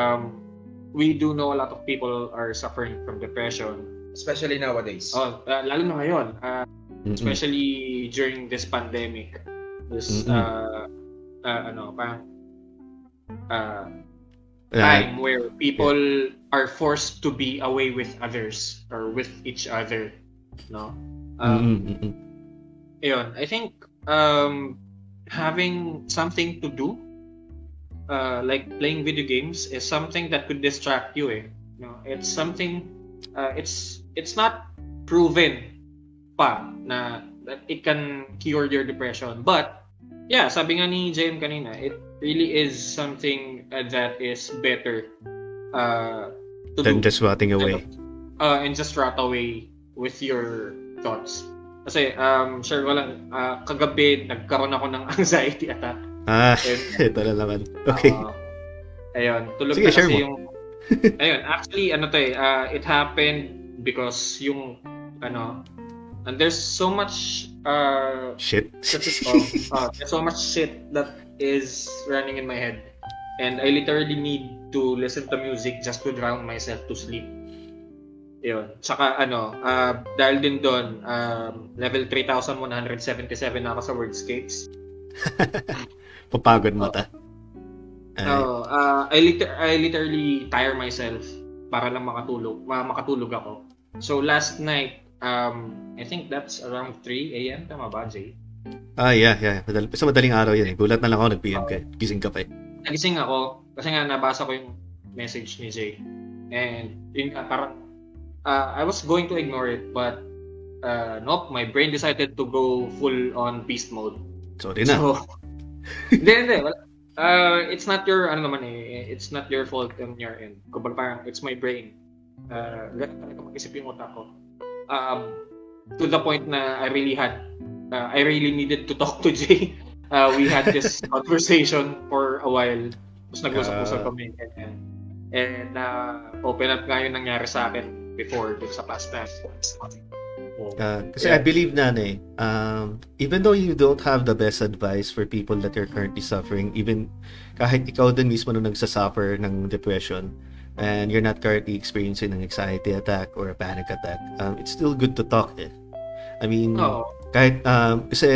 um, we do know a lot of people are suffering from depression
Especially nowadays.
oh, uh, lalo na ngayon uh,
Mm-mm.
especially during this pandemic this
Mm-mm.
uh, uh, ano parang uh,
Uh,
time where people are forced to be away with others or with each other no um,
mm-mm, mm-mm.
I think um, having something to do, uh, like playing video games, is something that could distract you. Eh. No, it's something. Uh, it's it's not proven pa na that it can cure your depression, but yeah, sabi nga ni JM kanina, it really is something uh, that is better uh, to
Then
do.
just rotting away.
Uh, and just rot away with your thoughts. Kasi, um, share ko lang, uh, kagabi, nagkaroon ako ng anxiety attack.
Ah, ito na naman. Okay.
uh, ayun, tulog
Sige,
na kasi
mo.
yung... ayun, actually, ano to eh, uh, it happened because yung, ano, and there's so much uh,
Shit.
Shit is all. Uh, there's so much shit that is running in my head. And I literally need to listen to music just to drown myself to sleep. Yun. Tsaka ano, uh, dahil din doon, um, level 3,177 na ako sa Wordscapes.
Papagod mata. Ay,
So, uh, I, liter- I literally tire myself para lang makatulog, ma- makatulog ako. So last night, um, I think that's around 3 a.m. Tama ba, Jay?
ah, yeah, yeah. Madal sa madaling araw yan eh. Gulat na lang ako nag-PM ka. Gising ka pa eh.
nagising ako kasi nga nabasa ko yung message ni Jay. And yun nga, parang uh, I was going to ignore it but uh, nope, my brain decided to go full on beast mode.
Sorry na.
So, hindi, hindi. Wala. Uh, it's not your, ano naman eh, it's not your fault on your end. Kumbaga parang, it's my brain. Uh, ganun talaga mag-isip yung utak ko. Um, to the point na I really had, uh, I really needed to talk to Jay. Uh, we had this conversation for a while. Tapos nag-usap-usap kami. And, and uh, open up nga yung nangyari sa akin before dun sa past time. Oh.
Ah, kasi
Yeah.
I believe na eh, um, even though you don't have the best advice for people that are currently suffering, even kahit ikaw din mismo nung nagsasuffer ng depression, and you're not currently experiencing an anxiety attack or a panic attack, um, it's still good to talk eh. I mean,
Oo.
kahit, um, kasi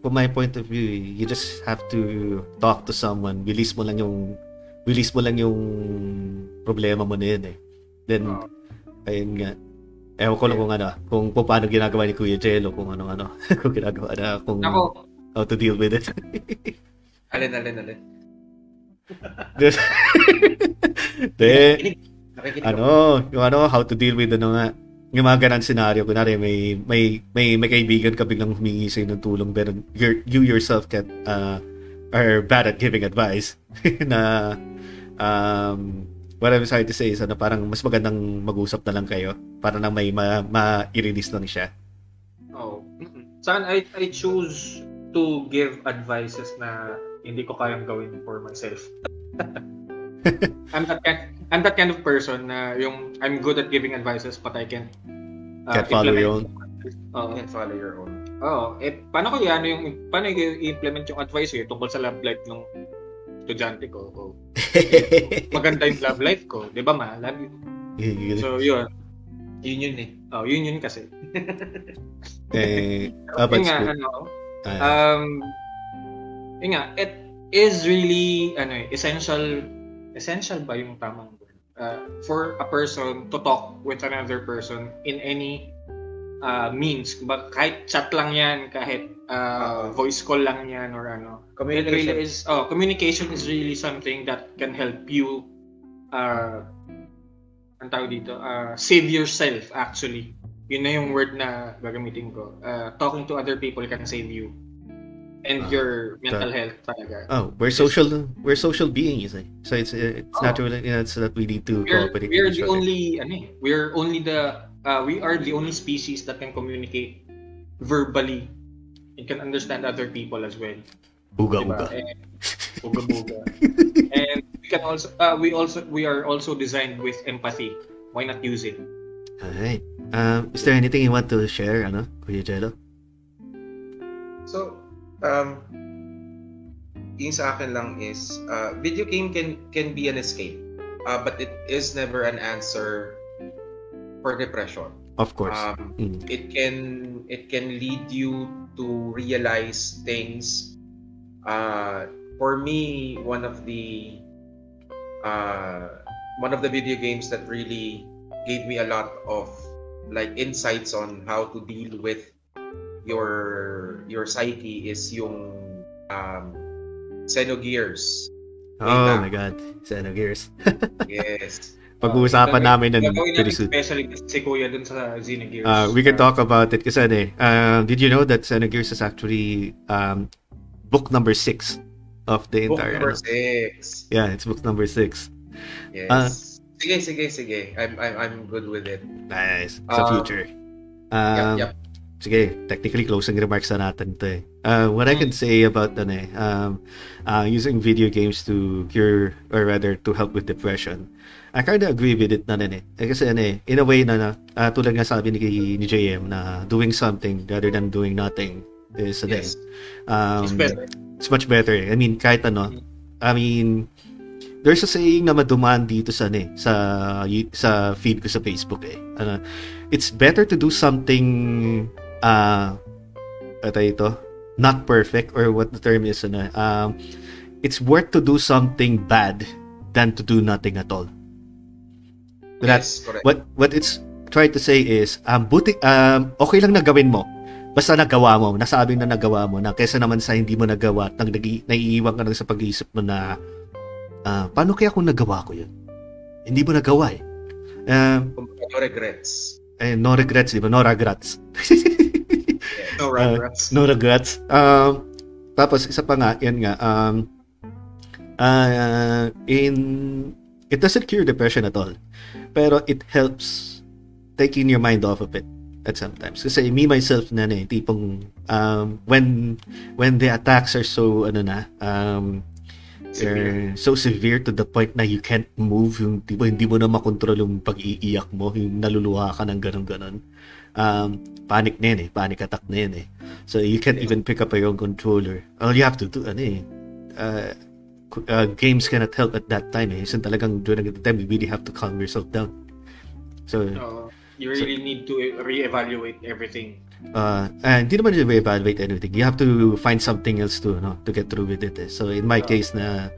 from my point of view, you just have to talk to someone, release mo lang yung, release mo lang yung problema mo na yun eh. Then,
Oo.
ayun nga. Ewan ko lang kung ano, kung, kung paano ginagawa ni Kuya Jello, kung ano ano, kung ginagawa na, kung
Ako,
how to deal with it.
Alin, alin, alin.
De, ano, yung ano, how to deal with ano nga, yung mga ganang scenario, kunwari may, may, may, may kaibigan ka biglang humingi sa'yo ng tulong, pero you're, you yourself can, uh, are bad at giving advice, na, um, what I'm trying to say is, ano, parang mas magandang mag-usap na lang kayo, para na may ma, ma-release lang siya.
Oh. Saan I, I choose to give advices na hindi ko kayang gawin for myself. I'm that kind I'm that kind of person na yung I'm good at giving advices but I can uh,
Can't follow your own.
Oo.
You can follow your own.
Oo. Eh, paano ko yan yung paano ko i-implement yung advice ko eh, tungkol sa love life ng estudyante ko. Oh. Maganda yung love life ko, 'di ba ma? Love you. So, yun.
Yun yun eh.
Oh, yun yun kasi.
eh, ah, but
Yun nga,
school.
ano,
Ah,
Um, yun nga, it is really ano eh, essential essential ba yung tamang word? Uh, for a person to talk with another person in any uh, means. Kahit chat lang yan, kahit uh, voice call lang yan or ano. It
Communication.
really is, oh, communication is really something that can help you uh, ang tawag dito, uh, save yourself actually. Yun na yung word na gagamitin ko. Uh, talking to other people can save you. And
Ah,
your mental health talaga.
Oh, we're social. We're social beings. Eh. So it's it's
Oh.
natural. You know, it's that we need to
We're,
cooperate.
we're the
other.
only, ano eh, we're only the, uh, we are the only species that can communicate verbally and can understand other people as well.
Buga
Diba?
buga.
And, buga buga. and we can also, uh, we also, we are also designed with empathy. Why not use it?
Alright. Um, is there anything you want to share, ano, Kuya Jello?
So, um, yung sa akin lang is, uh, video game can can be an escape, uh, but it is never an answer for depression.
Of course.
Um,
Mm.
it can it can lead you to realize things. Uh, for me, one of the uh, one of the video games that really gave me a lot of like insights on how to deal with your your psyche is yung um, Xenogears.
oh my God. Xenogears.
Yes.
Pag-uusapan
Uh,
namin ng
Gagawin
pretty soon.
especially si Kuya dun sa Xenogears.
Uh, we can talk about it kasi ano eh, uh, did you know that Xenogears is actually um, book number six of the
Book
entire.
number
ano.
six.
Yeah, it's book number six.
Yes.
Ah.
sige, sige, sige. I'm, I'm, I'm good with it.
Nice. Sa
Ah.
future. Um,
yep, yep.
Sige, technically closing remarks na natin to eh. Uh, what I can say about ano eh, um, uh, using video games to cure or rather to help with depression. I kind of agree with it na rin eh. eh. Kasi ano eh, in a way na, na uh, tulad nga sabi ni, ni JM na doing something rather than doing nothing is ano
Yes.
eh. Um,
It's better.
it's much better. I mean, kahit ano, I mean, there's a saying na madumaan dito sa ano eh, sa sa feed ko sa Facebook eh. Ano, it's better to do something uh ano ito, not perfect or what the term is ano, um it's worth to do something bad than to do nothing at all. That's
yes, correct.
what what it's trying to say is um buti um okay lang na gawin mo. Basta nagawa mo nasabi na nagawa mo na kaysa naman sa hindi mo nagawa at nag naiiwan ka lang sa pag-iisip mo na ah, paano kaya kung nagawa ko yun? Hindi mo nagawa eh. Um,
no regrets.
eh, no regrets di ba? No regrets.
No
Ah,
regrets.
no regrets. Um, tapos isa pa nga yan nga um, uh, in it doesn't cure depression at all pero it helps taking your mind off of it at sometimes. Kasi me myself na na eh, tipong um, when when the attacks are so ano na um,
Severe.
are so severe to the point na you can't move yung tipo hindi mo na makontrol yung pag-iiyak mo yung naluluha ka ng ganun ganon um, panic na yun eh panic attack na yun eh. So you can't even pick up your own controller. All you have to do ano eh uh, uh, games cannot help at that time eh so talagang during the time you really have to calm yourself down so
Uh, you really need to re-evaluate everything.
uh, uh, hindi naman yung evaluate anything. You have to find something else to, no, to get through with it. Eh. So, in my
Ah.
case na,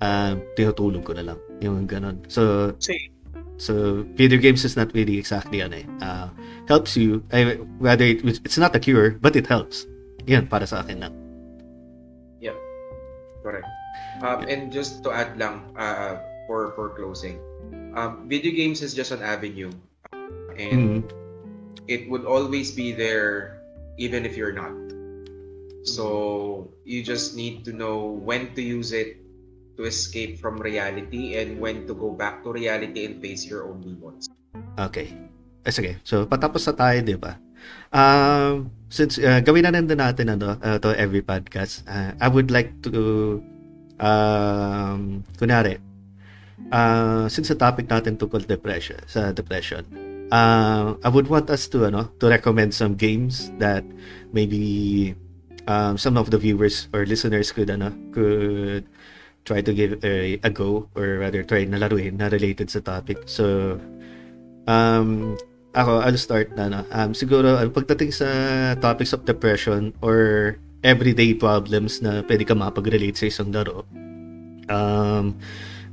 uh, tinutulog ko na lang. Yung ganun. So,
Same.
so video games is not really exactly ano eh. Uh, helps you, eh, whether it, it's not a cure, but it helps. Yan, para sa akin lang.
Correct. Um, and just to add lang uh, for for closing, um, video games is just an avenue, and
Mm.
it would always be there even if you're not. So you just need to know when to use it to escape from reality and when to go back to reality and face your own demons.
Okay. Eh, sige. So, patapos na tayo, di ba? Um, since uh, gawin na nandun natin ano, uh, to every podcast, uh, I would like to, um, kunwari, uh, since the topic natin tungkol depression, sa depression, uh, I would want us to, ano, to recommend some games that maybe um, some of the viewers or listeners could, ano, could try to give a, a go or rather try na laruin na related sa topic. So, um, ako, I'll start na, no? Um, siguro, uh, pagdating sa topics of depression or everyday problems na pwede ka makapag-relate sa isang laro, um,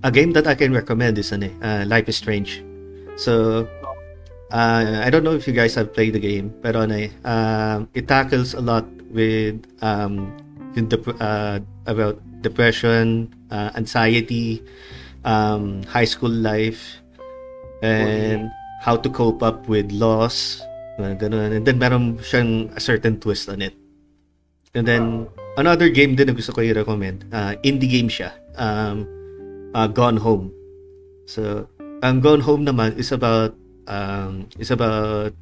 a game that I can recommend is ano, eh, uh, Life is Strange. So, uh, I don't know if you guys have played the game, pero ano, um, it tackles a lot with um, yung dep- uh, about depression, uh, anxiety, um, high school life, and how to cope up with loss, ganun. And then meron siyang a certain twist on it. And then another game din na gusto ko i-recommend, uh, indie game siya, um, uh, Gone Home. So, ang Gone Home naman is about um, is about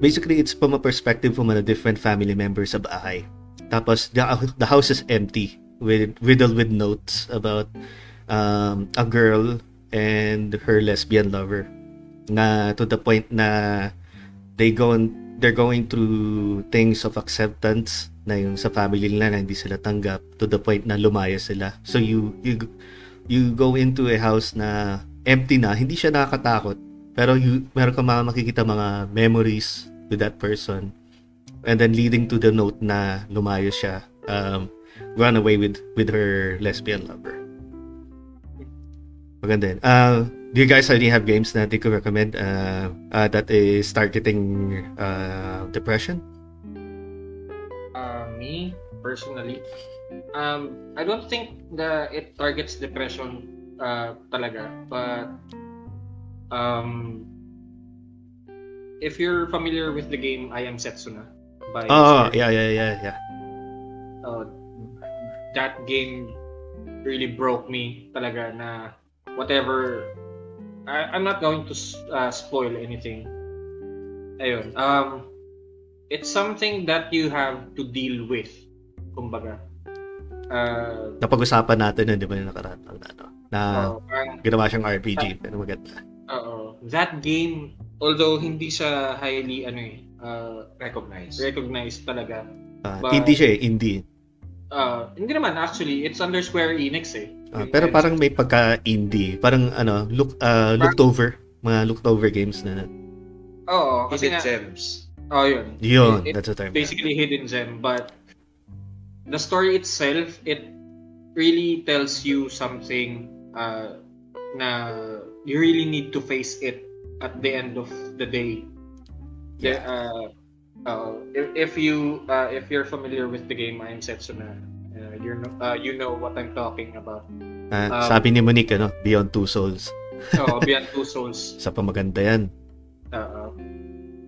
basically it's from a perspective from a different family member sa bahay. Tapos the, the house is empty with riddled with notes about um, a girl and her lesbian lover na to the point na they go they're going through things of acceptance na yung sa family nila na hindi sila tanggap to the point na lumaya sila. So you you you go into a house na empty na hindi siya nakakatakot pero you meron ka mga makikita mga memories with that person. And then leading to the note na lumayo siya um, run away with with her lesbian lover. Maganda yun. Uh, do you guys already have games that you could recommend uh, uh, that is targeting uh, depression?
Uh, me personally, um, I don't think that it targets depression uh, talaga, but um, if you're familiar with the game I Am Setsuna by
Oh,
Square,
yeah, yeah, yeah, yeah.
uh, that game really broke me talaga na whatever I, I'm not going to uh, spoil anything. Ayun. Um, it's something that you have to deal with. Kumbaga. Uh,
Napag-usapan natin yun, di ba yung nakaraan na, ano, na
parang-
ginawa siyang RPG. Pero maganda.
oo. that game, although hindi siya highly ano eh, uh,
Recognize.
recognized talaga.
Ah,
But-
indie siya eh, indie.
Uh, hindi naman actually, it's under Square Enix eh.
Ah, pero parang may pagka-indie. Parang ano, look, ah, looked over. Mga looked over games na.
Oo, kasi
Hidden
nga,
gems.
oh yun.
Yun,
It-
that's the term.
basically hidden gem but the story itself it really tells you something uh, na you really need to face it at the end of the day the, uh, uh, if, if you uh, if you're familiar with the game I'm Setsuna uh, you know uh, you know what I'm talking about
Ah,
um,
sabi ni Monique, ano, Beyond Two Souls.
so Beyond Two Souls
Sa pamaganda yan.
uh,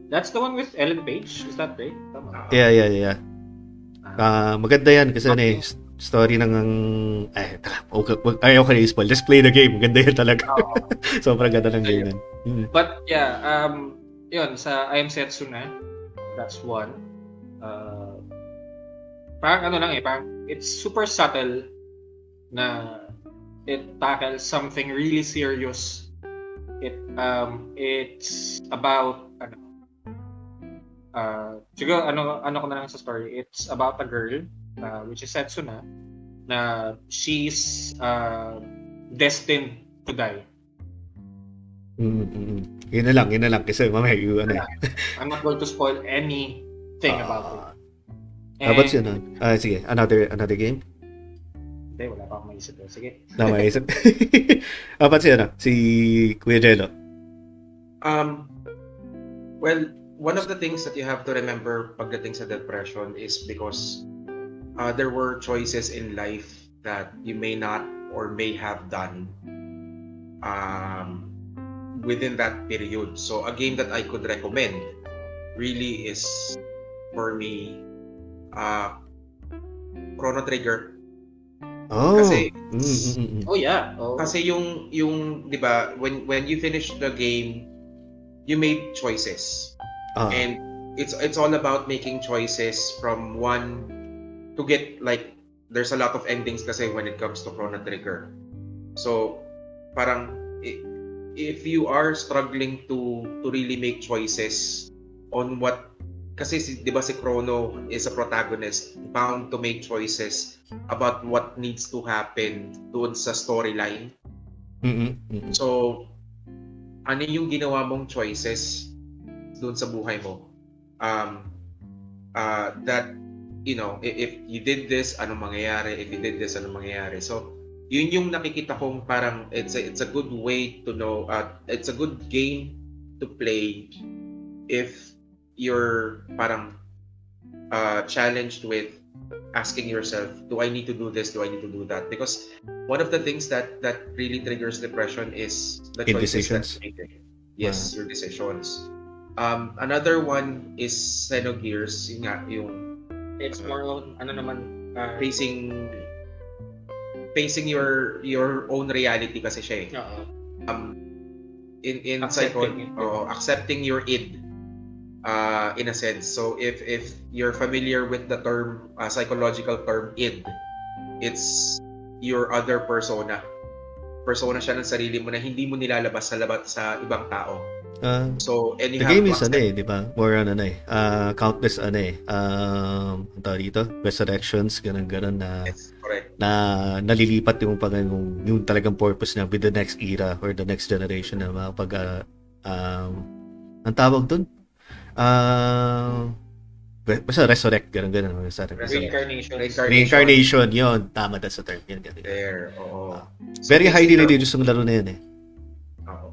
that's the one with Ellen Page is that right Tama.
Yeah, yeah, yeah. Ah, maganda yan kasi ano eh,
Okay.
s- story ng ay, tara, okay, ayaw ka na i-spoil. Just play the game. Maganda yan talaga.
Oo.
Sobrang ganda ng game. Mm.
But yeah, um, yun, sa I Am Setsuna, that's one. Uh, parang ano lang eh, parang it's super subtle na it tackles something really serious. It um it's about ano uh siguro ano ano ko na lang sa story. It's about a girl uh, which is Setsuna na she's uh, destined to die.
Mm, mm, mm. Yun na lang, yun na lang. Kasi mamaya yung ano eh.
I'm not going to spoil anything about it.
Ah, How about yun? ah? Ah, sige, another another game?
Hindi, wala pa akong maisip. eh. Sige.
Na maisip. How about si, ano, si Kuya Jello?
Um, well, one of the things that you have to remember pagdating sa depression is because uh, there were choices in life that you may not or may have done um, within that period. So a game that I could recommend really is for me uh, Chrono Trigger
Oh.
Kasi-
mm, mm, mm, mm.
Oh, yeah. Oh.
Kasi yung yung 'di ba when when you finish the game you made choices
Ah,
and it's it's all about making choices from one to get like there's a lot of endings kasi when it comes to Chrono Trigger. So parang i- if you are struggling to to really make choices on what kasi si, 'di ba si Chrono is a protagonist bound to make choices about what needs to happen doon sa storyline.
mm, mm, mm.
So, ano yung ginawa mong choices doon sa buhay mo? Um, uh, that, you know, if, if you did this, ano mangyayari? If you did this, ano mangyayari? So, yun yung nakikita kong parang it's a, it's a good way to know, uh, it's a good game to play if you're parang uh, challenged with asking yourself, do I need to do this? Do I need to do that? Because one of the things that that really triggers depression is the choices that
Indecisions.
you make. Yes, your decisions. Um, another one is Xenogears, yun nga, yung
It's more on, ano naman, uh,
facing facing your your own reality kasi siya eh.
Oo.
Um, in in
Accepting
psycho,
it.
oo, accepting your id uh, in a sense. So if if you're familiar with the term uh, psychological term id, it's your other persona. Persona siya ng sarili mo na hindi mo nilalabas sa labas sa ibang tao.
Ah,
So and
the game is ano eh, di ba? More on ano eh. ah, countless ano eh. Um, ang tawag dito? Resurrections, ganun-ganun na
Yes, correct.
na nalilipat yung pag yung, yung talagang purpose niya with the next era or the next generation na makapag uh, um, ang tawag doon uh, basta resurrect ganun ganun basta
Reincarnation.
Reincarnation.
reincarnation yun tama that's the term yun, ganun.
There, oo.
Ah.
So,
very highly religious yung laro na yun eh
oo.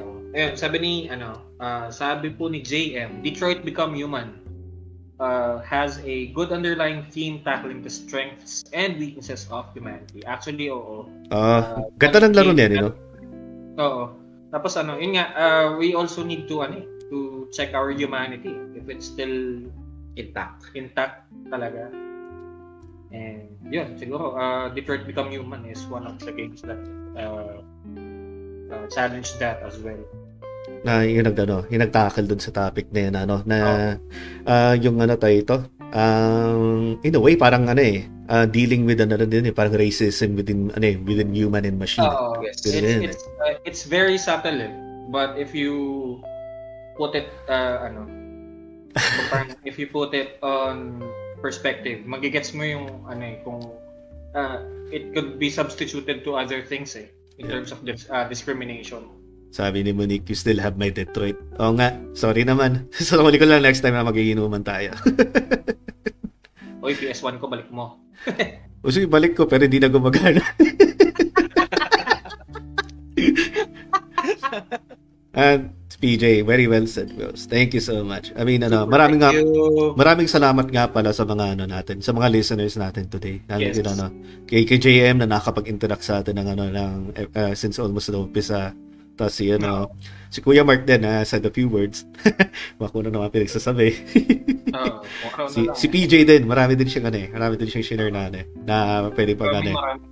Oo. Ayun, sabi ni, ano, ah, sabi po ni JM, Detroit Become Human uh, has a good underlying theme tackling the strengths and weaknesses of humanity. Actually, oo.
ah
Uh,
ganda ng laro niya you know
Oo. Tapos ano, yun nga, uh, we also need to, ano, eh, to check our humanity if it's still
Intact.
intact talaga. And yun, siguro, uh, Detroit Become Human is one of the games that uh, uh, challenge that as well.
Na yung nag ano, yung nagtackle dun sa topic na yun, ano, na ah, yung ano tayo ito, um, in a way, parang ano eh, ah, dealing with ano din eh, parang racism within, ano eh, within human and machine.
Oo.
Yes.
it's,
eh.
it's, uh, it's very subtle eh. But if you put it, uh, ano, if you put it on perspective, magigets mo yung, ano eh, kung uh, it could be substituted to other things eh, in
Yeah.
terms of dis- uh, discrimination.
Sabi ni Monique, you still have my Detroit. Oo nga, sorry naman. so, huli ko lang next time na magiinuman tayo.
Oy, PS1 ko, balik mo.
o sige, balik ko, pero hindi na gumagana. And PJ, very well said, Wills. Thank you so much. I mean, ano, maraming nga, maraming salamat nga pala sa mga ano natin, sa mga listeners natin today. Lalo
Yes.
din ano, kay, kay JM na nakapag-interact sa atin ng ano ng uh, since almost the umpisa. Tapos si ano, si Kuya Mark din na said a few words. Baka na naman pinagsasabi.
Uh,
si, si PJ din, marami din siyang ano eh, marami din siyang share na ano eh, na pwede pag ano eh.
maraming-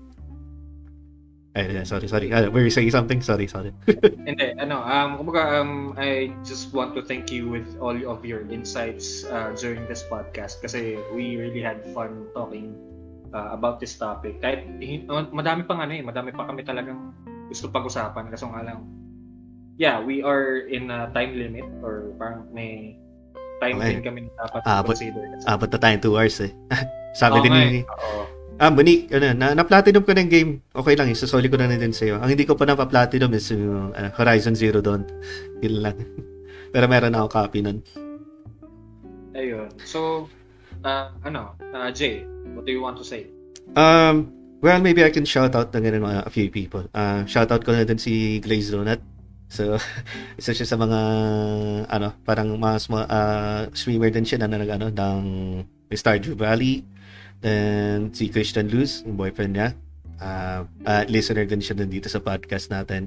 Ay, sorry, sorry. Uh, were you saying something? Sorry, sorry.
Hindi, ano, um, kumbaga, um, I just want to thank you with all of your insights uh, during this podcast kasi we really had fun talking uh, about this topic. Kahit hi- uh, madami pang ano eh, madami pa kami talagang gusto pag-usapan kaso nga lang, yeah, we are in a time limit or parang may time
Okay.
din kami na dapat
Ah,
consider. Kasi,
Abot na tayo 2 hours eh. Sabi
Oo
din ni...
eh.
Ah, Monique, ano, na, na-platinum ko ng game. Okay lang, isasoli ko na din sa'yo. Ang hindi ko pa na-platinum is yung uh, Horizon Zero Dawn. Yun lang. Pero meron na ako copy nun.
Ayun. So, uh, ano, uh, Jay, what do you want to say?
Um, well, maybe I can shout out na ganun mga a few people. Uh, shout out ko na din si Glaze Donut. So, isa siya sa mga, ano, parang mga sma- uh, streamer din siya na nag, ano, ng Stardew Valley. Then, si Christian Luz, yung boyfriend niya. Uh, uh, listener din siya dito sa podcast natin.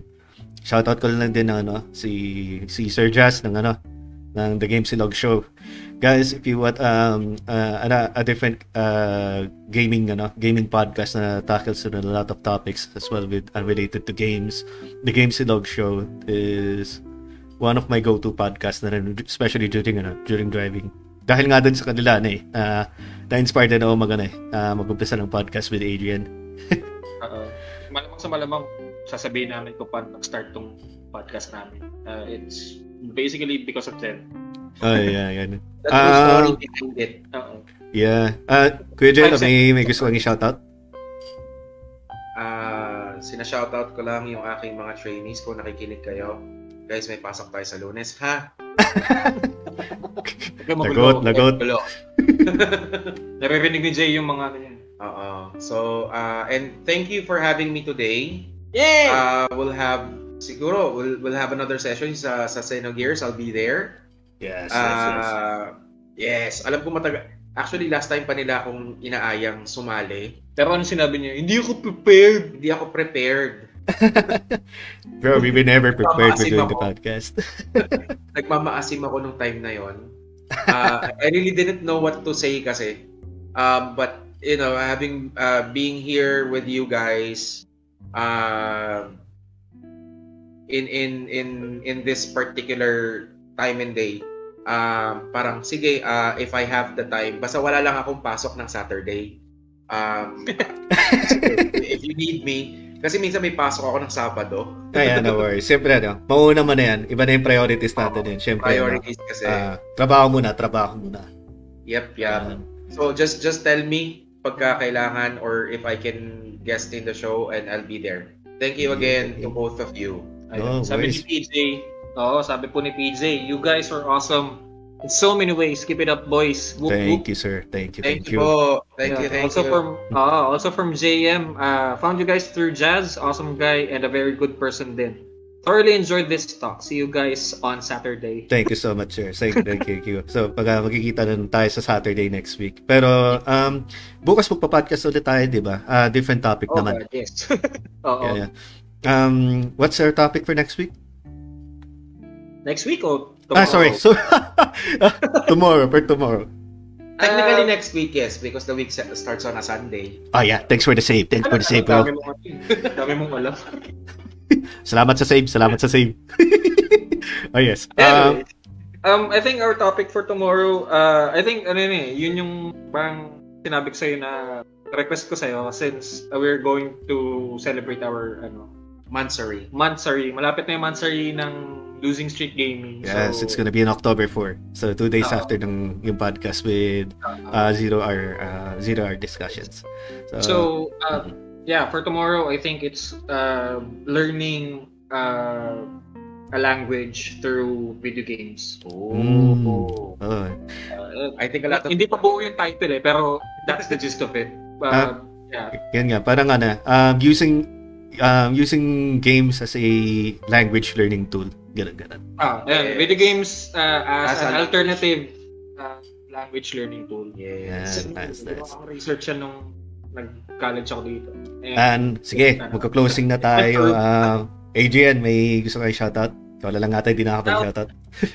Shout out ko lang din ng, ano, si, si Sir Jazz ng, ano, ng The Game Silog Show. Guys, if you want um, uh, ano, a different uh, gaming ano, gaming podcast na tackles on a lot of topics as well with unrelated to games, The Game Silog Show is one of my go-to podcasts na rin, especially during ano, during driving. Dahil nga dun sa kanila ano eh, uh, na-inspired din ako mag ano eh, uh, mag-umpisa ng podcast with Adrian.
Oo. malamang sa malamang sasabihin namin kung paano nag-start tong podcast namin. Uh, it's basically because of them.
Oh, yeah, yan.
That's the
Ah.
story behind it.
Oo.
Yeah. Uh, Kuya
Five
may, may gusto kang i-shoutout?
Ah, sina-shoutout ko lang yung aking mga trainees kung nakikinig kayo. Guys, may pasok tayo sa lunes, ha?
Lagot, lagot.
Naririnig ni Jay yung mga ano yan.
Oo. So, uh, and thank you for having me today.
Yay!
Uh, we'll have, siguro, we'll, we'll have another session sa, sa Seno Gears. I'll be there.
Yes,
Ah, yes. Alam ko matagal. Actually, last time pa nila akong inaayang sumali.
Pero ano sinabi niya? Hindi ako prepared.
Hindi ako prepared.
Bro, we were never prepared for doing the
ako.
podcast.
Nagmamaasim ako nung time na yon. Uh, I really didn't know what to say kasi. Um, but, you know, having, uh, being here with you guys, uh, in, in, in, in this particular time and day, um, parang, sige, uh, if I have the time, basta wala lang akong pasok ng Saturday. Um, if you need me, kasi minsan may pasok ako ng Sabado.
Kaya no worries. Siyempre, ano, mauna mo na yan. Iba na yung priorities natin din. Siyempre, ano,
Priorities kasi.
ah, trabaho muna, trabaho muna.
Yep, yeah.
Yan.
So just just tell me pagka kailangan or if I can guest in the show and I'll be there. Thank you again to both of you.
No
Ayun. sabi
worries.
ni PJ, oo, sabi po ni PJ, you guys are awesome in so many ways. Keep it up, boys. Whoop, whoop.
Thank you, sir. Thank you,
Thank,
thank,
you po. Thank
Yeah,
you, thank
also
you.
from uh, also from JM, uh, found you guys through Jazz, awesome guy and a very good person din. Thoroughly enjoyed this talk. See you guys on Saturday.
Thank you so much, sir. Thank you, thank you. So, pag uh, magkikita na tayo sa Saturday next week. Pero, um, bukas magpa-podcast ulit tayo, di ba? Ah, different topic
Oh,
naman.
God, yes. Oo.
Yeah, yeah. Um, what's our topic for next week?
Next week or
Ah,
tomorrow?
sorry. So, tomorrow, for tomorrow.
Technically
Uh,
next week, yes, because the week starts on a Sunday.
Oh yeah, thanks for the save. Thanks for the save,
Dami
bro.
mong, dami mong alam.
Salamat sa save. Salamat sa save. oh yes.
Anyway,
Um,
um, I think our topic for tomorrow, uh, I think, ano yun eh, yun yung parang sinabi ko sa'yo na request ko sa'yo since we're going to celebrate our, ano,
Mansari.
Mansari. Malapit na yung Mansari ng Losing Streak Gaming.
yes,
so,
it's gonna be on October 4. So two days
Oo.
after ng yung podcast with uh, zero hour uh, zero hour discussions. So,
So, uh, yeah, for tomorrow, I think it's uh, learning uh, a language through video games.
Mm.
Oh.
oh,
Uh,
I think a lot of
hindi pa buo yung title eh, pero that's the gist of it. Uh, yeah.
yan nga parang ano, um, using um, using games as a language learning tool. Ganun, ganun.
Ah, yeah. Video games uh, as,
As
an
a-
alternative uh, language learning tool.
Yes.
Yan, nice, nice.
ako research yan nung nag-college ako dito. And,
And sige, magka-closing na tayo. Uh, Adrian, may gusto kayo shoutout? Ikaw lang ata hindi nakakapag-shoutout.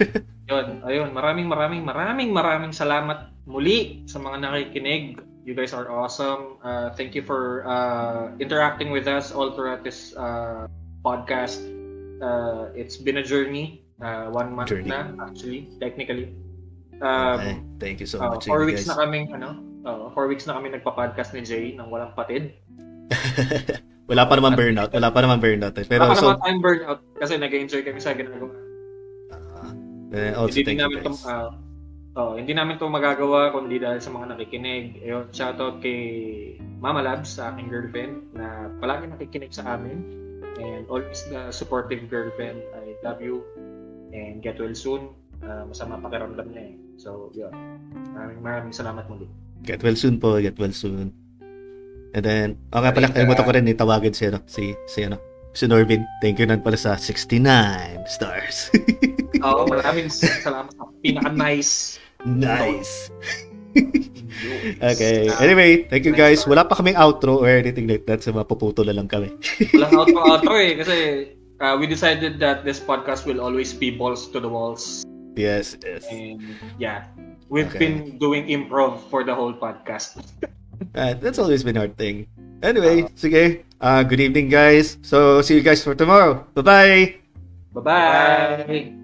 Yun, ayun, maraming maraming maraming maraming salamat muli sa mga nakikinig. You guys are awesome. Uh, thank you for uh, interacting with us all throughout this uh, podcast. Uh, it's been a journey. Uh, one month
Journey.
na, actually, technically. Um,
Okay, thank you so
uh,
much.
four weeks
guys.
na kaming, ano, uh, four weeks na kami nagpa-podcast ni Jay ng walang patid.
Wala pa naman burnout. Wala pa naman burnout. Eh. Pero
Baka
so,
naman time burnout kasi nag-enjoy kami sa ginagawa.
uh, also
hindi
thank
din
you
namin
guys.
to, ah, oh, hindi namin to magagawa kundi dahil sa mga nakikinig. Ayun, shoutout kay Mama Labs, sa aking girlfriend, na palagi nakikinig sa amin. And always the supportive girlfriend. I love you. And get well soon. Ah, masama pakiramdam niya eh. So, yun. Maraming maraming salamat muli.
Get well soon po. Get well soon. And then, okay pala,
Thank
kalimutan ko rin itawagan si, ano, si, si, ano, si Norvin. Thank you nan pala sa 69 stars.
Oo, maraming salamat. Pinaka-nice.
nice. Okay. Anyway, thank you guys. Wala pa kaming outro or anything like that. So, mapuputo na lang kami.
Walang outro outro eh. Kasi uh, we decided that this podcast will always be balls to the walls.
Yes, yes.
And yeah, we've
Okay.
been doing improv for the whole podcast.
Uh, that's always been our thing. Anyway, sige. Uh, good evening, guys. So, see you guys for tomorrow. Bye-bye!
Bye-bye!